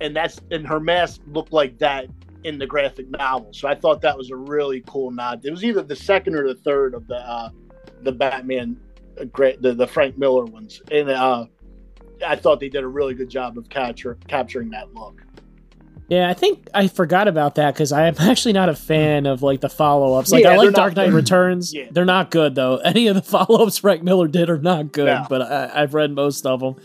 and that's and her mask looked like that in the graphic novel. So I thought that was a really cool nod. It was either the second or the third of the uh, the Batman, uh, the the Frank Miller ones, and uh, I thought they did a really good job of capture capturing that look. Yeah, I think I forgot about that because I am actually not a fan of like the follow ups. Like Yeah, I like Dark Knight Returns. Yeah. They're not good though. Any of the follow ups Frank Miller did are not good, No. but I, I've read most of them.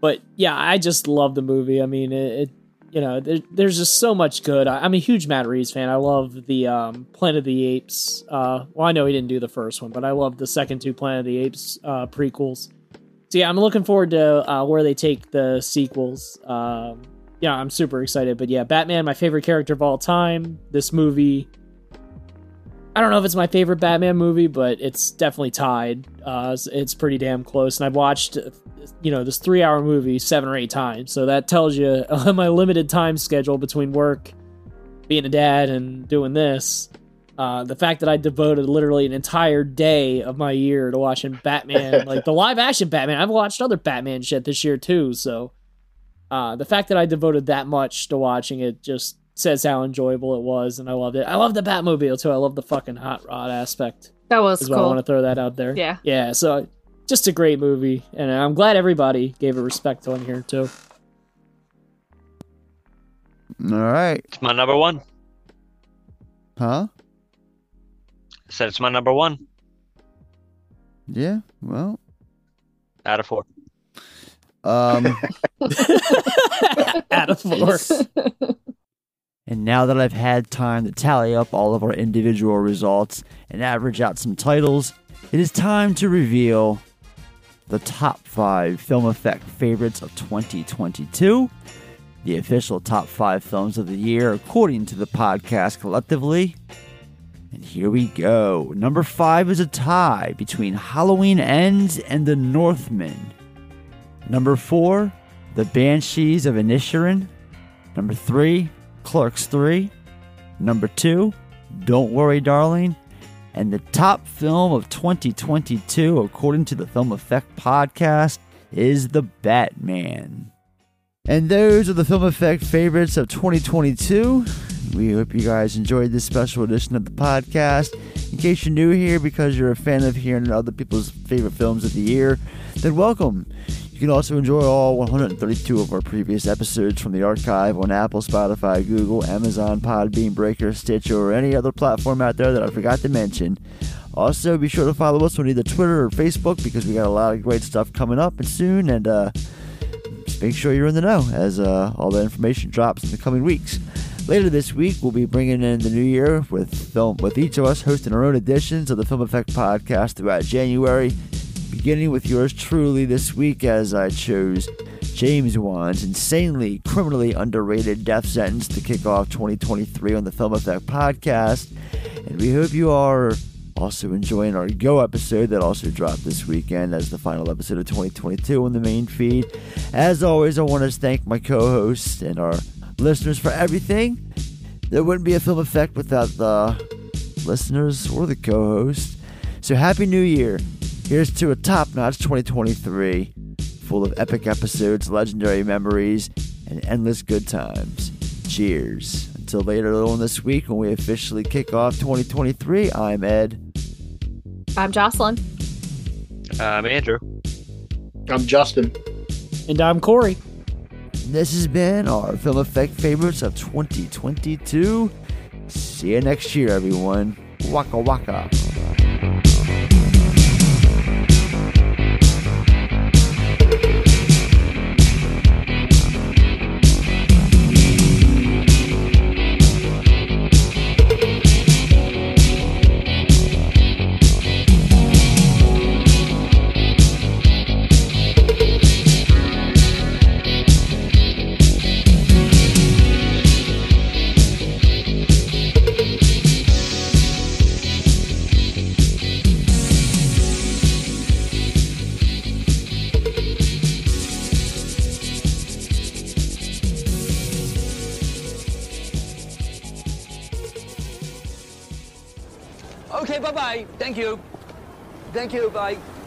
But yeah, I just love the movie. I mean, it, it you know, there, there's just so much good. I, I'm a huge Matt Reeves fan. I love the um, Planet of the Apes. Uh, well, I know he didn't do the first one, but I love the second two Planet of the Apes uh, prequels. So yeah, I'm looking forward to uh, where they take the sequels. Um, yeah, I'm super excited. But yeah, Batman, my favorite character of all time. This movie, I don't know if it's my favorite Batman movie, but it's definitely tied. Uh, it's, it's pretty damn close. And I've watched, you know, this three hour movie seven or eight times. So that tells you my limited time schedule between work, being a dad, and doing this. Uh, the fact that I devoted literally an entire day of my year to watching Batman, like the live action Batman. I've watched other Batman shit this year too. So uh, the fact that I devoted that much to watching it just says how enjoyable it was, and I loved it. I love the Batmobile too. I love the fucking hot rod aspect That was as well. I want to throw that out there. Yeah. yeah. So just a great movie, and I'm glad everybody gave it respect on here too. All right. It's my number one. Huh? I said it's my number one Yeah. Well. out of four. Um. Out of four. And now that I've had time to tally up all of our individual results and average out some titles, it is time to reveal the top five film effect favorites of 2022, the official top five films of the year according to the podcast collectively. And here we go. Number five is a tie between Halloween Ends and The Northman. Number four, The Banshees of Inisherin. Number three, Clerks 3. Number 2, Don't Worry Darling. And the top film of 2022, according to the Film Effect podcast, is The Batman. And those are the Film Effect favorites of 2022. We hope you guys enjoyed this special edition of the podcast. In case you're new here because you're a fan of hearing other people's favorite films of the year, then welcome. You can also enjoy all 132 of our previous episodes from the archive on Apple, Spotify, Google, Amazon, Podbean, Breaker, Stitcher, or any other platform out there that I forgot to mention. Also, be sure to follow us on either Twitter or Facebook because we got a lot of great stuff coming up and soon, and uh, just make sure you're in the know as uh, all the information drops in the coming weeks. Later this week, we'll be bringing in the new year with film with each of us hosting our own editions of the Film Effect podcast throughout January beginning with yours truly this week as I chose James Wan's insanely criminally underrated death sentence to kick off 2023 on the Film Effect podcast. And we hope you are also enjoying our Go episode that also dropped this weekend as the final episode of 2022 on the main feed. As always, I want to thank my co hosts and our listeners for everything. There wouldn't be a Film Effect without the listeners or the co hosts. So, Happy New Year! Here's to a top notch 2023, full of epic episodes, legendary memories, and endless good times. Cheers. Until later on this week when we officially kick off 2023, I'm Ed. I'm Jocelyn. I'm Andrew. I'm Justin. And I'm Corey. This has been our Film Effect favorites of 2022. See you next year, everyone. Waka waka. Thank you. Bye.